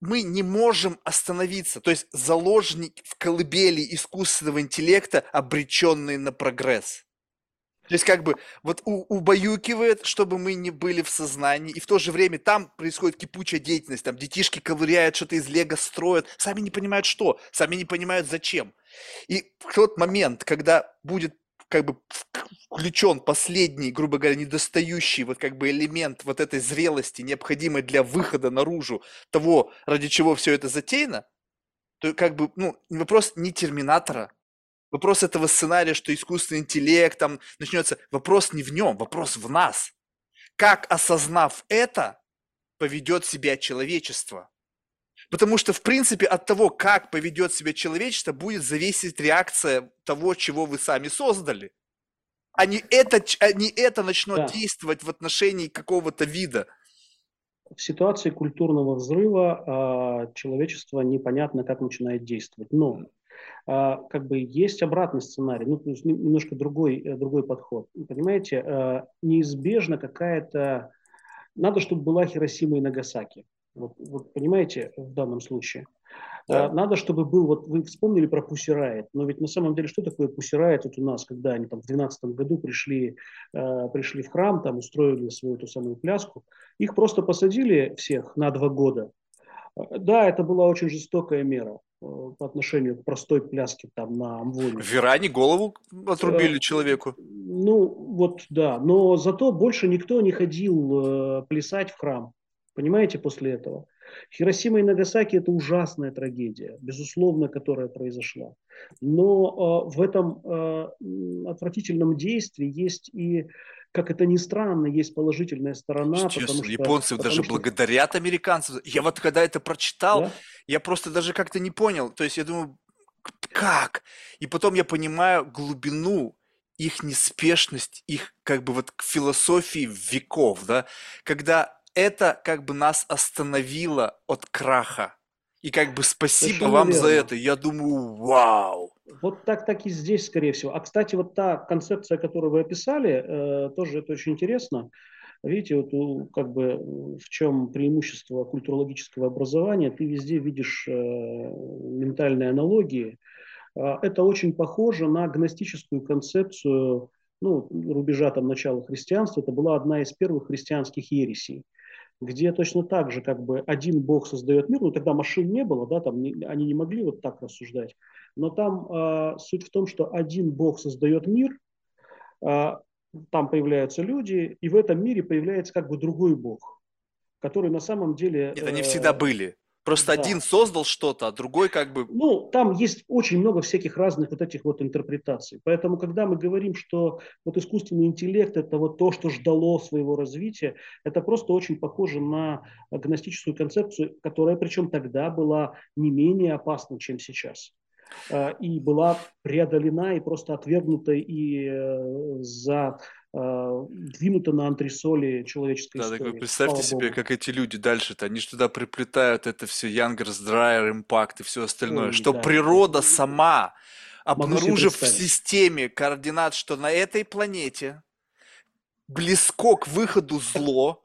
мы не можем остановиться. То есть заложник в колыбели искусственного интеллекта, обреченный на прогресс. То есть как бы вот у, убаюкивает, чтобы мы не были в сознании, и в то же время там происходит кипучая деятельность, там детишки ковыряют, что-то из лего строят, сами не понимают что, сами не понимают зачем. И в тот момент, когда будет как бы включен последний, грубо говоря, недостающий вот как бы элемент вот этой зрелости, необходимой для выхода наружу того, ради чего все это затеяно, то как бы, ну, вопрос не терминатора, вопрос этого сценария, что искусственный интеллект там начнется, вопрос не в нем, вопрос в нас. Как, осознав это, поведет себя человечество? Потому что, в принципе, от того, как поведет себя человечество, будет зависеть реакция того, чего вы сами создали. А не это, а не это начнет да. действовать в отношении какого-то вида. В ситуации культурного взрыва э, человечество непонятно, как начинает действовать. Но э, как бы есть обратный сценарий, ну, то есть немножко другой, э, другой подход. Понимаете, э, неизбежно какая-то... Надо, чтобы была Хиросима и Нагасаки. Вот, вот понимаете, в данном случае. А, надо, чтобы был, вот вы вспомнили про Пусирает, но ведь на самом деле что такое Пусирает вот у нас, когда они там в 12 году пришли, э, пришли в храм, там устроили свою ту самую пляску, их просто посадили всех на два года. Да, это была очень жестокая мера э, по отношению к простой пляске там на Амвоне. В Иране голову отрубили э, человеку. Ну, вот да, но зато больше никто не ходил э, плясать в храм. Понимаете, после этого. Хиросима и Нагасаки – это ужасная трагедия, безусловно, которая произошла. Но э, в этом э, отвратительном действии есть и, как это ни странно, есть положительная сторона. Потому что, японцы потому даже что... благодарят американцев. Я вот когда это прочитал, да? я просто даже как-то не понял. То есть я думаю, как? И потом я понимаю глубину их неспешность, их как бы вот философии веков, да, когда это как бы нас остановило от краха. И как бы спасибо Совершенно вам верно. за это. Я думаю, вау. Вот так, так и здесь, скорее всего. А, кстати, вот та концепция, которую вы описали, э, тоже это очень интересно. Видите, вот как бы в чем преимущество культурологического образования? Ты везде видишь э, ментальные аналогии. Это очень похоже на гностическую концепцию ну, рубежа там начала христианства. Это была одна из первых христианских ересей где точно так же как бы один бог создает мир, ну тогда машин не было, да, там не, они не могли вот так рассуждать, но там э, суть в том, что один бог создает мир, э, там появляются люди, и в этом мире появляется как бы другой бог, который на самом деле... Это не всегда были. Просто да. один создал что-то, а другой как бы... Ну, там есть очень много всяких разных вот этих вот интерпретаций. Поэтому, когда мы говорим, что вот искусственный интеллект – это вот то, что ждало своего развития, это просто очень похоже на гностическую концепцию, которая причем тогда была не менее опасна, чем сейчас а, и была преодолена и просто отвергнута и э, за э, двинуто на антресоли человеческой да, истории. Так представьте Слава себе, Богу. как эти люди дальше-то, они же туда приплетают это все Youngers, Dryer, Impact и все остальное, Ой, что да. природа сама, обнаружив в системе координат, что на этой планете близко к выходу зло,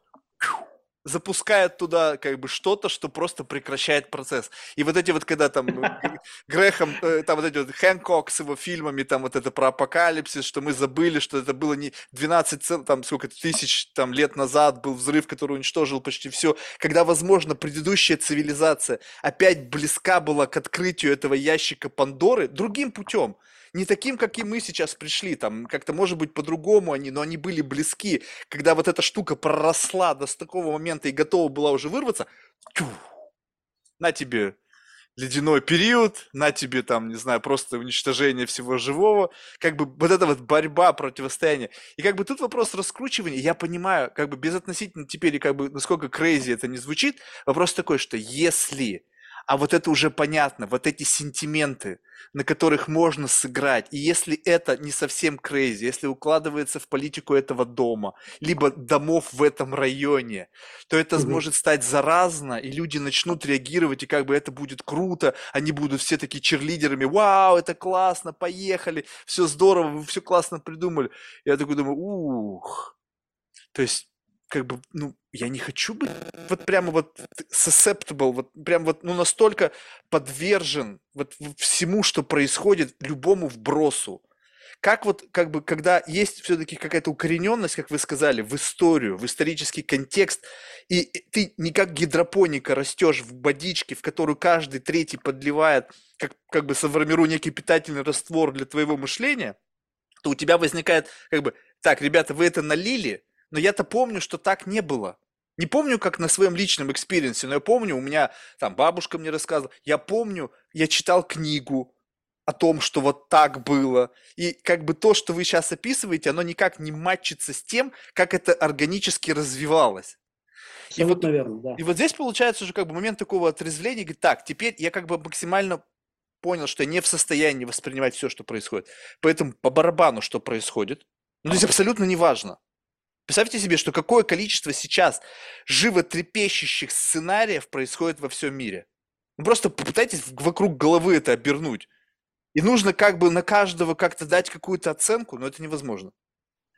запускает туда как бы что-то, что просто прекращает процесс. И вот эти вот, когда там [laughs] Грехом, э, там вот эти вот Хэнкок с его фильмами, там вот это про апокалипсис, что мы забыли, что это было не 12, там сколько тысяч там лет назад был взрыв, который уничтожил почти все, когда, возможно, предыдущая цивилизация опять близка была к открытию этого ящика Пандоры другим путем не таким, как и мы сейчас пришли, там как-то может быть по-другому они, но они были близки, когда вот эта штука проросла до такого момента и готова была уже вырваться, тю, на тебе ледяной период, на тебе там, не знаю, просто уничтожение всего живого, как бы вот эта вот борьба, противостояние. И как бы тут вопрос раскручивания, я понимаю, как бы безотносительно теперь, как бы насколько крейзи это не звучит, вопрос такой, что если а вот это уже понятно, вот эти сентименты, на которых можно сыграть. И если это не совсем крейзи, если укладывается в политику этого дома, либо домов в этом районе, то это угу. может стать заразно, и люди начнут реагировать, и как бы это будет круто, они будут все такие черлидерами, вау, это классно, поехали, все здорово, вы все классно придумали. Я такой думаю, ух. То есть как бы, ну, я не хочу быть вот прямо вот susceptible, вот прям вот, ну, настолько подвержен вот всему, что происходит, любому вбросу. Как вот, как бы, когда есть все-таки какая-то укорененность, как вы сказали, в историю, в исторический контекст, и ты не как гидропоника растешь в водичке, в которую каждый третий подливает, как, как бы сформируя некий питательный раствор для твоего мышления, то у тебя возникает, как бы, так, ребята, вы это налили, но я-то помню, что так не было. Не помню, как на своем личном experience е, но я помню, у меня там бабушка мне рассказывала, я помню, я читал книгу о том, что вот так было. И как бы то, что вы сейчас описываете, оно никак не матчится с тем, как это органически развивалось. и вот, наверное, да. И вот здесь получается уже как бы момент такого отрезвления, говорит, так, теперь я как бы максимально понял, что я не в состоянии воспринимать все, что происходит. Поэтому по барабану, что происходит, ну, здесь абсолютно не важно. Представьте себе, что какое количество сейчас животрепещущих сценариев происходит во всем мире. Ну, просто попытайтесь вокруг головы это обернуть. И нужно как бы на каждого как-то дать какую-то оценку, но это невозможно.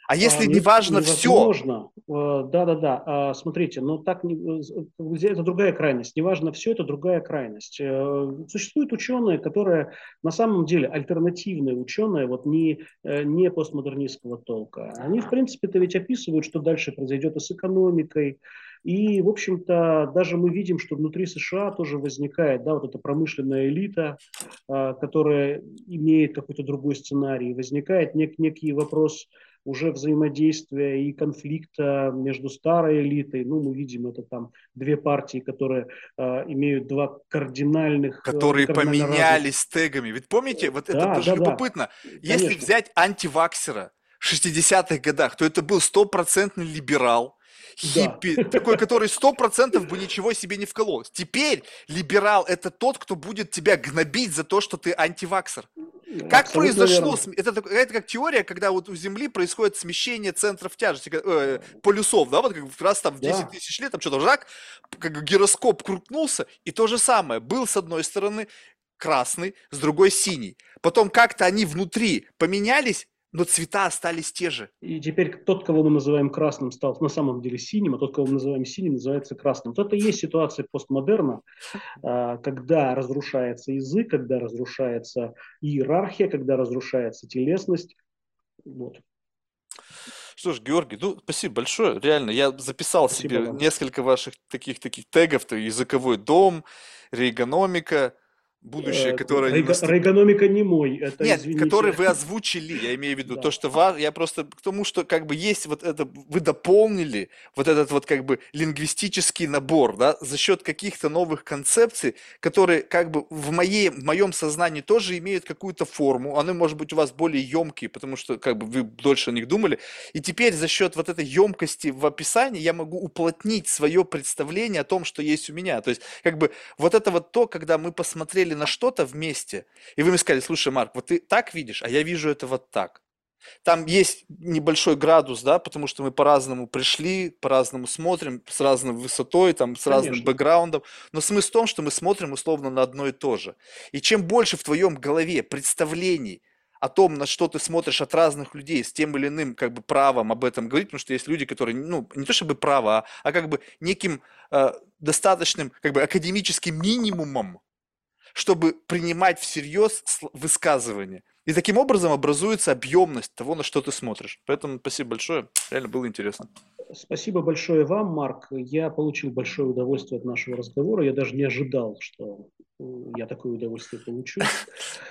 А если а, не важно все? Э, да-да-да. А, смотрите, но так не, э, это другая крайность. Не важно все, это другая крайность. Э, существуют ученые, которые на самом деле альтернативные ученые, вот не, не постмодернистского толка. Они, в принципе-то ведь описывают, что дальше произойдет и с экономикой, и, в общем-то, даже мы видим, что внутри США тоже возникает да, вот эта промышленная элита, которая имеет какой-то другой сценарий. Возникает нек- некий вопрос уже взаимодействия и конфликта между старой элитой, ну, мы видим, это там две партии, которые э, имеют два кардинальных... Э, которые поменялись разных... тегами. Ведь помните, вот да, это тоже да, любопытно. Да. Если Конечно. взять антиваксера в 60-х годах, то это был стопроцентный либерал, хиппи, да. такой, который сто процентов бы ничего себе не вколол. Теперь либерал – это тот, кто будет тебя гнобить за то, что ты антиваксер. Как Абсолютно произошло? Это, это как теория, когда вот у Земли происходит смещение центров тяжести, э, полюсов, да, вот как раз там в 10 да. тысяч лет, там что-то жак, как гироскоп крутнулся, и то же самое. Был с одной стороны красный, с другой синий. Потом как-то они внутри поменялись, но цвета остались те же. И теперь тот, кого мы называем красным, стал на самом деле синим, а тот, кого мы называем синим, называется красным. Вот это и есть ситуация постмодерна, а, когда разрушается язык, когда разрушается иерархия, когда разрушается телесность. Вот. Что ж, Георгий, ну, спасибо большое. Реально, я записал спасибо себе вам. несколько ваших таких таких тегов, то языковой дом, рейгономика, будущее, э, которое... Рейго, наступ... Рейгономика не мой, это, Нет, извините. который вы озвучили, я имею в виду, да. то, что вас, я просто к тому, что как бы есть вот это, вы дополнили вот этот вот как бы лингвистический набор, да, за счет каких-то новых концепций, которые как бы в, моей, в моем сознании тоже имеют какую-то форму, они, может быть, у вас более емкие, потому что как бы вы дольше о них думали, и теперь за счет вот этой емкости в описании я могу уплотнить свое представление о том, что есть у меня, то есть как бы вот это вот то, когда мы посмотрели на что-то вместе, и вы мне сказали, слушай, Марк, вот ты так видишь, а я вижу это вот так. Там есть небольшой градус, да, потому что мы по-разному пришли, по-разному смотрим, с разной высотой, там, с Конечно. разным бэкграундом. Но смысл в том, что мы смотрим условно на одно и то же. И чем больше в твоем голове представлений о том, на что ты смотришь от разных людей с тем или иным как бы правом об этом говорить, потому что есть люди, которые, ну, не то чтобы право, а, а как бы неким э, достаточным как бы академическим минимумом чтобы принимать всерьез высказывания. И таким образом образуется объемность того, на что ты смотришь. Поэтому спасибо большое. Реально было интересно. Спасибо большое вам, Марк. Я получил большое удовольствие от нашего разговора. Я даже не ожидал, что я такое удовольствие получу. [laughs]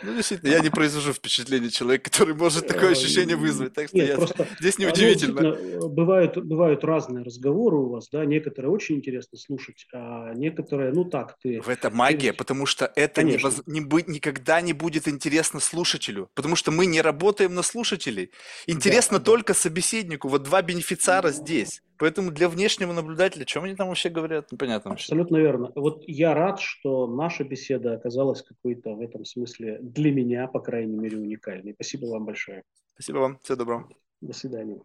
Ну, действительно, я не произвожу впечатление человека, который может такое ощущение вызвать. Так что здесь неудивительно. Ну, бывают, бывают разные разговоры у вас, да, некоторые очень интересно слушать, а некоторые, ну так, ты... В это магия, потому что это никогда не будет интересно слушателю, потому что мы не работаем на слушателей. Интересно да, только да. собеседнику. Вот два бенефициара здесь. Поэтому для внешнего наблюдателя, о чем они там вообще говорят, непонятно. Абсолютно вообще. верно. Вот я рад, что наша беседа оказалась какой-то в этом смысле для меня, по крайней мере, уникальной. Спасибо вам большое. Спасибо вам. Всего доброго. До свидания.